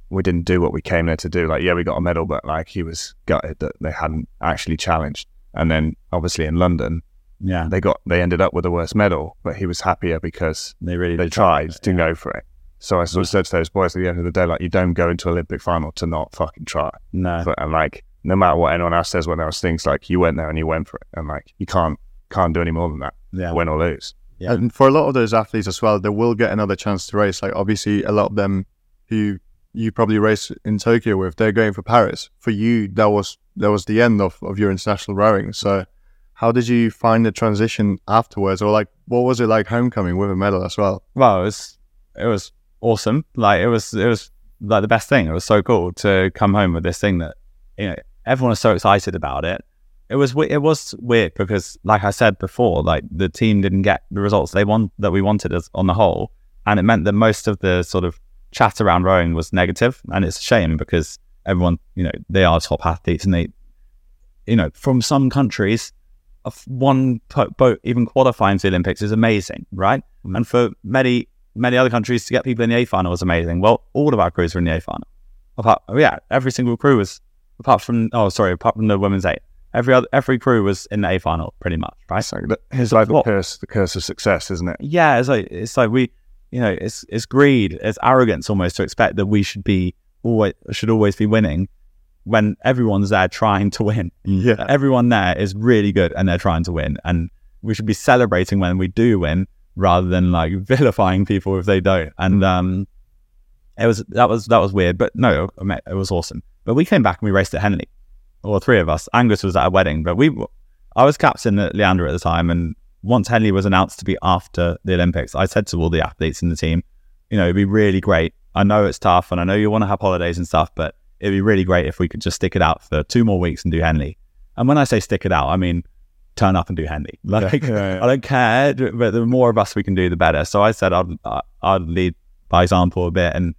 we didn't do what we came there to do. Like, yeah, we got a medal, but like he was gutted that they hadn't actually challenged. And then obviously in London, Yeah, they got they ended up with the worst medal, but he was happier because they really they tried it, to yeah. go for it. So I sort of said to those boys at the end of the day, like, you don't go into Olympic final to not fucking try. No, But, and like, no matter what anyone else says when there was things like you went there and you went for it, and like you can't can't do any more than that, yeah, win or lose. Yeah. And for a lot of those athletes as well, they will get another chance to race. Like obviously, a lot of them who you probably race in Tokyo with, they're going for Paris. For you, that was that was the end of, of your international rowing. So, how did you find the transition afterwards, or like what was it like homecoming with a medal as well? well, it was it was awesome. Like it was it was like the best thing. It was so cool to come home with this thing that you know everyone was so excited about it. It was it was weird because, like I said before, like the team didn't get the results they want that we wanted as on the whole, and it meant that most of the sort of chat around rowing was negative. and it's a shame because everyone you know they are top athletes and they you know from some countries. One boat even qualifying to the Olympics is amazing, right? Mm. And for many many other countries to get people in the A final was amazing. Well, all of our crews were in the A final. Apart, yeah, every single crew was apart from oh sorry, apart from the women's eight. Every other every crew was in the A final pretty much, right? So it's like the curse, the curse of success, isn't it? Yeah, it's like it's like we, you know, it's it's greed, it's arrogance almost to expect that we should be always should always be winning when everyone's there trying to win. Yeah, Everyone there is really good and they're trying to win, and we should be celebrating when we do win rather than like vilifying people if they don't. And um, it was that was that was weird, but no, it was awesome. But we came back and we raced at Henley, all three of us. Angus was at a wedding, but we, I was captain at Leander at the time, and once Henley was announced to be after the Olympics, I said to all the athletes in the team, you know, it'd be really great. I know it's tough, and I know you want to have holidays and stuff, but it'd be really great if we could just stick it out for two more weeks and do Henley. And when I say stick it out, I mean turn up and do Henley. Like yeah, yeah. I don't care, but the more of us we can do, the better. So I said I'd I'd lead by example a bit, and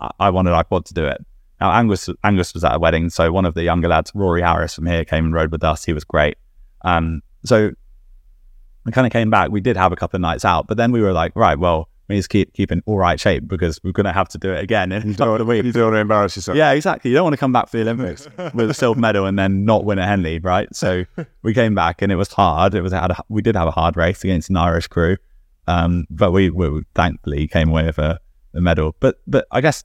I- I wanted iPod to do it. Now Angus Angus was at a wedding, so one of the younger lads, Rory Harris from here, came and rode with us. He was great. Um, so we kind of came back. We did have a couple of nights out, but then we were like, right, well, we need to keep keep in all right shape because we're going to have to do it again in a couple of weeks. You don't want to embarrass yourself. Yeah, exactly. You don't want to come back for the Olympics with a silver medal and then not win a Henley, right? So we came back and it was hard. It was had a, we did have a hard race against an Irish crew, um, but we, we thankfully came away with a, a medal. But but I guess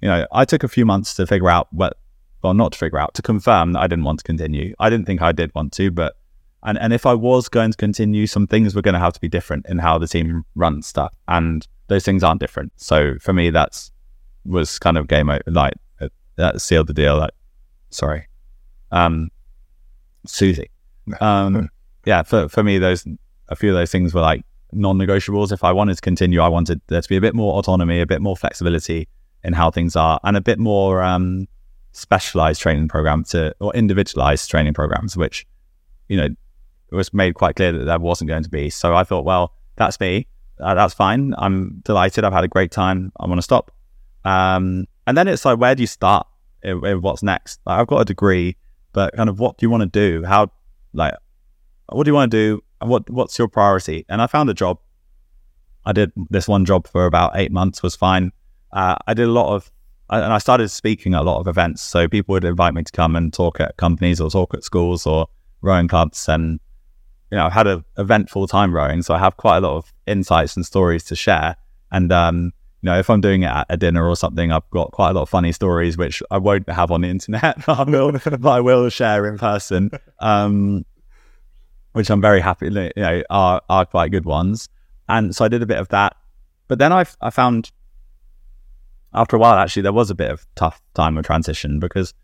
you know I took a few months to figure out what well not to figure out to confirm that I didn't want to continue. I didn't think I did want to, but and and if I was going to continue, some things were going to have to be different in how the team runs stuff, and those things aren't different. So for me, that's was kind of game over. Like uh, that sealed the deal. Like, sorry, um, Susie. Um, yeah, for for me, those a few of those things were like non-negotiables. If I wanted to continue, I wanted there to be a bit more autonomy, a bit more flexibility in how things are, and a bit more um, specialized training program to or individualized training programs, which you know it was made quite clear that there wasn't going to be. So I thought, well, that's me. uh, that's fine. I'm delighted. I've had a great time. I want to stop. Um, and then it's like, where do you start? In, in what's next? Like, I've got a degree, but kind of what do you want to do? How, like, what do you want to do? What what's your priority? And I found a job. I did this one job for about eight months. Was fine. Uh, I did a lot of, and I started speaking at a lot of events. So people would invite me to come and talk at companies or talk at schools or rowing clubs. And you know, I've had an eventful time rowing, so I have quite a lot of insights and stories to share. And um, you know, if I'm doing it at a dinner or something, I've got quite a lot of funny stories which I won't have on the internet, but I will, but I will share in person. Um, which I'm very happy, you know, are are quite good ones. And so I did a bit of that, but then I I found after a while actually there was a bit of tough time of transition because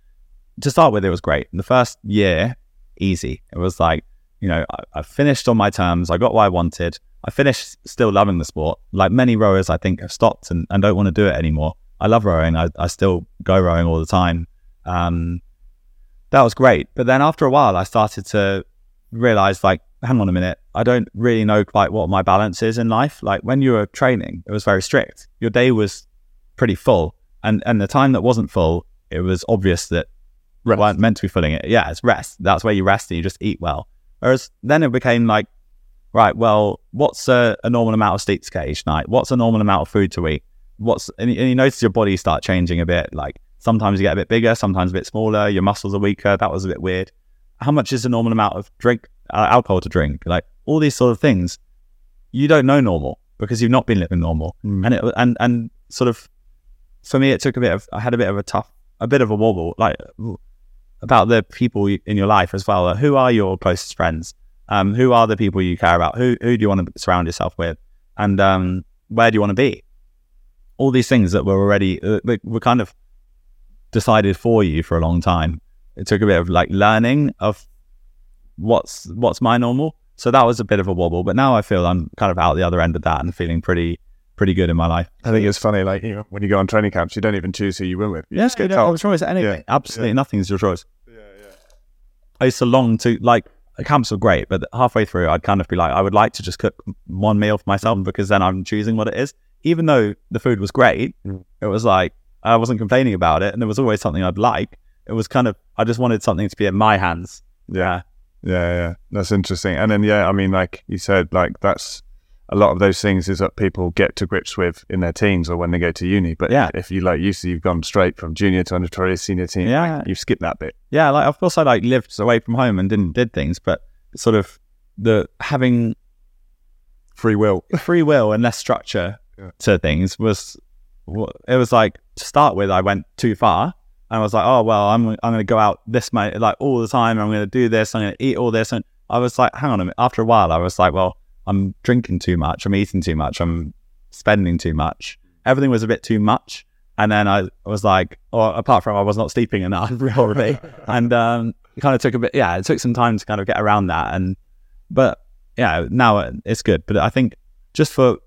to start with it was great. The first year, easy. It was like you know I, I finished on my terms. I got what I wanted. I finished still loving the sport. Like many rowers, I think have stopped and, and don't want to do it anymore. I love rowing. I, I still go rowing all the time. Um, that was great. But then after a while, I started to realize, like, hang on a minute, I don't really know quite what my balance is in life. Like when you were training, it was very strict. Your day was pretty full, and and the time that wasn't full, it was obvious that Rest. weren't meant to be filling it. Yeah, it's rest. That's where you rest and you just eat well. Whereas then it became like, right, well, what's a, a normal amount of sleep to get each night? What's a normal amount of food to eat? What's and, you- and you notice your body start changing a bit. Like sometimes you get a bit bigger, sometimes a bit smaller. Your muscles are weaker. That was a bit weird. How much is a normal amount of drink uh, alcohol to drink? Like all these sort of things, you don't know normal because you've not been living normal. Mm. And it and and sort of for me, it took a bit of I had a bit of a tough, a bit of a wobble, like about the people in your life as well. Like, who are your closest friends? Um, who are the people you care about? Who who do you want to surround yourself with? And um, where do you want to be? All these things that were already uh, were kind of decided for you for a long time. It took a bit of like learning of what's what's my normal. So that was a bit of a wobble, but now I feel I'm kind of out the other end of that and feeling pretty pretty good in my life. I think it's funny, like you know, when you go on training camps, you don't even choose who you win with. You Yeah, just get you don't have a choice. Anyway, Yeah, absolutely yeah. nothing's your choice. Yeah, yeah. I used to long to like camps were great, but halfway through, I'd kind of be like, I would like to just cook one meal for myself because then I'm choosing what it is. Even though the food was great, Mm. it was like I wasn't complaining about it, and there was always something I'd like. It was kind of I just wanted something to be in my hands. Yeah. Yeah, yeah. That's interesting. And then yeah, I mean like you said, like that's a lot of those things is that people get to grips with in their teens or when they go to uni. But Yeah. if you like you see you've gone straight from junior to under twenty senior team, Yeah. you've skipped that bit. Yeah, like of course I like lived away from home and didn't did things, but sort of the having Free will. free will and less structure Yeah. to things was it was like to start with I went too far and I was like oh well I'm I'm going to go out this much like all the time I'm going to do this I'm going to eat all this and I was like hang on a minute after a while I was like well I'm drinking too much I'm eating too much I'm spending too much. Everything was a bit too much. And then I was like or apart from I was not sleeping enough probably and um it kind of took a bit yeah it took some time to kind of get around that. And but yeah now it's good. But I think just for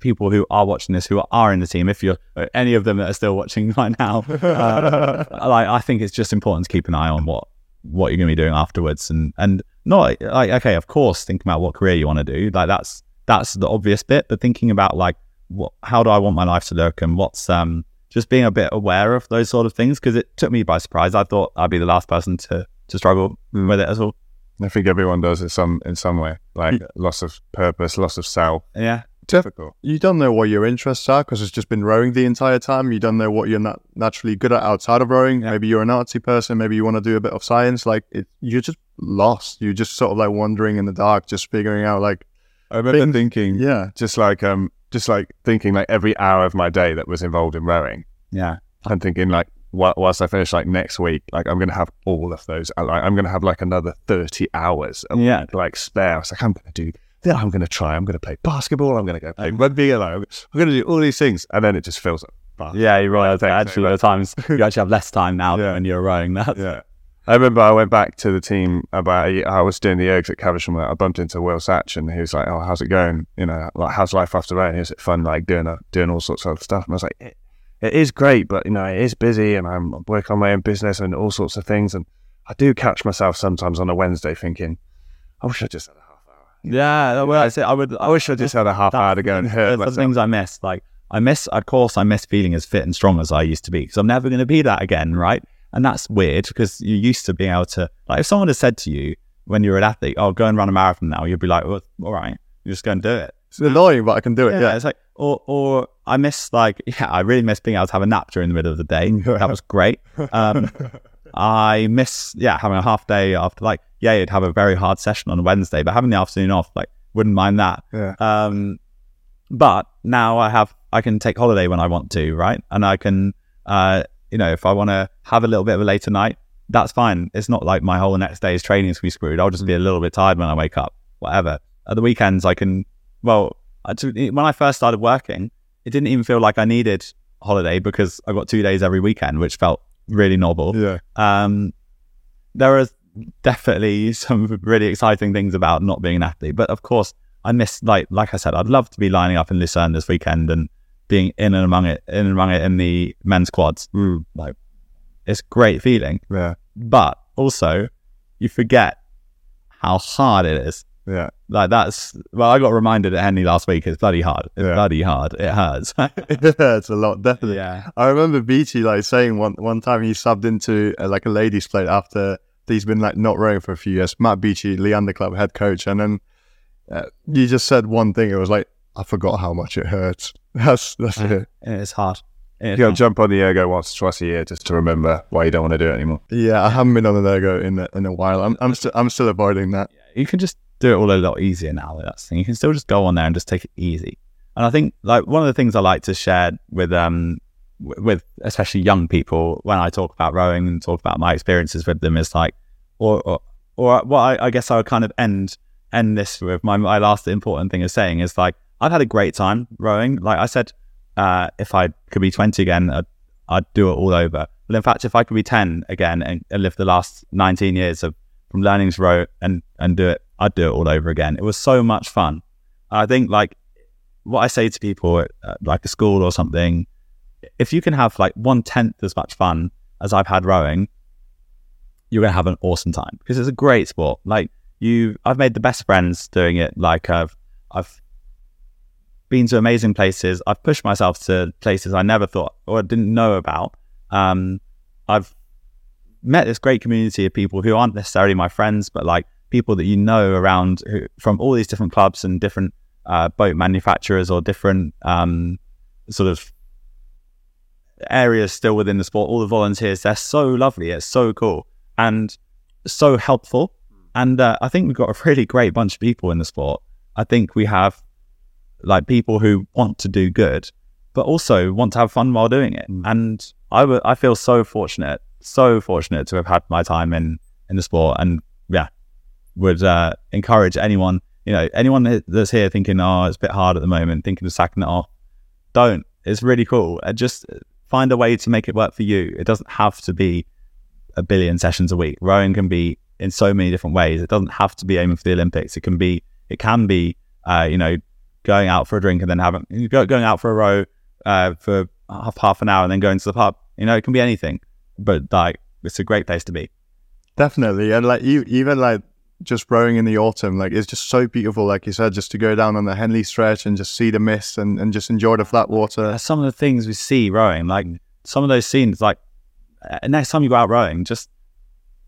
people who are watching this who are in the team if you're any of them that are still watching right now uh, like I think it's just important to keep an eye on what what you're going to be doing afterwards. And and not like okay of course think about what career you want to do. Like that's that's the obvious bit but thinking about like what how do I want my life to look and what's um just being a bit aware of those sort of things because it took me by surprise. I thought I'd be the last person to to struggle with it as well I think everyone does it some in some way. Like loss of purpose, loss of self. yeah Difficult. You don't know what your interests are because it's just been rowing the entire time. You don't know what you're not naturally good at outside of rowing. Yeah. Maybe you're an artsy person. Maybe you want to do a bit of science. Like it, you're just lost. You're just sort of like wandering in the dark, just figuring out like, I remember Things- thinking yeah, just like um just like thinking like every hour of my day that was involved in rowing. yeah I'm thinking like whi- whilst I finish like next week, like I'm gonna have all of those. I- Like I'm gonna have like another thirty hours of Yeah. like spare. I was like, I'm gonna do. I'm gonna try. I'm gonna play basketball. I'm gonna go play rugby. I'm I'm gonna do all these things, and then it just fills up. fast. Yeah, you're right. I think so, actually, a lot of times you actually have less time now Yeah. when you're rowing. That's, Yeah. I remember I went back to the team about I was doing the ergs at Caversham where I bumped into Will Satch and he was like, "Oh, how's it going? You know, like how's life after rowing? Is it fun? Like doing a, doing all sorts of other stuff?" And I was like, it, "It is great, but you know, it is busy, and I'm working on my own business and all sorts of things. And I do catch myself sometimes on a Wednesday thinking, I wish I just had a. Yeah, well, I say I would. I wish I just had a half hour to go and hurt myself. things I miss. Like I miss, of course, I miss feeling as fit and strong as I used to be because I'm never going to be that again, right? And that's weird because you're used to being able to. Like if someone had said to you when you're an athlete, "Oh, go and run a marathon now," you'd be like, well, "All right, you just go and do it." It's annoying, but I can do it. Yeah, Yeah. it's like, or or I miss like, yeah, I really miss being able to have a nap during the middle of the day. that was great. Um, I miss, yeah, having a half day after, like, yeah, you'd have a very hard session on a Wednesday, but having the afternoon off, like, wouldn't mind that. Yeah. Um, but now I have, I can take holiday when I want to, right? And I can, uh, you know, if I want to have a little bit of a later night, that's fine. It's not like my whole next day's training is going to be screwed. I'll just be a little bit tired when I wake up, whatever. At the weekends, I can, well, I- when I first started working, it didn't even feel like I needed holiday because I got two days every weekend, which felt really novel. Yeah. Um, there are definitely some really exciting things about not being an athlete, but of course, I miss like like I said, I'd love to be lining up in Lucerne this weekend and being in and among it, in and among it in the men's quads. Like, it's great feeling, Yeah. but also you forget how hard it is. Yeah. Like that's well, I got reminded at Henley last week. It's bloody hard. It's Yeah. bloody hard. It hurts. it hurts a lot, definitely. yeah. I remember Beechey like saying one one time he subbed into uh, like a ladies' plate after he's been like not rowing for a few years. Matt Beechey, Leander Club head coach, and then uh, you just said one thing. It was like I forgot how much it hurts. That's that's it. It's hard. It's You got to jump on the ergo once, twice a year just to remember why you don't want to do it anymore. Yeah, I haven't been on an ergo in a, in a while. I'm I'm still I'm still avoiding that. you can just do it all a lot easier now. That's the thing. You can still just go on there and just take it easy. And I think like one of the things I like to share with um with especially young people when I talk about rowing and talk about my experiences with them is like, or or, or what I, I guess I would kind of end end this with my my last important thing of saying is like I've had a great time rowing. Like I said, uh, if I could be twenty again, I'd, I'd do it all over. But in fact, if I could be ten again and, and live the last nineteen years of from learning to row and and do it, I'd do it all over again. It was so much fun. I think like what I say to people at uh, like a school or something, if you can have like one tenth as much fun as I've had rowing, you're gonna have an awesome time because it's a great sport. Like you, I've made the best friends doing it. Like I've I've been to amazing places. I've pushed myself to places I never thought or didn't know about. Um, I've met this great community of people who aren't necessarily my friends, but like people that you know around who, from all these different clubs and different uh, boat manufacturers or different um, sort of areas still within the sport. All the volunteers, they're so lovely. It's so cool and so helpful. And uh, I think we've got a really great bunch of people in the sport. I think we have like people who want to do good, but also want to have fun while doing it. And I would, I feel so fortunate, so fortunate to have had my time in in the sport. And yeah, would uh, encourage anyone, you know, anyone that's here thinking, oh, it's a bit hard at the moment, thinking of sacking it off. Don't. It's really cool. Just find a way to make it work for you. It doesn't have to be a billion sessions a week. Rowing can be in so many different ways. It doesn't have to be aiming for the Olympics. It can be, it can be, uh, you know, going out for a drink and then having going out for a row uh, for half half an hour and then going to the pub. You know, it can be anything. But like, it's a great place to be. Definitely, and like you, even like just rowing in the autumn, like it's just so beautiful. Like you said, just to go down on the Henley stretch and just see the mist and, and just enjoy the flat water. Some of the things we see rowing, like some of those scenes, like uh, next time you go out rowing, just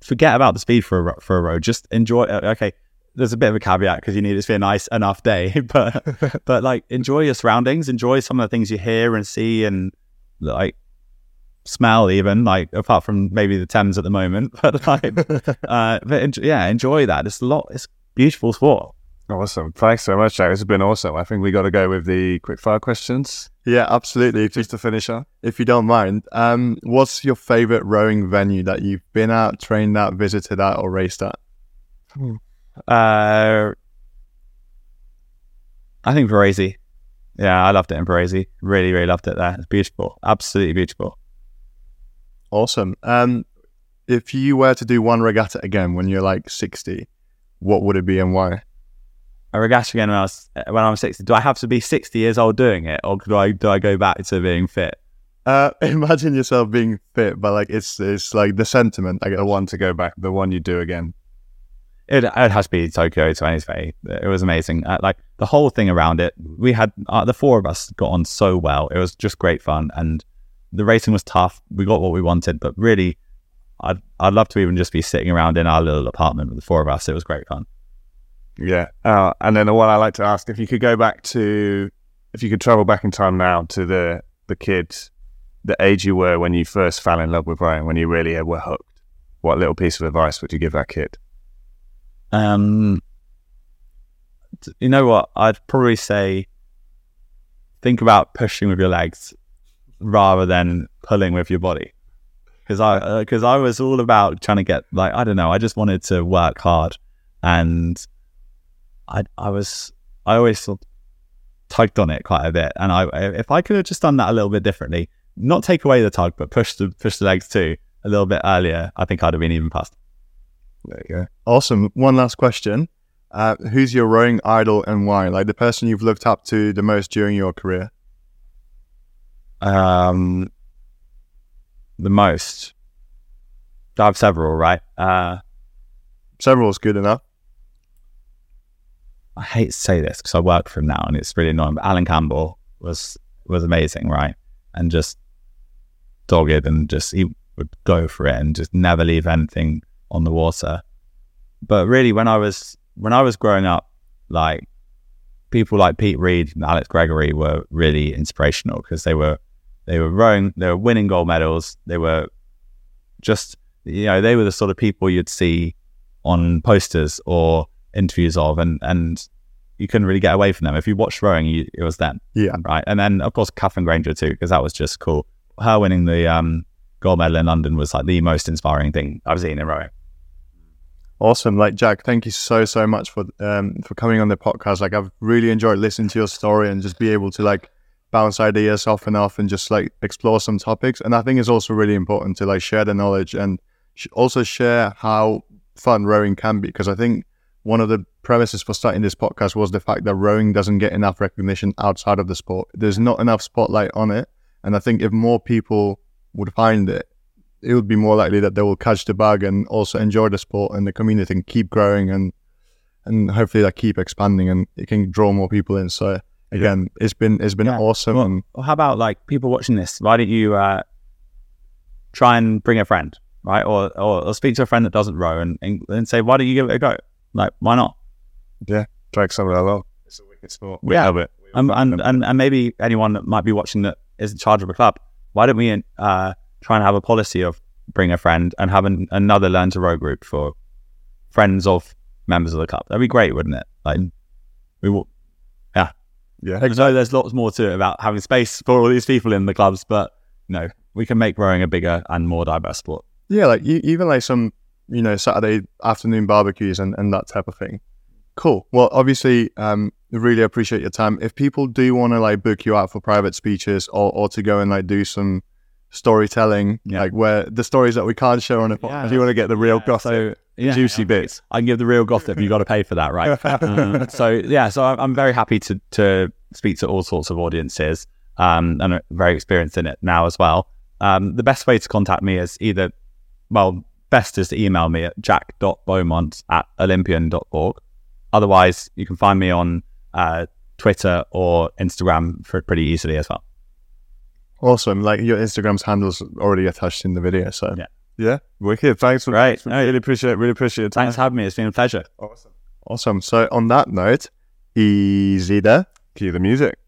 forget about the speed for a, for a row. Just enjoy. uh, Okay, there's a bit of a caveat because you need it to be a nice enough day, but but like enjoy your surroundings, enjoy some of the things you hear and see and like smell even like apart from maybe the Thames at the moment, but like uh, but en- yeah, enjoy that. It's a lot. It's beautiful sport. Awesome. Thanks so much, Jack. This has been awesome. I think we got to go with the quick fire questions Yeah, absolutely. If you, just to finish up. if you don't mind, um, what's your favorite rowing venue that you've been at, trained at, visited at, or raced at? Uh, I think Varese. Yeah, I loved it in Varese. Really, really loved it there. It's beautiful. Absolutely beautiful. Awesome. Um, if you were to do one regatta again when you're like 60, what would it be and why? A regatta again when I was when I'm 60. Do I have to be 60 years old doing it, or do I do I go back to being fit? Uh, imagine yourself being fit, but like it's it's like the sentiment. Like The one to go back, the one you do again. it, it has to be Tokyo 2020. It was amazing. Uh, like the whole thing around it, we had uh, the four of us got on so well. It was just great fun, and the racing was tough. We got what we wanted, but really, I'd I'd love to even just be sitting around in our little apartment with the four of us. It was great fun. Yeah. Uh, and then the one I like to ask, if you could go back to, if you could travel back in time now to the the kids, the age you were when you first fell in love with rowing, when you really were hooked, what little piece of advice would you give that kid? Um, you know what? I'd probably say think about pushing with your legs rather than pulling with your body. Because I, because I was all about trying to get like I don't know. I just wanted to work hard, and I, I was, I always sort of tugged on it quite a bit. And I, if I could have just done that a little bit differently, not take away the tug, but push the push the legs too a little bit earlier, I think I'd have been even past. There you go. Awesome. One last question. Uh, who's your rowing idol and why? Like the person you've looked up to the most during your career? Um, the most. I have several, right? Uh, Several is good enough. I hate to say this because I work for him now, and it's really annoying. But Alan Campbell was was amazing, right? And just dogged, and just he would go for it, and just never leave anything on the water. But really, when I was when I was growing up, like people like Pete Reed and Alex Gregory were really inspirational because they were they were rowing, they were winning gold medals, they were just you know they were the sort of people you'd see on posters or interviews of, and and you couldn't really get away from them. If you watched rowing, you, it was them, Yeah. right? And then of course Katherine Grainger too, because that was just cool. Her winning the um, gold medal in London was like the most inspiring thing I've seen in rowing. Awesome. Like Jack, thank you so so much for um for coming on the podcast. Like I've really enjoyed listening to your story and just be able to like bounce ideas off and off and just like explore some topics. And I think it's also really important to like share the knowledge and sh- also share how fun rowing can be because I think one of the premises for starting this podcast was the fact that rowing doesn't get enough recognition outside of the sport. There's not enough spotlight on it, and I think if more people would find it, it would be more likely that they will catch the bug and also enjoy the sport and the community and keep growing and and hopefully that keep expanding and it can draw more people in. So again, it's been it's been Yeah. awesome. Well, how about like people watching this? Why don't you uh, try and bring a friend, right? Or, or or speak to a friend that doesn't row and, and and say, why don't you give it a go? Like, why not? Yeah, drag some of that along. It's a wicked sport. We Yeah. love it. Um, and, and and maybe anyone that might be watching that is in charge of a club. Why don't we uh, try and have a policy of bring a friend and have an, another learn to row group for friends of members of the club? That'd be great, wouldn't it? Like we will. Yeah. I know there's lots more to it about having space for all these people in the clubs, but no, we can make rowing a bigger and more diverse sport. Yeah, like e- even like some, you know, Saturday afternoon barbecues and, and that type of thing. Cool. Well, obviously, um, really appreciate your time. If people do want to like book you out for private speeches or, or to go and like do some storytelling, Yeah. like where the stories that we can't show on a podcast. If you want to get the real gossip, So yeah, juicy bits. I can give the real gossip. You got to pay for that, right? Uh, so yeah, so I'm, I'm very happy to to speak to all sorts of audiences, um, and I'm very experienced in it now as well. Um, the best way to contact me is either, well, best is to email me at jack.beaumont at olympian.org. Otherwise, you can find me on uh, Twitter or Instagram for pretty easily as well. Awesome. Like your Instagram's handles already attached in the video. So Yeah. Yeah, wicked. Thanks for Right. I really appreciate. It. Really appreciate it. Thanks for having me. It's been a pleasure. Awesome. awesome. So on that note, easy there. Cue the music.